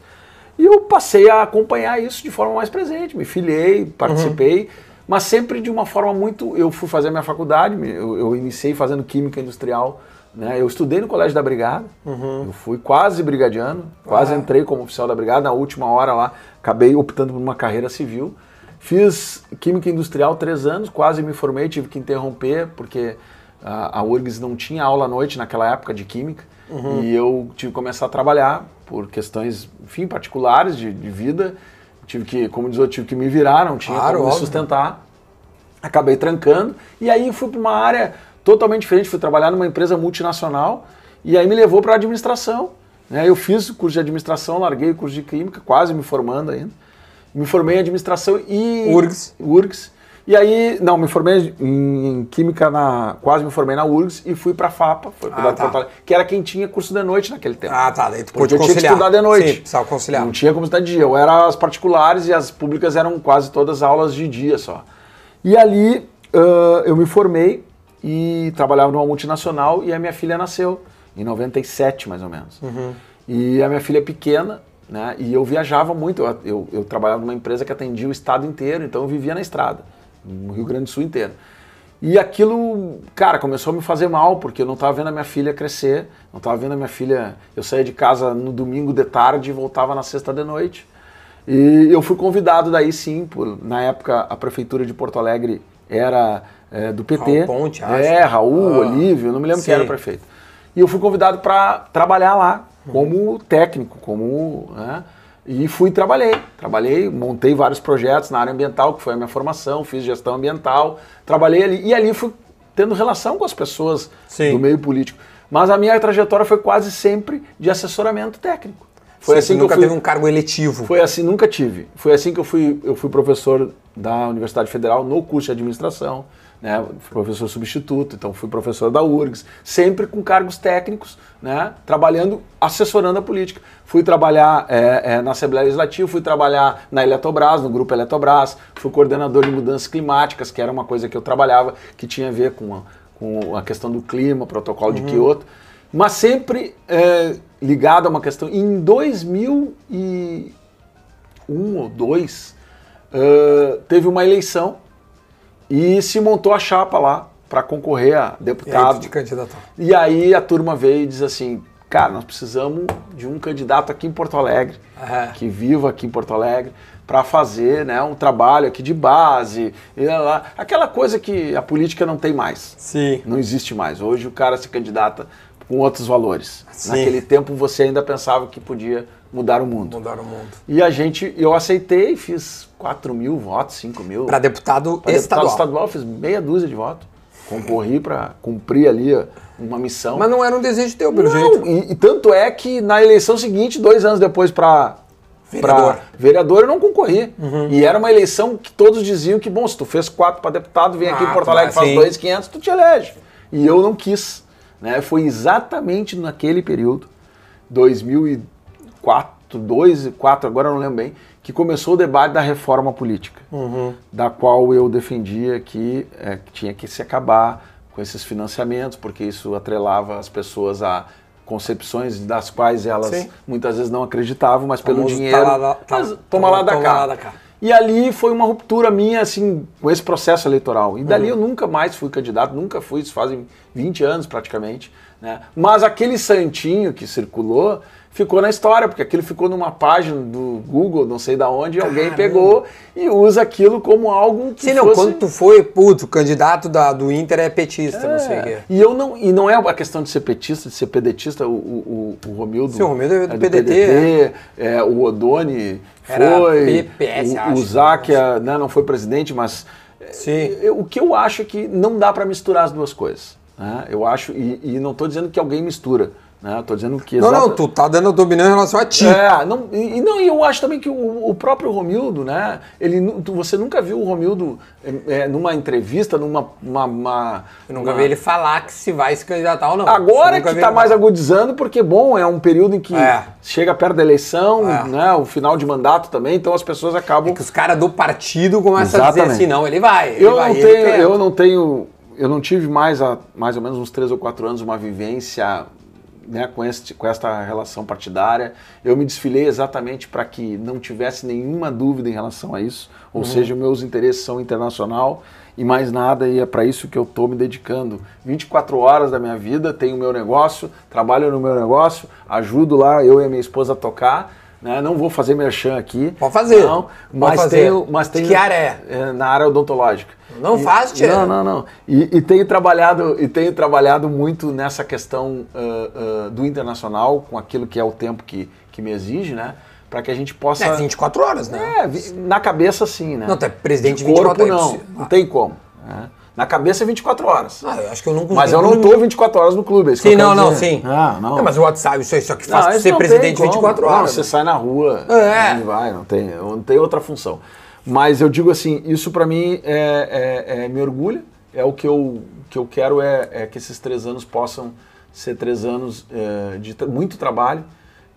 E eu passei a acompanhar isso de forma mais presente, me filiei, participei, mas sempre de uma forma muito. Eu fui fazer minha faculdade, eu, eu iniciei fazendo química industrial. Né? Eu estudei no Colégio da Brigada, eu fui quase brigadiano, quase Ah. entrei como oficial da Brigada, na última hora lá, acabei optando por uma carreira civil. Fiz química industrial três anos, quase me formei, tive que interromper, porque a, a URGS não tinha aula à noite naquela época de química, e eu tive que começar a trabalhar por questões, enfim, particulares de, de vida. Tive que, como diz o outro, tive que me virar, não tinha Claro, como me óbvio. sustentar. Acabei trancando, e aí fui para uma área totalmente diferente, fui trabalhar numa empresa multinacional, e aí me levou para a administração. Né? Eu fiz o curso de administração, larguei o curso de química, quase me formando ainda. Me formei em administração e. URGS. URGS. E aí, não, me formei em química na. Quase me formei na URGS e fui pra FAPA, foi Ah, tá. Porto que era quem tinha curso de noite naquele tempo. Ah, tá. Daí tu Porque eu tinha que conciliar. estudar de noite. Sim, precisava conciliar. Não tinha como estudar de dia. Eu era as particulares e as públicas eram quase todas aulas de dia só. E ali ãh, eu me formei e trabalhava numa multinacional e a minha filha nasceu, em 97 mais ou menos. Uhum. E a minha filha é pequena, né? E eu viajava muito. Eu, eu, eu trabalhava numa empresa que atendia o estado inteiro, então eu vivia na estrada, no Rio Grande do Sul inteiro. E aquilo, cara, começou a me fazer mal, porque eu não estava vendo a minha filha crescer, não estava vendo a minha filha. Eu saía de casa no domingo de tarde e voltava na sexta de noite. E eu fui convidado daí sim, por, na época a prefeitura de Porto Alegre era é, do PT. Raul Ponte, acho. É, Raul, Ah, Olívio, não me lembro sim. quem era o prefeito. E eu fui convidado para trabalhar lá como técnico, como. né, e fui trabalhei. Trabalhei, montei vários projetos na área ambiental, que foi a minha formação, fiz gestão ambiental, trabalhei ali. E ali fui tendo relação com as pessoas Sim. do meio político. Mas a minha trajetória foi quase sempre de assessoramento técnico. Foi Sim, assim que nunca eu fui, teve um cargo eletivo. foi assim, nunca tive. Foi assim que eu fui, eu fui professor da Universidade Federal no curso de administração, né? Fui professor substituto, então fui professor da URGS, sempre com cargos técnicos, né? Trabalhando, assessorando a política. Fui trabalhar é, é, na Assembleia Legislativa, fui trabalhar na Eletrobras, no grupo Eletrobras, fui coordenador de mudanças climáticas, que era uma coisa que eu trabalhava, que tinha a ver com a, com a questão do clima, protocolo de Kyoto, mas sempre é, ligado a uma questão. Em 2001 ou 2, teve uma eleição e se montou a chapa lá para concorrer a E aí, tu deputado. te candidatou. E aí a turma veio e diz assim, cara, nós precisamos de um candidato aqui em Porto Alegre, Aham. que viva aqui em Porto Alegre, para fazer né, um trabalho aqui de base, e lá, lá. aquela coisa que a política não tem mais. Sim. Não existe mais. Hoje o cara se candidata com outros valores. Sim. Naquele tempo você ainda pensava que podia mudar o mundo. Mudar o mundo. E a gente, eu aceitei, fiz 4 mil votos, 5 mil. Para deputado Pra estadual. deputado estadual, fiz meia dúzia de votos. Concorri para cumprir ali ó, uma missão. Mas não era um desejo teu, pelo Não, jeito. E, e tanto é que na eleição seguinte, dois anos depois para Vereador. vereador, eu não concorri. E era uma eleição que todos diziam que, bom, se tu fez quatro para deputado, vem aqui Ah, em Porto Alegre, faz sim. dois, 500, tu te elege. E eu não quis. Né? Foi exatamente naquele período, 2004, 2 e 4, agora eu não lembro bem, que começou o debate da reforma política, da qual eu defendia que, é, que tinha que se acabar com esses financiamentos, porque isso atrelava as pessoas a concepções das quais elas Sim. muitas vezes não acreditavam, mas pelo dinheiro, tá lá- tá- toma lá da cá. lá da cá. E ali foi uma ruptura minha, assim, com esse processo eleitoral. E Uhum. dali eu nunca mais fui candidato, nunca fui, isso fazem 20 anos praticamente. Né? Mas aquele santinho que circulou ficou na história, porque aquilo ficou numa página do Google, não sei da onde, e alguém Caramba. pegou e usa aquilo como algo que Sim, não, fosse... quando tu foi, puto, candidato da, do Inter é petista, não sei o quê. É. E, eu não, e não é a questão de ser petista, de ser pedetista, o, o, o, Romildo. Sim, o Romildo é do do PDT, é, o Odoni foi. PPS, o, acho. o Záquia, né, não foi presidente, mas. Sim. eu- o que eu acho é que não dá para misturar as duas coisas. né? Eu acho, e, e não estou dizendo que alguém mistura. Né? Estou dizendo que. Não, não, tu tá dando a opinião em relação a ti. é, não, e, não, e eu acho também que o, o próprio Romildo, né? Ele, tu- você nunca viu o Romildo é, é, numa entrevista, numa. Uma, uma- Eu nunca uma- vi ele falar que se vai se candidatar ou não. Agora que está ele mais agudizando, porque, bom, é um período em que É. chega perto da eleição, É. né? O final de mandato também, então as pessoas acabam. Que os caras do partido começam a dizer Exatamente. assim, não, ele vai, ele Eu vai, não, ele tenho, eu não tenho. Eu não tive mais há mais ou menos uns três ou quatro anos uma vivência né, com, este, com esta relação partidária. Eu me desfilei exatamente para que não tivesse nenhuma dúvida em relação a isso. Ou seja, meus interesses são internacional e mais nada, e é para isso que eu estou me dedicando. 24 horas da minha vida, tenho o meu negócio, trabalho no meu negócio, ajudo lá, eu e a minha esposa a tocar. Né? Não vou fazer merchan aqui. Pode fazer, Não, pode mas fazer. tenho, mas tenho que área é? é, na área odontológica. Não E- faz, tia. Não, não, não. E, e tenho trabalhado e tenho trabalhado muito nessa questão ah, ah, do internacional, com aquilo que é o tempo que, que me exige, né? Para que a gente possa. É 24 horas, né? É, na cabeça sim, né? Não, tu é presidente De 24 corpo, é não. possível. Não tem como. né? Na cabeça é 24 horas. Ah, eu acho que eu nunca Mas eu não tô 24 horas no clube, é Sim, não, não, dizer. sim. Ah, não. mas o WhatsApp, isso aí só que Não, faz ser não tem presidente como. 24 Não, horas. você sai na rua, É. vai, não tem, não tem outra função. Mas eu digo assim, isso para mim é, é- é- me orgulha, é o que eu, que eu quero é, é que esses três anos possam ser três anos é, de muito trabalho,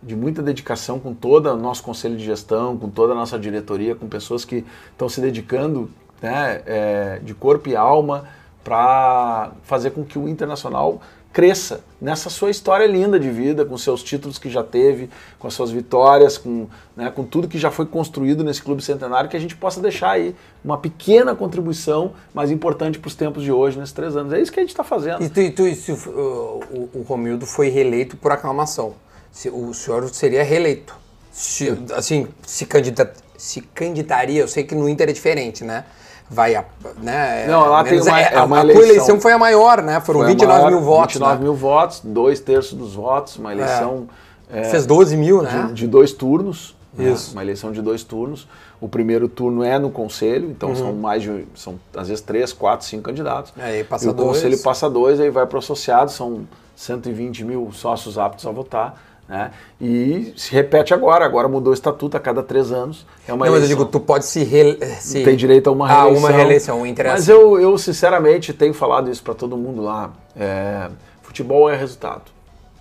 de muita dedicação com todo o nosso conselho de gestão, com toda a nossa diretoria, com pessoas que estão se dedicando né, é, de corpo e alma para fazer com que o Internacional cresça nessa sua história linda de vida, com seus títulos que já teve, com as suas vitórias, com, né, com tudo que já foi construído nesse clube centenário, que a gente possa deixar aí uma pequena contribuição, mas importante para os tempos de hoje, nesses três anos. É isso que a gente está fazendo. E, tu, e, tu, e se, o, o, o Romildo foi reeleito por aclamação. Se, o senhor seria reeleito. Se, assim, se, candidata, se candidaria, eu sei que no Inter é diferente, né? Vai a, né, Não, lá tem uma, é, a, uma a eleição. tua eleição foi a maior, né? Foram Foi a 29 maior, mil votos. 29 né? mil votos, dois terços dos votos, uma eleição é, Fez 12 mil, né? de, de dois turnos. né? Isso. Uma eleição de dois turnos. O primeiro turno é no conselho, então Uhum. são mais de, são às vezes três, quatro, cinco candidatos. Aí passa e o dois. conselho passa dois, aí vai para o associado, são 120 mil sócios aptos a votar. Né? E se repete agora, agora mudou o estatuto a cada três anos. É uma Não, mas eu eleição. digo, tu pode se, re, se... Tem direito a uma Ah, reeleição. uma reeleição, o Inter é Mas eu, eu, sinceramente, tenho falado isso para todo mundo lá. É, futebol é resultado.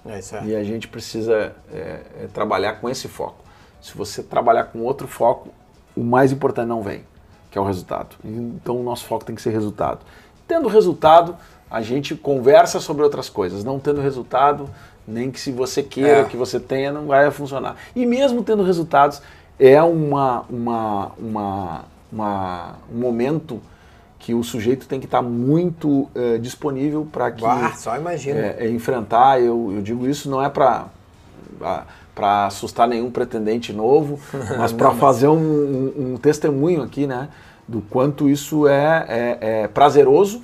É isso aí. E a gente precisa é, é, trabalhar com esse foco. Se você trabalhar com outro foco, o mais importante não vem, que é o resultado. Então o nosso foco tem que ser resultado. Tendo resultado, a gente conversa sobre outras coisas. Não tendo resultado, nem que se você queira É. que você tenha, não vai funcionar. E mesmo tendo resultados, é uma, uma, uma, uma- um momento que o sujeito tem que estar muito eh, disponível para que só imagina. é, é enfrentar, eu, eu digo isso não é para para assustar nenhum pretendente novo, mas para fazer um, um- um testemunho aqui, né, do quanto isso é, é- é prazeroso,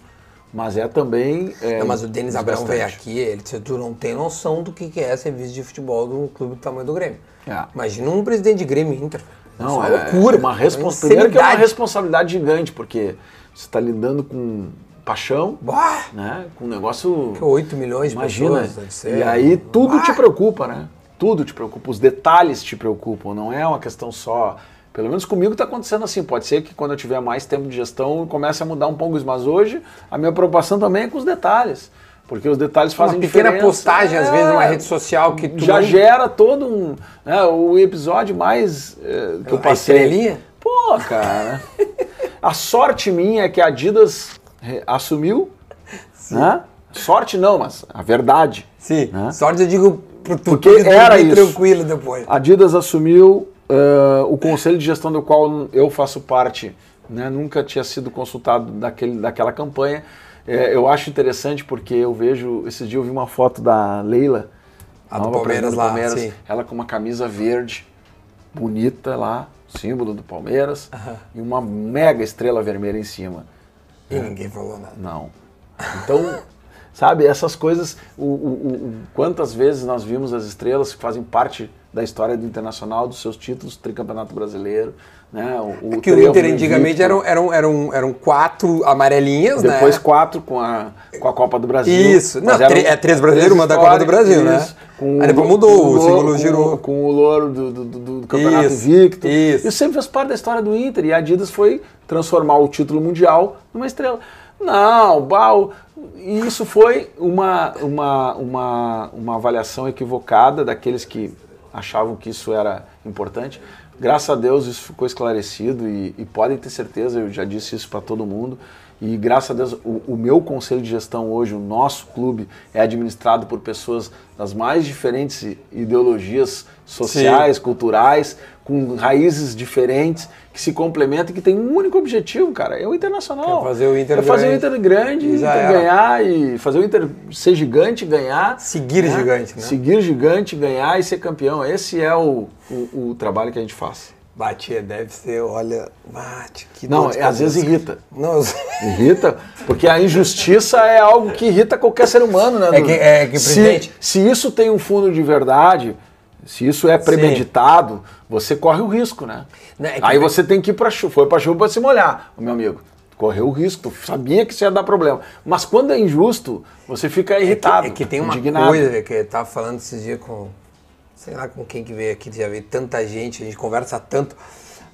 mas é também é, Não, mas o Denis Abrão veio aqui, ele disse, tu não tem noção do que é ser vice de futebol de um clube do tamanho do Grêmio. É. Imagina um presidente de Grêmio Inter. Não, Isso é uma loucura. Uma uma respons... Primeiro que é uma responsabilidade gigante, porque você está lidando com paixão, Bah, né, com um negócio... que 8 milhões de Imagina. pessoas. ser. E aí tudo Bah. te preocupa, né? Tudo te preocupa. Os detalhes te preocupam. Não é uma questão só. Pelo menos comigo está acontecendo assim. Pode ser que quando eu tiver mais tempo de gestão comece a mudar um pouco isso. Mas hoje a minha preocupação também é com os detalhes. Porque os detalhes Uma fazem pequena diferença. postagem, às É, vezes, numa rede social que tu já gera todo um. né, o episódio mais eh, que eu A passei. estrelinha? Pô, cara. a sorte minha é que a Adidas eh, assumiu. Né? Sorte não, mas a verdade. Sim, né? sorte eu digo Porque era isso. tranquilo depois. A Adidas assumiu eh, o conselho de gestão do qual eu faço parte, né, nunca tinha sido consultado daquele, daquela campanha. Eh, eu acho interessante porque eu vejo, esses dias eu vi uma foto da Leila, A do Palmeiras do lá, sim. ela com uma camisa verde, bonita lá, símbolo do Palmeiras, e uma mega estrela vermelha em cima. E ninguém falou nada. Não. Então, sabe, essas coisas, o- o- o- quantas vezes nós vimos as estrelas que fazem parte da história do Internacional, dos seus títulos, tricampeonato brasileiro, né? O, Que o Inter antigamente eram, eram, eram, eram quatro amarelinhas, né? Depois quatro com a, com a Copa do Brasil. Isso. Não, é três brasileiros, uma da Copa do Brasil, né? isso. Com Aí depois o- mudou, o louro- símbolo girou. Com o louro do, do, do- do campeonato Isso, invicto. isso. sempre fez parte da história do Inter. E a Adidas foi transformar o título mundial numa estrela. Não, Bal, isso foi uma, uma, uma, uma avaliação equivocada daqueles que achavam que isso era importante. Graças a Deus isso ficou esclarecido e, e podem ter certeza, eu já disse isso para todo mundo. E graças a Deus, o, o meu conselho de gestão hoje, o nosso clube, é administrado por pessoas das mais diferentes ideologias sociais, culturais, com raízes diferentes, que se complementam e que tem um único objetivo, cara, é o internacional. Quer fazer o Inter é fazer o grande. Inter grande, E já Inter era. ganhar e fazer o Inter ser gigante, ganhar. Seguir gigante, né? Seguir gigante, ganhar e ser campeão. Esse é o, o, o trabalho que a gente faz. Batia, deve ser, olha, bate, que Não, é, às vezes irrita. Não, eu- Irrita, porque a injustiça é algo que irrita qualquer ser humano, né? É que- é que, se, presidente- se isso tem um fundo de verdade, se isso é premeditado, você corre o risco, né? Não, é que- Aí você tem que ir pra chuva, foi pra chuva pra se molhar, meu amigo. Correu o risco, sabia que isso ia dar problema. Mas quando é injusto, você fica irritado, É que, é que tem uma indignado. coisa que eu tava falando esses dias com, sei lá com quem que veio aqui, já veio tanta gente, a gente conversa tanto,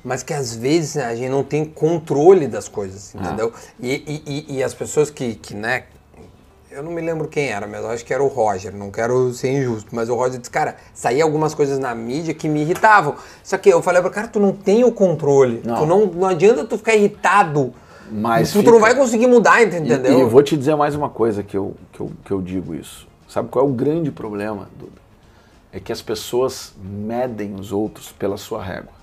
mas que às vezes né, a gente não tem controle das coisas, Ah. entendeu? E, e, e- e as pessoas que, que, né, eu não me lembro quem era, mas eu acho que era o Roger, não quero ser injusto, mas o Roger disse, cara, saía algumas coisas na mídia que me irritavam. Só que eu falei pra cara, tu não tem o controle, Não. tu não, não adianta tu ficar irritado Mas tu, tu não fica- vai conseguir mudar, E, entendeu? e eu vou te dizer mais uma coisa que eu, que, eu, que eu digo isso. Sabe qual é o grande problema, Duda? É que as pessoas medem os outros pela sua régua.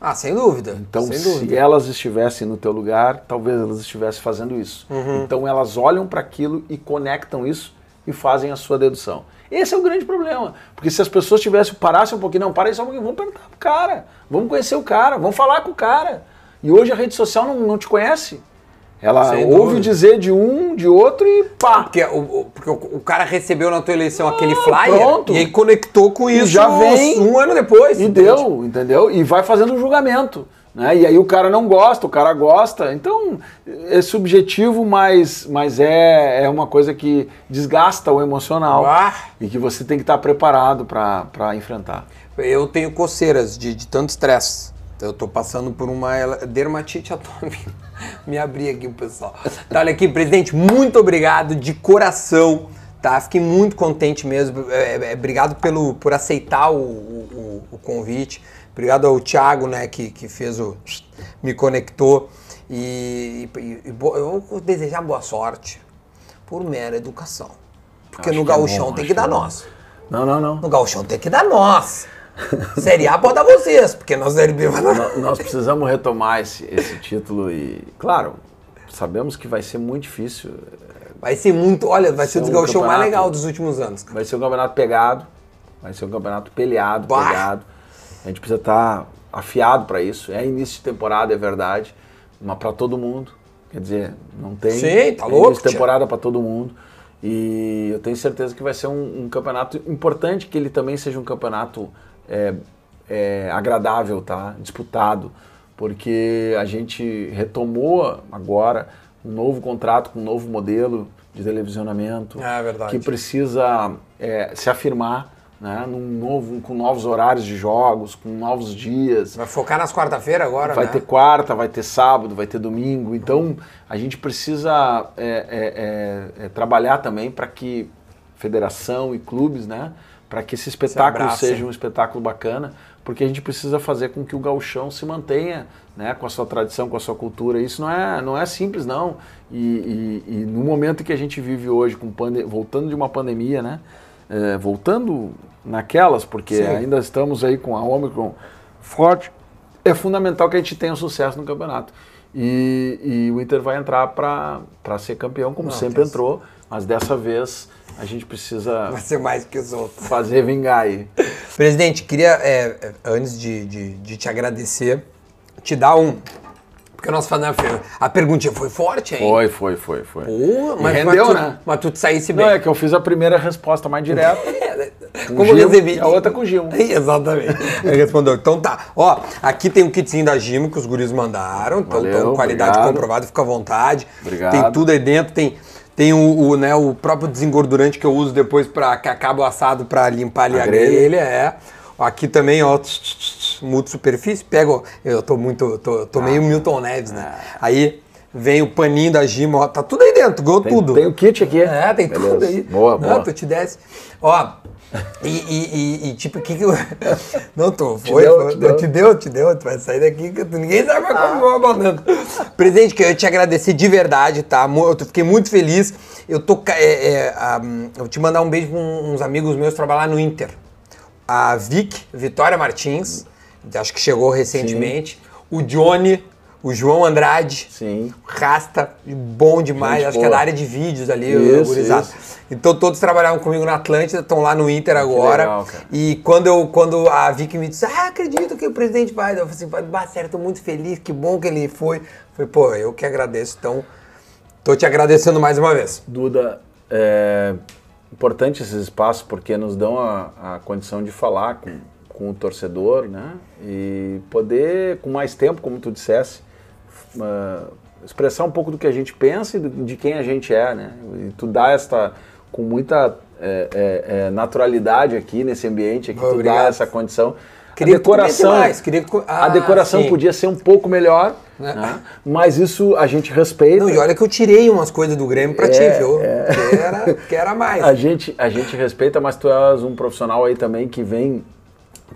Ah, sem dúvida. Então, sem se dúvida. elas estivessem no teu lugar, talvez elas estivessem fazendo isso. Uhum. Então, elas olham para aquilo e conectam isso e fazem a sua dedução. Esse é o grande problema. Porque se as pessoas tivessem, parassem um pouquinho, não, para aí só um pouquinho, vamos perguntar pro cara, vamos conhecer o cara, vamos falar com o cara. E hoje a rede social não, não te conhece. Ela Sem ouve dúvida. dizer de um, de outro e pá. Porque, o, porque o, cara recebeu na tua eleição aquele flyer Ah, pronto. e aí conectou com E isso já vem. um ano depois. E entende? deu, entendeu? E vai fazendo um julgamento. Né? E aí o cara não gosta, o cara gosta. Então é subjetivo, mas, mas é, é uma coisa que desgasta o emocional Ah. e que você tem que estar preparado para enfrentar. Eu tenho coceiras de, de tanto estresse. Eu tô passando por uma dermatite atômica. Me abri aqui, pessoal. Tá, olha aqui, presidente, muito obrigado de coração. Tá? Fiquei muito contente mesmo. É, é, obrigado pelo, por aceitar o, o, o convite. Obrigado ao Thiago, né, que, que fez o. me conectou. E, e- e bo- eu vou desejar boa sorte por mera educação. Porque Acho no que é bom, gauchão tem que que dar é bom. nós. Não, não, não. No gauchão tem que dar nós. Série A pode dar vocês, porque nós Série B vai dar Nó- Nós precisamos retomar esse, esse título e, claro, sabemos que vai ser muito difícil. Vai ser muito, olha, vai ser Ser o um gauchão mais campeonato. legal dos últimos anos. cara. Vai ser um campeonato pegado, vai ser um campeonato peleado, Bah! pegado. A gente precisa estar afiado para isso. É início de temporada, é verdade, mas para todo mundo. Quer dizer, não tem Sim, tá é louco, início de temporada para todo mundo. E eu tenho certeza que vai ser um, um campeonato importante, que ele também seja um campeonato é, é, agradável, tá? Disputado, porque a gente retomou agora um novo contrato com um novo modelo de televisionamento É verdade. que precisa é, se afirmar né, num novo, com novos horários de jogos, com novos dias. Vai focar nas quarta-feira agora, Vai né? ter quarta, vai ter sábado, vai ter domingo. Então a gente precisa é, é, é, é, trabalhar também para que federação e clubes, né, para que esse espetáculo abracem. seja um espetáculo bacana, porque a gente precisa fazer com que o gauchão se mantenha, né, com a sua tradição, com a sua cultura. Isso não é, não é simples não. E, e- e no momento que a gente vive hoje, com pande- voltando de uma pandemia, né, é, voltando naquelas, porque Sim. ainda estamos aí com a Omicron forte, é fundamental que a gente tenha um sucesso no campeonato. E, e o Inter vai entrar para ser campeão, como Não, sempre entrou, mas dessa vez a gente precisa Vai ser mais que os outros. fazer vingar aí. Presidente, queria, é, é, antes de, de, de te agradecer, te dar um. Porque nós fazemos a, a perguntinha foi forte, hein? Foi, foi, foi, foi. Pô, mas, rendeu, mas, tu, né? mas tu saísse bem. Não, é que eu fiz a primeira resposta mais direta. com Como Gil, recebi. a outra com o Gil. Exatamente. Ele respondeu. Então tá. Ó, aqui tem um kitzinho da Gimo que os guris mandaram. Então, Valeu, então qualidade obrigado. comprovada, fica à vontade. Obrigado. Tem tudo aí dentro, tem. Tem o, o, né, o próprio desengordurante que eu uso depois para que acaba o assado para limpar ali a, A grelha. grelha. é. Aqui também, ó, tch, tch, tch, superfície, pega, ó, eu tô muito, tô, tô meio Ah. Milton Neves, né? Aí vem o paninho da Gimo, ó, tá tudo aí dentro, ganhou Tem, tudo. tem o kit aqui. É, tem Beleza. tudo aí. Boa, Não, boa. tu te desce. Ó, e, e, e, e, tipo, o que que eu... Não, tô, foi, deu, foi, te deu. te deu, te deu, tu vai sair daqui que tu- ninguém sabe mais como uma banana. Presidente, que eu ia te agradecer de verdade, tá? Eu fiquei muito feliz. Eu tô, é, é, ah, eu vou te mandar um beijo pra um- uns amigos meus que trabalham lá no Inter. A Vic, Vitória Martins, acho que chegou recentemente. O Johnny, o João Andrade. Sim. Rasta, bom demais, Gente acho que é boa. da área de vídeos ali, Isso, o isso. Então todos trabalhavam comigo na Atlântida, estão lá no Inter agora. legal. E quando, eu, quando a Vicky me disse, ah, acredito que o presidente vai, eu falei assim, bah, sério, tô muito feliz, que bom que ele foi. Eu falei, pô, eu que agradeço, então tô te agradecendo mais uma vez. Duda, é importante esses espaços porque nos dão a, a condição de falar com, com o torcedor, né? E poder, com mais tempo, como tu dissesse, ah, expressar um pouco do que a gente pensa e do- de quem a gente é, né? E tu dá esta, com muita é, é, é, naturalidade aqui nesse ambiente, aqui tu dá essa condição. Queria a decoração, mais, queria que tu- a Ah, decoração sim. podia ser um pouco melhor, É. né? mas isso a gente respeita. Não, e olha que eu tirei umas coisas do Grêmio pra ti, É, viu? Que, era, que era mais. A gente, a gente respeita, mas tu és um profissional aí também que vem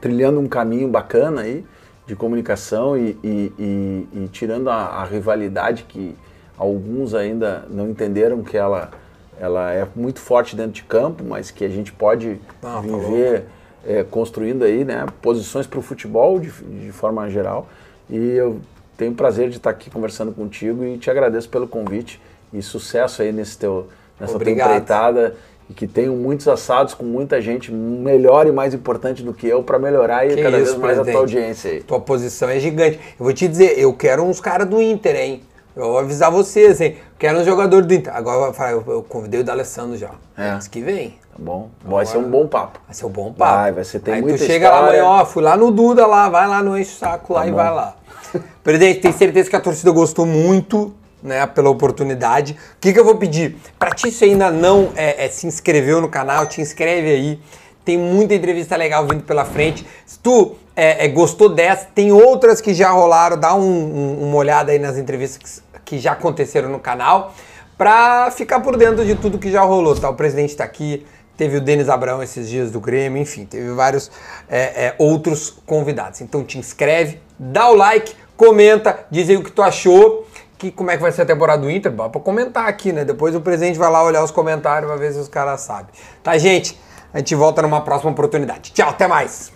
trilhando um caminho bacana aí de comunicação e, e- e- e tirando a, a rivalidade que, alguns ainda não entenderam que ela, ela é muito forte dentro de campo, mas que a gente pode Ah, tá viver é, construindo aí, né, posições para o futebol de, de forma geral. E eu tenho o prazer de estar aqui conversando contigo e te agradeço pelo convite e sucesso aí nesse teu, nessa tua Obrigado. empreitada e que tenham muitos assados com muita gente melhor e mais importante do que eu para melhorar e Que cada isso, vez mais a presidente. tua audiência aí. Tua posição é gigante. Eu vou te dizer, eu quero uns caras do Inter, hein? Eu vou avisar vocês, hein? Quero uns jogadores do Inter. Agora eu convidei o D'Alessandro já. É. Mês que vem. Tá bom? Vai ser um bom papo. Vai ser um bom papo. Vai, vai ser- tem Aí muita tu chega lá história. amanhã, ó, fui lá no Duda lá, vai lá no Enche o Saco lá e bom. vai lá. Presidente, tenho certeza que a torcida gostou muito, né, pela oportunidade. O que, que eu vou pedir? Pra ti, se ainda não é, é, se inscreveu no canal, te inscreve aí. Tem muita entrevista legal vindo pela frente. Se tu é, é, gostou dessa, tem outras que já rolaram, dá um- um- uma olhada aí nas entrevistas que, que já aconteceram no canal, pra ficar por dentro de tudo que já rolou, tá? O presidente tá aqui, teve o Denis Abrão esses dias do Grêmio, enfim, teve vários é, é, outros convidados. Então te inscreve, dá o like, comenta, diz aí o que tu achou, que como é que vai ser a temporada do Inter, pra comentar aqui, né? Depois o presidente vai lá olhar os comentários, vai ver se os caras sabem. Tá, gente? A gente volta numa próxima oportunidade. Tchau, até mais!